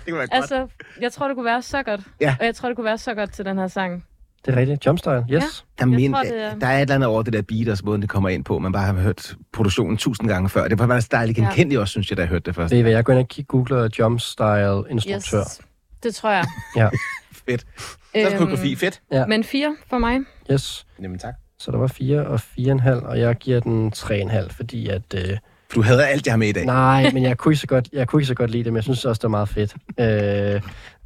Det kunne være godt. Altså, jeg tror, det kunne være så godt. Ja. Og jeg tror, det kunne være så godt til den her sang. Det er rigtigt. Jumpstyle, yes. Der, Jeg men, tror, det er- der er et eller andet over det der beat, og måden det kommer ind på. Man bare har hørt produktionen tusind gange før. Det var bare dejligt Ja. genkendeligt også, synes jeg, da jeg hørte det først. I hvad, jeg går ind og kigger, googler jumpstyle instruktør. Yes. Det tror jeg. Ja. Fedt. Så er koreografi. Fedt. Ja. Men fire for mig. Yes. Jamen tak. Så der var 4 og 4,5, og jeg giver den 3,5, fordi at... Øh, Du havde alt, jeg har med i dag. nej, men jeg kunne, ikke så godt, jeg kunne ikke så godt lide det, men jeg synes også, det var meget fedt. Øh,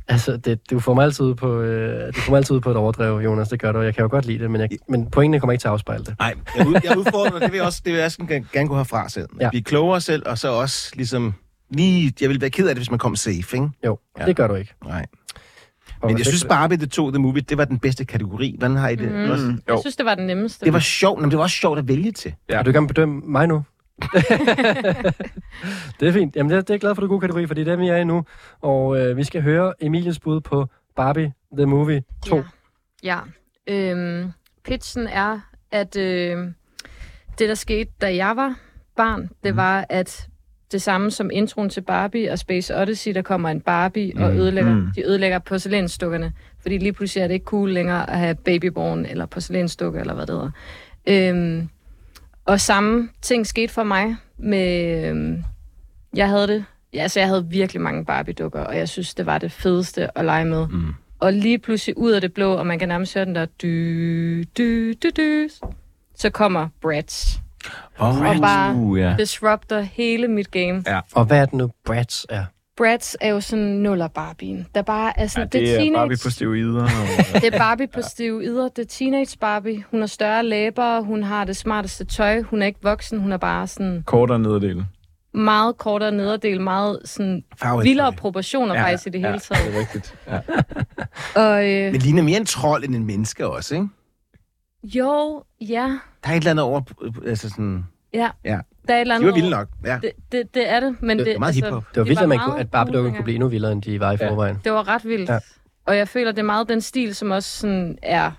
altså, det, du får mig altid ud på, øh, du får mig altid ud på et overdrev, Jonas, det gør du. Jeg kan jo godt lide det, men, jeg, men pointene kommer ikke til at afspejle det. Nej, jeg, ud, jeg udfordrer dig. Det vil jeg også, det vil jeg også gerne, gerne gå herfra selv. Ja. Blive klogere selv, og så også ligesom... Lige, jeg ville være ked af det, hvis man kom safe, ikke? Jo, Ja. det gør du ikke. Nej. Og Men jeg synes Barbie The 2 The Movie, det var den bedste kategori. Hvordan har I det? Også? Mm, Jeg synes, det var den nemmeste. Det var sjovt, men det var også sjovt at vælge til. Ja. Vil du gerne bedømme mig nu? det er fint. Jamen, det er, det er jeg glad for, du er god kategori, fordi det er, vi er i nu. Og øh, vi skal høre Emilies bud på Barbie The Movie 2. Ja. ja. Øhm, pitchen er, at øh, det, der skete, da jeg var barn, det Mhm. var, at det samme som introen til Barbie og Space Odyssey, der kommer en Barbie og ødelægger, Mm. de ødelægger porcelænsdukkerne. Fordi lige pludselig er det ikke cool længere at have babyborn eller porcelænsdukker, eller hvad det hedder. Øhm, og samme ting skete for mig med... Øhm, jeg havde det... Ja, altså, jeg havde virkelig mange Barbie-dukker, og jeg synes, det var det fedeste at lege med. Mm. Og lige pludselig ud af det blå, og man kan nærmest høre den der dy, dy, dy, dy, så kommer Bratz. Oh, Og bare Uh, ja. disrupter hele mit game. Ja. Og hvad er det nu, Bratz er? Bratz er jo sådan nuller Barbien, der bare er sådan... ja, det er teenage, Barbie på steroider. Og, det er Barbie på steroider. Det er teenage Barbie. Hun har større læber, hun har det smarteste tøj, hun er ikke voksen, hun er bare sådan... kortere nederdel. meget kortere nederdel, meget sådan Farverige. vildere proportioner ja, faktisk i det hele taget. det er rigtigt. Ja. Og, øh, Men ligner mere en trold end en menneske også, ikke? jo, ja, Der er et eller andet over, altså sådan... ja. Ja. Der er et eller De andet var vilde nok, ja. Det, det, det er det, men Det det, er meget hiphop. Det var de vildt, at, man kunne, at Barbie-dukken gode kunne blive endnu vildere, end de var i Ja. forvejen. Det var ret vildt. Ja. Og jeg føler, det er meget den stil, som også sådan er,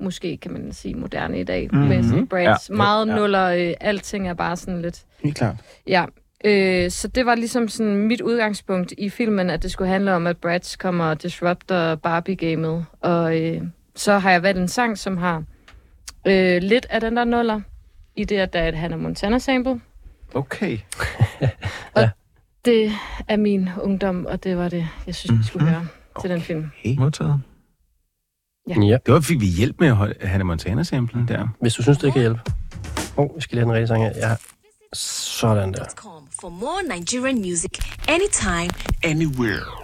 måske kan man sige, moderne i dag. Mhm. Mm-hmm. Med sådan brands. Ja. Meget Ja. nuller, øh, alting er bare sådan lidt... Helt klart. Ja. Øh, så det var ligesom sådan mit udgangspunkt i filmen, at det skulle handle om, at Bratz kommer og disrupter Barbie-gamet. Og øh, så har jeg valgt en sang, som har øh, lidt af den der nuller, i det, at der er et Hannah Montana-sample. Okay. Det er min ungdom, og det var det, jeg synes, vi skulle høre til den film. Modtaget. Ja. Det var, fik vi hjælp med at holde Hannah Montana-samplen der. Hvis du synes, det kan hjælpe. Åh, oh, vi skal lige have den rigtige sang her. Ja. Sådan der. for more Nigerian music anytime, anywhere.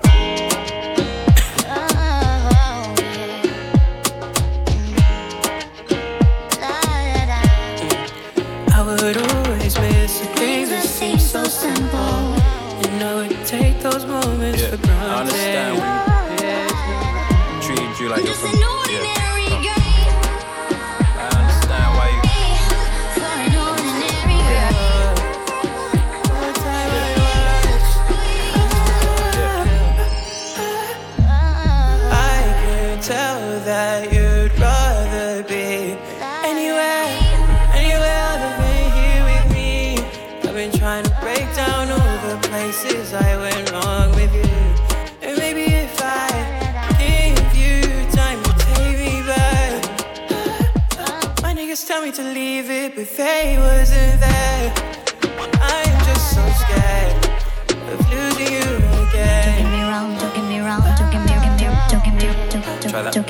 Would always miss the things that seem so simple. You know, it take those moments for granted. I understand when you treat you like you're from. Yeah. Tell me to leave it, but they wasn't there. I'm just so scared of losing you again.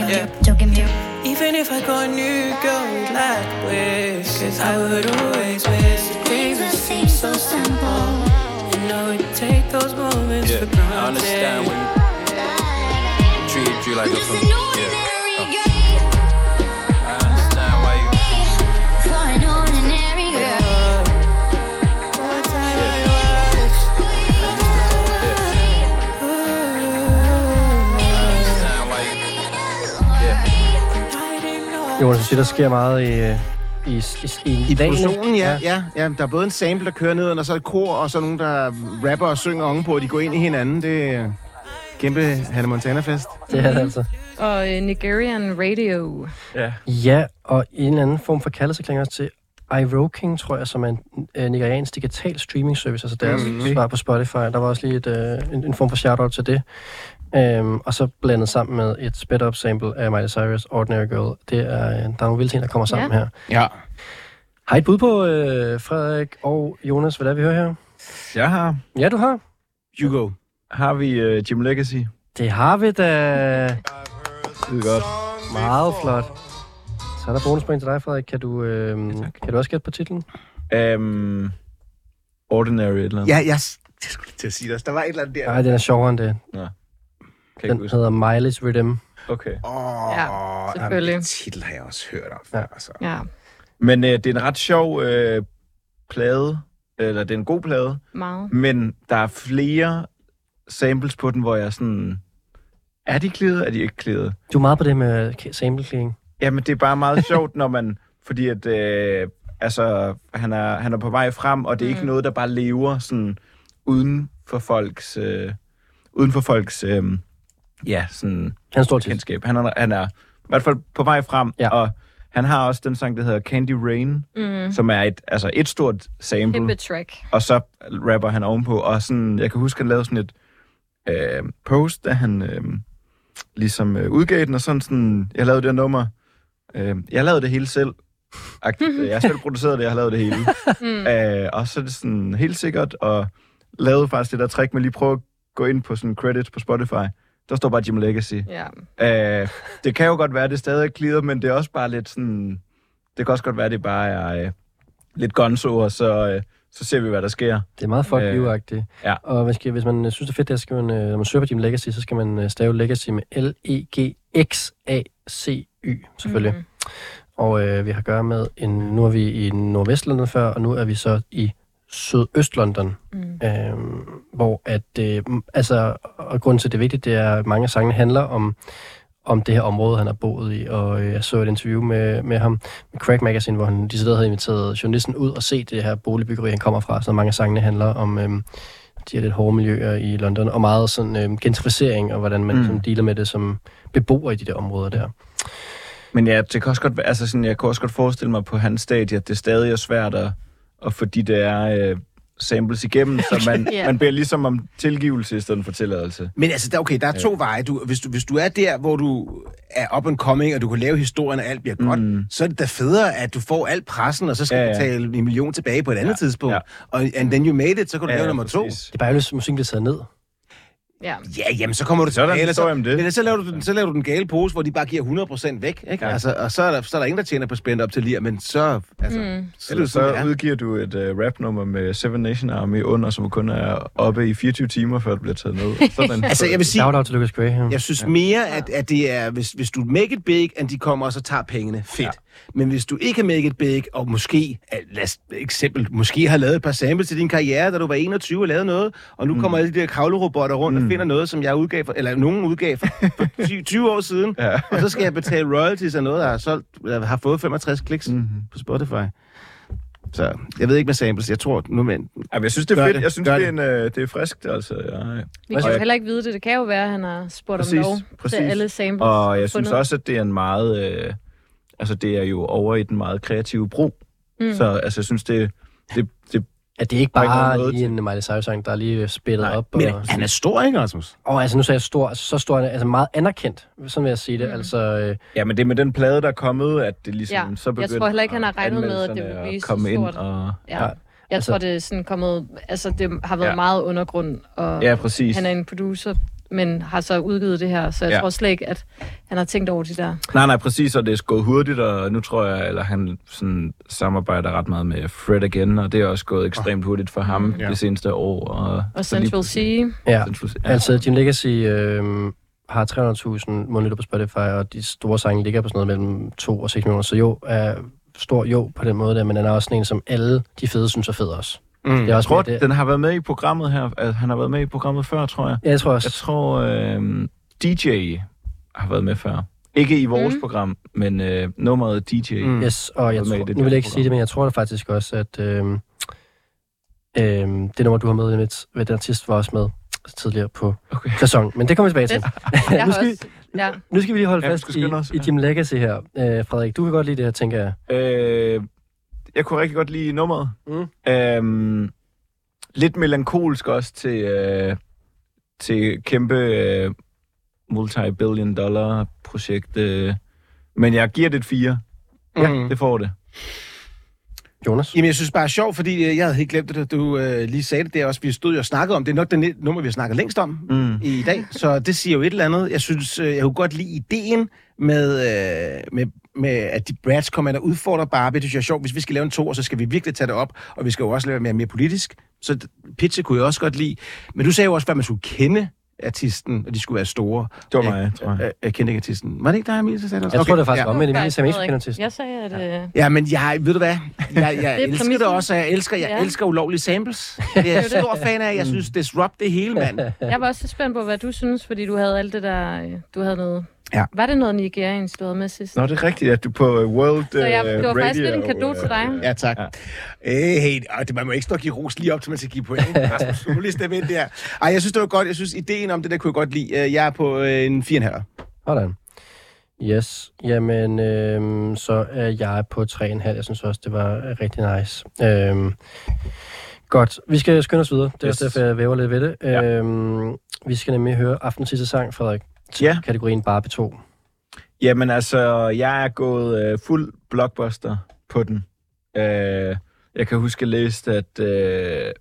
Yeah. Even if I got a new girl with like bliss Cause I would always miss the things that seem so simple You know it take those moments Yeah, for granted I understand when you treat you like you're from. Yeah. Jonas, du siger, der sker meget i, øh, i, i, i, I lagene. produktionen, ja, ja, ja. Der er både en sample, der kører ned, og så et kor, og så nogen, der rapper og synger ovenpå, og de går ind i hinanden. Det er kæmpe Hannah Montana-fest. Det er det altså. Og øh, Nigerian Radio. Ja. Ja, og en eller anden form for kaldelse også til iRoking, tror jeg, som er en øh, nigeriansk digital streaming service, altså deres Mhm. mm-hmm. svar på Spotify. Der var også lige et, øh, en, en form for shout-out til det. Øhm, og så blandet sammen med et sped-up sample af Miley Cyrus, Ordinary Girl. Det er, øh, der er nogle vilde ting, der kommer sammen Ja. her. Ja. Har I et bud på, øh, Frederik og Jonas, hvad det er, vi hører her? Jeg har, Ja, du har. Hugo. har vi uh, Jim Legacy. Det har vi da. Det er godt. Meget flot. Så er der bonuspoint til dig, Frederik. Kan du, øh, kan du også gætte på titlen? Um, ordinary et eller andet. Ja, jeg, jeg skulle lige til at sige det. Der var et eller andet der. Nej, den er sjovere end det. Kan jeg Den huske. hedder Mileage Rhythm. Okay. Åh, Ja, selvfølgelig. Den titel har jeg også hørt om før. Ja. Altså. Ja, Men uh, det er en ret sjov uh, plade. Eller det er en god plade. meget. Men der er flere samples på den, hvor jeg sådan... Er de klædet? Er de ikke klædet? Du er meget på det med k- sample cleaning. Jamen, det er bare meget sjovt, når man... Fordi at... Øh, altså, han er, han er på vej frem, og det er mm. ikke noget, der bare lever sådan uden for folks... Øh, uden for folks... Øh, ja, sådan Han står til. kendskab. Han er, han er i hvert fald på vej frem, Ja. og han har også den sang, der hedder Candy Rain, Mm. som er et, altså et stort sample Kæmpe track. og så rapper han ovenpå, og sådan, jeg kan huske, han lavede sådan et øh, post, da han øh, ligesom øh, udgav den, og sådan sådan, jeg lavede det her nummer, øh, jeg lavede det hele selv, jeg har selv produceret det, jeg har lavet det hele, Mm. øh, og så er det sådan helt sikkert, og lavede faktisk det der trick med lige prøve at gå ind på sådan credits på Spotify, der står bare Jim Legacy. Ja. Øh, det kan jo godt være, at det stadig er clear, men det er også bare lidt sådan... Det kan også godt være, at det bare er øh, lidt gonzo, og så, øh, så ser vi, hvad der sker. Det er meget fuck Øh, you-agtigt. ja. Og hvis, hvis man øh, synes, det er fedt, der skal man, øh, når man søger på Jim Legacy, så skal man stave Legacy med L-E-G-X-A-C-Y, selvfølgelig. Mhm. Og øh, vi har at gøre med, en, nu er vi i Nordvestlandet før, og nu er vi så i Sydøst-London, Mm. øh, hvor at, øh, altså, og grunden til, at det er vigtigt, det er, at mange af sangene handler om, om det her område, han har boet i, og øh, jeg så et interview med, med ham, med Craig Magazine, hvor han de havde inviteret journalisten ud og se det her boligbyggeri, han kommer fra, så mange af sangene handler om øh, de her lidt hårde miljøer i London, og meget sådan øh, gentrificering, og hvordan man Mm. ligesom, dealer med det som beboer i de der områder der. Men ja, det kan også godt, være- altså sådan, jeg kan også godt forestille mig på hans stadie, at det stadig er svært at, at få de der øh, samples igennem, så man, Ja. man beder ligesom om tilgivelse i stedet for tilladelse. Men altså, der, okay, der er to veje. Du, hvis, du, hvis du er der, hvor du er up and coming, og du kan lave historien, og alt bliver godt, Mm. så er det da federe, at du får alt pressen, og så skal Ja, ja, ja. ja. betale en million tilbage på et andet Ja, tidspunkt. ja. Og and then you made it, så kan du Ja, lave ja, nummer to. præcis. Det er bare hvis musikken bliver taget ned. Ja. Ja, jamen, så kommer du Så er der en tilbage, eller historie om det. Men så laver, du, den- så laver du den gale pose, hvor de bare giver 100% væk, ikke? Ja. Ja. Altså, og så er, der, så er der ingen, der tjener på spændt op til lir, men så... Altså, Mm. så, er det Eller jo sådan, det så er. udgiver du et uh, rapnummer med Seven Nation Army under, som kun er oppe i 24 timer, før det bliver taget ned. Sådan. Altså, jeg vil sige, Shout out til Lucas Graham. Jeg synes mere, at, at det er, hvis, hvis du make it big, at de kommer og så tager pengene, fedt. Ja. Men hvis du ikke make it big, og måske, lad os, eksempel, måske har lavet et par samples til din karriere, da du var 21 og lavede noget, og nu mm. kommer alle de der kravlerobotter rundt mm. og finder noget, som jeg udgav, for, eller nogen udgav for, for 20, 20 år siden, Ja. og så skal jeg betale royalties af noget, der har, solgt, eller har fået 65 kliks mm. på Spotify. Så jeg ved ikke med samples, jeg tror nu, men... Jamen, jeg synes, det er fedt. det. Jeg synes, Gør det er, en, øh, det er friskt, altså. Jeg, Vi kan jo heller ikke vide det. Det kan jo være, at han har spurgt Præcis, om lov præcis. til alle samples. Og jeg synes fundet. også, at det er en meget... Øh, altså, det er jo over i den meget kreative brug. Mm. Så altså, jeg synes, det... det, det At det er ikke er bare noget lige en Miley Cyrus-sang, der er lige spillet op. Men og, han er stor, ikke, Rasmus? Og altså, nu sagde jeg stor, så stor, altså meget anerkendt, sådan vil jeg sige det. Mm. Altså, øh, Ja, men det er med den plade, der er kommet, at det ligesom Ja, så jeg begynder tror heller ikke, han har regnet med, at det ville blive så stort. ind og... Ja. Jeg altså- tror, det er sådan kommet... Altså, det har været Ja. meget undergrund, og Ja, præcis. han er en producer, men har så udgivet det her, så jeg Ja. tror slet ikke, at han har tænkt over det der. Nej, nej, præcis, og det er gået hurtigt, og nu tror jeg, eller han sådan samarbejder ret meget med Fred igen, og det er også gået ekstremt hurtigt for ham Ja. det seneste år. Og, Og Central Sea. ja. Central Sea, ja. Altså, Jim Legacy øh, har 300.000 måneder på Spotify, og de store sange ligger på sådan noget mellem 2 og 6 millioner. Så jo, er stor jo på den måde der, men han er også sådan en, som alle de fede synes er fed også. Mm. Det er Jeg også tror, det. den har været med i programmet her. Altså, han har været med i programmet før, tror jeg. Ja, jeg tror også. Jeg tror, øh, DJ har været med før. Ikke i vores Mm. program, men øh, nummeret DJ. Mm. Yes, og jeg Været med i tror, nu vil jeg ikke sige det, men jeg tror da faktisk også, at øhm, øhm, det nummer, du har med i mit, ved den artist, var også med tidligere på Okay. sæson. Men det kommer vi tilbage til. Jeg nu, har skal, også... Ja. nu skal vi lige holde Ja, vi fast i, os, i ja. Jim Legacy her. Øh, Frederik, du kan godt lide det her, tænker jeg. Øh, jeg kunne rigtig godt lide nummeret. Mm. Øhm, lidt melankolsk også til, øh, til kæmpe øh, multi-billion dollar projekt. Øh. Men jeg giver det et 4. Ja, Mm. det får det. Jonas? Jamen, jeg synes bare er sjovt, fordi øh, jeg havde helt glemt det, da du øh, lige sagde det der også. Vi stod jo og snakkede om, det er nok det nummer, vi har snakket længst om Mm. i dag, så det siger jo et eller andet. Jeg synes, øh, jeg kunne godt lide ideen med, øh, med, med at de Brads kommer ind og udfordrer Barbie. Det synes jeg er sjovt. Hvis vi skal lave en to, så skal vi virkelig tage det op, og vi skal jo også lave mere, mere politisk. Så pitchet kunne jeg også godt lide. Men du sagde jo også, at man skulle kende artisten, og de skulle være store. Det var mig, tror jeg. Jeg, jeg kendte ikke artisten. Var det ikke dig, Emilie, der sagde det? Jeg tror, det er faktisk ja. om, men Emilie Faktisk sagde ikke, kender til. Jeg sagde, at... Øh, Ja, men jeg, ved du hvad? Jeg, jeg elsker præmissen. det også, og jeg elsker, jeg Ja. elsker ulovlige samples. Det er jeg stor fan af. Jeg synes, disrupt det hele, mand. jeg var også lidt spændt på, hvad du synes, fordi du havde alt det der... øh, Du havde noget... Ja. Var det noget Nigerians, du havde med sidst? Nå, det er rigtigt, at du på øh, World Så jeg, øh, det var faktisk lidt en kado til dig. Ja, tak. Ja. Hey, det, man må ikke stå og give ros lige op, til man skal give point. Rasmus, må lige steppe ind der. Ej, jeg synes, det var godt. Jeg synes, ideen om det der kunne jeg godt lide. Øh, Jeg er på øh, en 4,5. Sådan. Yes, jamen, øhm, så er jeg på 3,5. Jeg synes også, det var øh, rigtig nice. Øhm, godt, vi skal skynde os videre. Det er Yes. yes. derfor, jeg væver lidt ved det. Ja. Øhm, vi skal nemlig høre aftens sidste sang, Frederik. Til Ja. kategorien Barbie 2. Jamen altså, jeg er gået øh, fuld blockbuster på den. Øh, jeg kan huske, at jeg læste, at øh,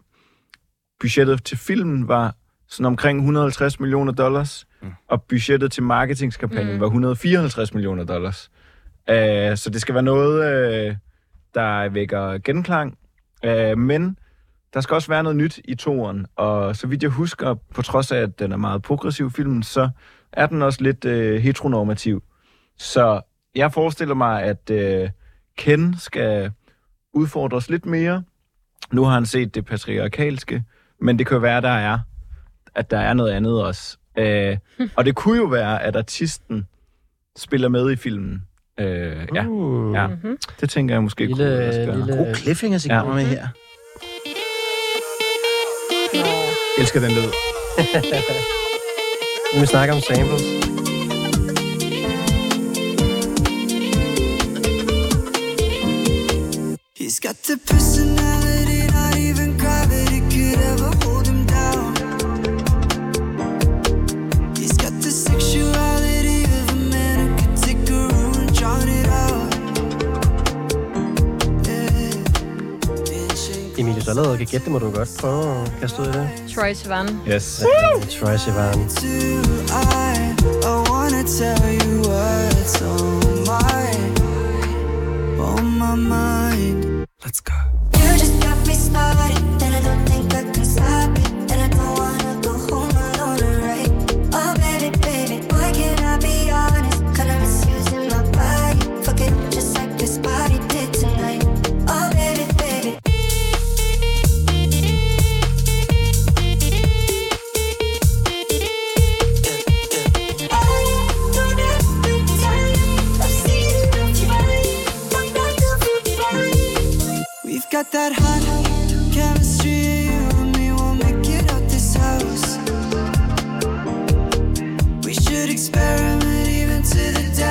budgettet til filmen var sådan omkring 150 millioner dollars, mm. og budgettet til marketingskampagnen Mm. var 154 millioner dollars. Øh, så det skal være noget, øh, der vækker genklang. Øh, men der skal også være noget nyt i toren, og så vidt jeg husker, på trods af, at den er meget progressiv filmen, så er den også lidt øh, heteronormativ. Så jeg forestiller mig, at øh, Ken skal udfordres lidt mere, nu har han set det patriarkalske, men det kan jo være, der er, at der er noget andet også. Øh, og det kunne jo være, at artisten spiller med i filmen. Øh, ja, Uh. ja, Mhm. det tænker jeg måske Lille- kunne også gøre. lille- God cliffhanger, I Ja. kommer med her. Elsker den lyd. Nu vi snakker om samples. He's got the personality, allerede kan gætte det, må du godt prøve at kaste ud i det. Troy Sivan. Yes. Troy Sivan. I, I wanna tell you what's on my, on my mind. Let's go. You just got me started, and I don't think I can stop it.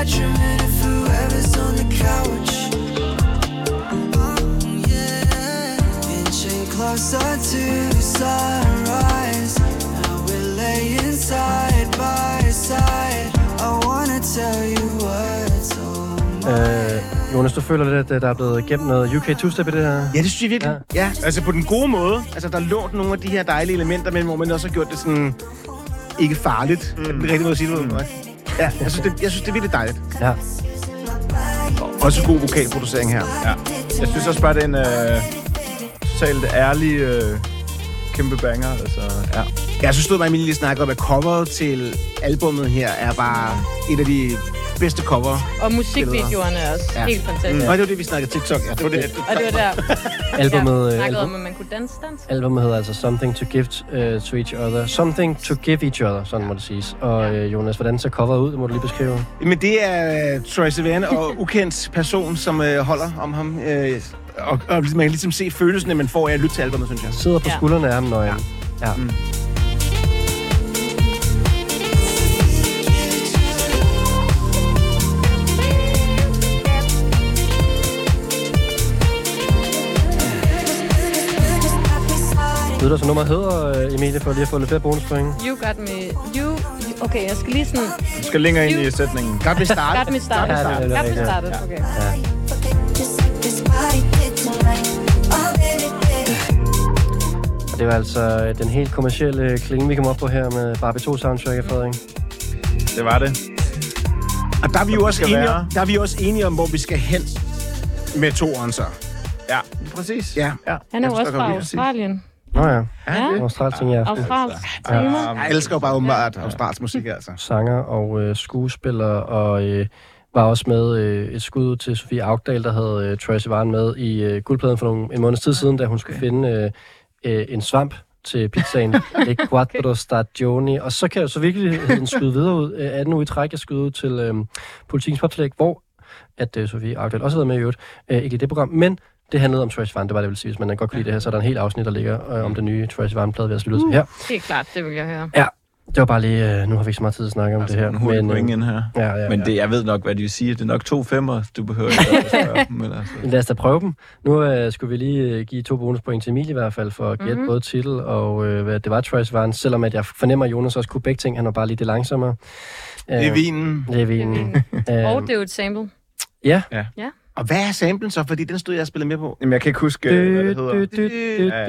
Detriment of whoever's on the couch. Oh, yeah. Inching closer to sunrise. Now we're laying side by side. I wanna tell you what's on Øh, Jonas, du føler lidt, at der er blevet gemt noget UK two-step i det her? Ja, det synes jeg virkelig. Ja. ja, altså på den gode måde. Altså, der er lånt nogle af de her dejlige elementer, men hvor man også har gjort det sådan... Ikke farligt. Mm. Det er den rigtige måde at sige det på. Ja, jeg synes, det, jeg synes, det er virkelig dejligt. Ja. Også god vokalproducering her. Ja. Jeg synes også bare, det er en øh, totalt ærlig øh, kæmpe banger. Altså, ja. Jeg synes, du mig lige snakke om, at coveret til albummet her er bare et af de bedste cover. Og musikvideoerne er også ja. helt fantastiske. Mm. Og det var det, vi snakkede TikTok. Ja, det var det. Og det var der, Albumet, ja, øh, album- om, at man kunne danse dans. Albumet hedder altså Something to Give uh, to Each Other. Something to Give Each Other, sådan må det siges. Og øh, Jonas, hvordan ser coveret ud? Det må du lige beskrive. Men det er uh, Troy Sivan og ukendt person, som uh, holder om ham. Uh, og, og man kan ligesom se følelsen, man får af at lytte til albumet, synes jeg. Sidder på Ja. skuldrene af ham nøgen. Ja. ja. Mm. Ved du, så nummeret hedder, øh, Emilie, for lige at få lidt flere bonuspoint? You got me. You... Okay, jeg skal lige sådan... Du skal længere ind i sætningen. Got me started. Got me started. Ja, det Got me started. Okay. Og det var altså øh, den helt kommercielle klinge, vi kom op på her med Barbie 2 soundtrack, Frederik. Det var det. Og der er vi jo også enige, være. der er vi også enige om, hvor vi skal hen med toeren så. Ja, præcis. Ja. ja. Han er jo også fra Australien. Nå ja, Ja. Australsk ting aften. Australsk Ja. Jeg elsker bare åbenbart australsk musik, altså. Sanger og øh, skuespiller, og øh, var også med øh, et skud ud til Sofie Augdal, der havde øh, Troye Sivan med i øh, guldpladen for nogle, en måneds tid siden, da hun skulle finde øh, øh, en svamp til pizzaen. Le Quattro Stagioni. Og så kan jeg så virkelig skyde videre ud. Øh, 18 uge i træk, jeg skyde ud til øh, Politikens Poptillæg, hvor at øh, Sofie Augdal også har været med i øvrigt. Øh, ikke i det program, men det handlede om Troye Sivan, det var det, jeg vil sige. Hvis man godt kunne lide det her, så er der en helt afsnit, der ligger øh, om den nye Troye Sivan-plade, vi har sluttet til her. Helt klart, det vil jeg høre. Ja, det var bare lige, øh, nu har vi ikke så meget tid at snakke om Altså, det her. en hurtig øh, point ind her. Ja, ja, Men ja. det, jeg ved nok, hvad de vil sige. Det er nok to femmer, du behøver ikke at spørge dem. Men altså. Lad os da prøve dem. Nu øh, skulle vi lige øh, give to bonuspoint til Emil i hvert fald, for at gætte Mhm. mm-hmm. både titel og øh, hvad det var, Troye Sivan, selvom at jeg fornemmer, at Jonas også kunne begge ting. Han var bare lige det langsommere. Det er vinen. Det er vinen. Og øh, det er jo et sample. ja. Ja. Ja. Og hvad er samplen så? Fordi den stod jeg og spillede med på. Jamen, jeg kan ikke huske, Du, hvad det hedder. du,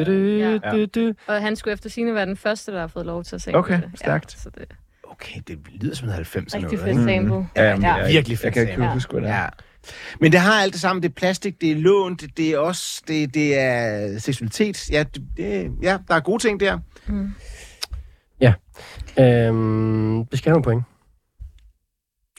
du, Ja, ja. Ja. Og han skulle efter sine være den første, der har fået lov til at sample Okay, det. stærkt. Ja, så det er Okay, det lyder som en 90 eller rigtig noget. fedt sample. Ja, jamen, Ja. jeg, Virkelig Jeg fedt kan ikke sample. huske, hvad det er. Ja. Men det har alt det samme. Det er plastik, det er lånt, det er også, det, det er seksualitet. Ja, det, det, ja, der er gode ting der. Øhm, vi skal have nogle point.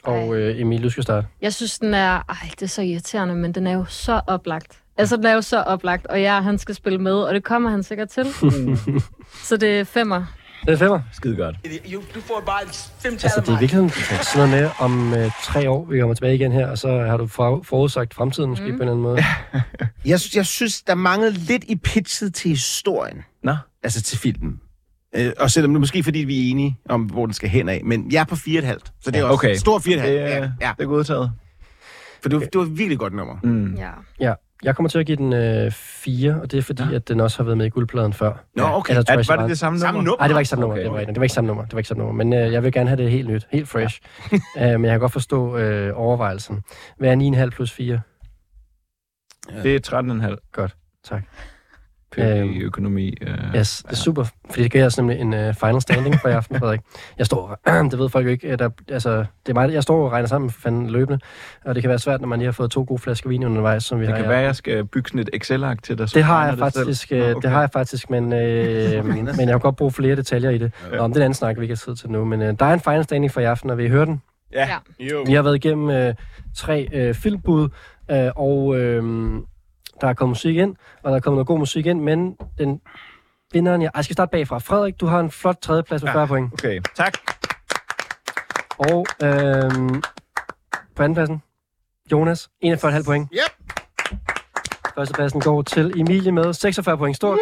Og øh, Emil, du skal starte. Jeg synes, den er... Ej, det er så irriterende, men den er jo så oplagt. Altså, den er jo så oplagt, og ja, han skal spille med, og det kommer han sikkert til. så det er femmer. Det er femmer. Skide godt. Du får bare fem Altså, det er virkelig sådan noget med om øh, tre år, vi kommer tilbage igen her, og så har du for, forudsagt fremtiden måske mm. på en eller anden måde. Jeg, jeg synes, der manglede lidt i pitchet til historien. Nå. Altså til filmen. Øh, og selvom det måske fordi, vi er enige om, hvor den skal hen af. Men jeg er på 4,5. Så det er Ja, også okay. stor 4,5. Det, ja, er- ja. det er godtaget. For det var, det var et virkelig godt nummer. Mm. Ja. Ja, jeg kommer til at give den øh, fire, og det er fordi, ja. at den også har været med i guldpladen før. Nå, okay. Er, jeg, var det det samme Samme nummer? nummer? Nej, det var ikke samme nummer. Okay, Det, var, det var ikke samme nummer. Det var ikke samme nummer. Men øh, jeg vil gerne have det helt nyt, helt fresh. uh, men jeg kan godt forstå øh, overvejelsen. Hvad er 9,5 plus 4? Det er 13,5. Godt, tak. I Øhm, økonomi. Uh, Yes, det er super. Fordi det giver os nemlig en uh, final standing for i aften, Frederik. Jeg står, det ved folk jo ikke, øh, der, altså, det er mig, jeg står og regner sammen for fanden løbende, og det kan være svært, når man lige har fået to gode flasker vin undervejs, som vi Det har. kan være, jeg skal bygge sådan et Excel-ark til dig. så Det har jeg faktisk, Nå, øh, okay. det har jeg faktisk, men, øh, men jeg har godt brug for flere detaljer i det. Ja. Nå, om det er en anden snak, vi ikke har tid til nu, men øh, der er en final standing for i aften, og vi hører den. Ja. Jo. Vi har været igennem øh, tre øh, filmbud, øh, og øh, der er kommet musik ind, og der er kommet noget god musik ind, men den vinderen, jeg, jeg skal starte bagfra. Frederik, du har en flot tredjeplads med 40 point. Okay, tak. Og øh, på andenpladsen, Jonas, 41,5 point. Yep. Førstepladsen går til Emilie med 46 point. Stort.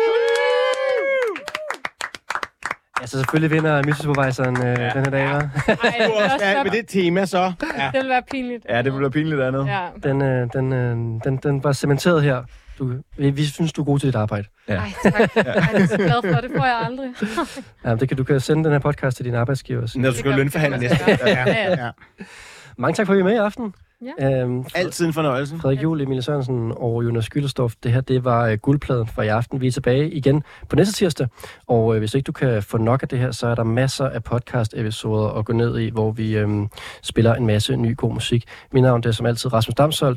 Altså selvfølgelig vinder Music-supervisoren øh, ja. den her dag, hva'? Ej, det, er også Ja, med det tema så. Ja. det vil være pinligt. Ja, det bliver pinligt andet. Ja. Den, øh, den, øh, den, den var cementeret her. Du, vi, vi synes, du er god til dit arbejde. Ja. Ej, tak. Ej, det er jeg så glad for. Det får jeg aldrig. Ja, det kan, du kan sende den her podcast til din arbejdsgiver. Når du skal lønforhandle næste. Ja, ja. Ja. Mange tak for, at I er med i aften. Ja. Øhm, Altid en fornøjelse. Frederik Juhl, Emilie Sørensen og Jonas Gyldestof. Det her, det var uh, guldpladen for i aften. Vi er tilbage igen på næste tirsdag. Og uh, hvis ikke du kan få nok af det her, så er der masser af podcast-episoder at gå ned i, hvor vi um, spiller en masse ny god musik. Mit navn det er som altid Rasmus Damsholdt.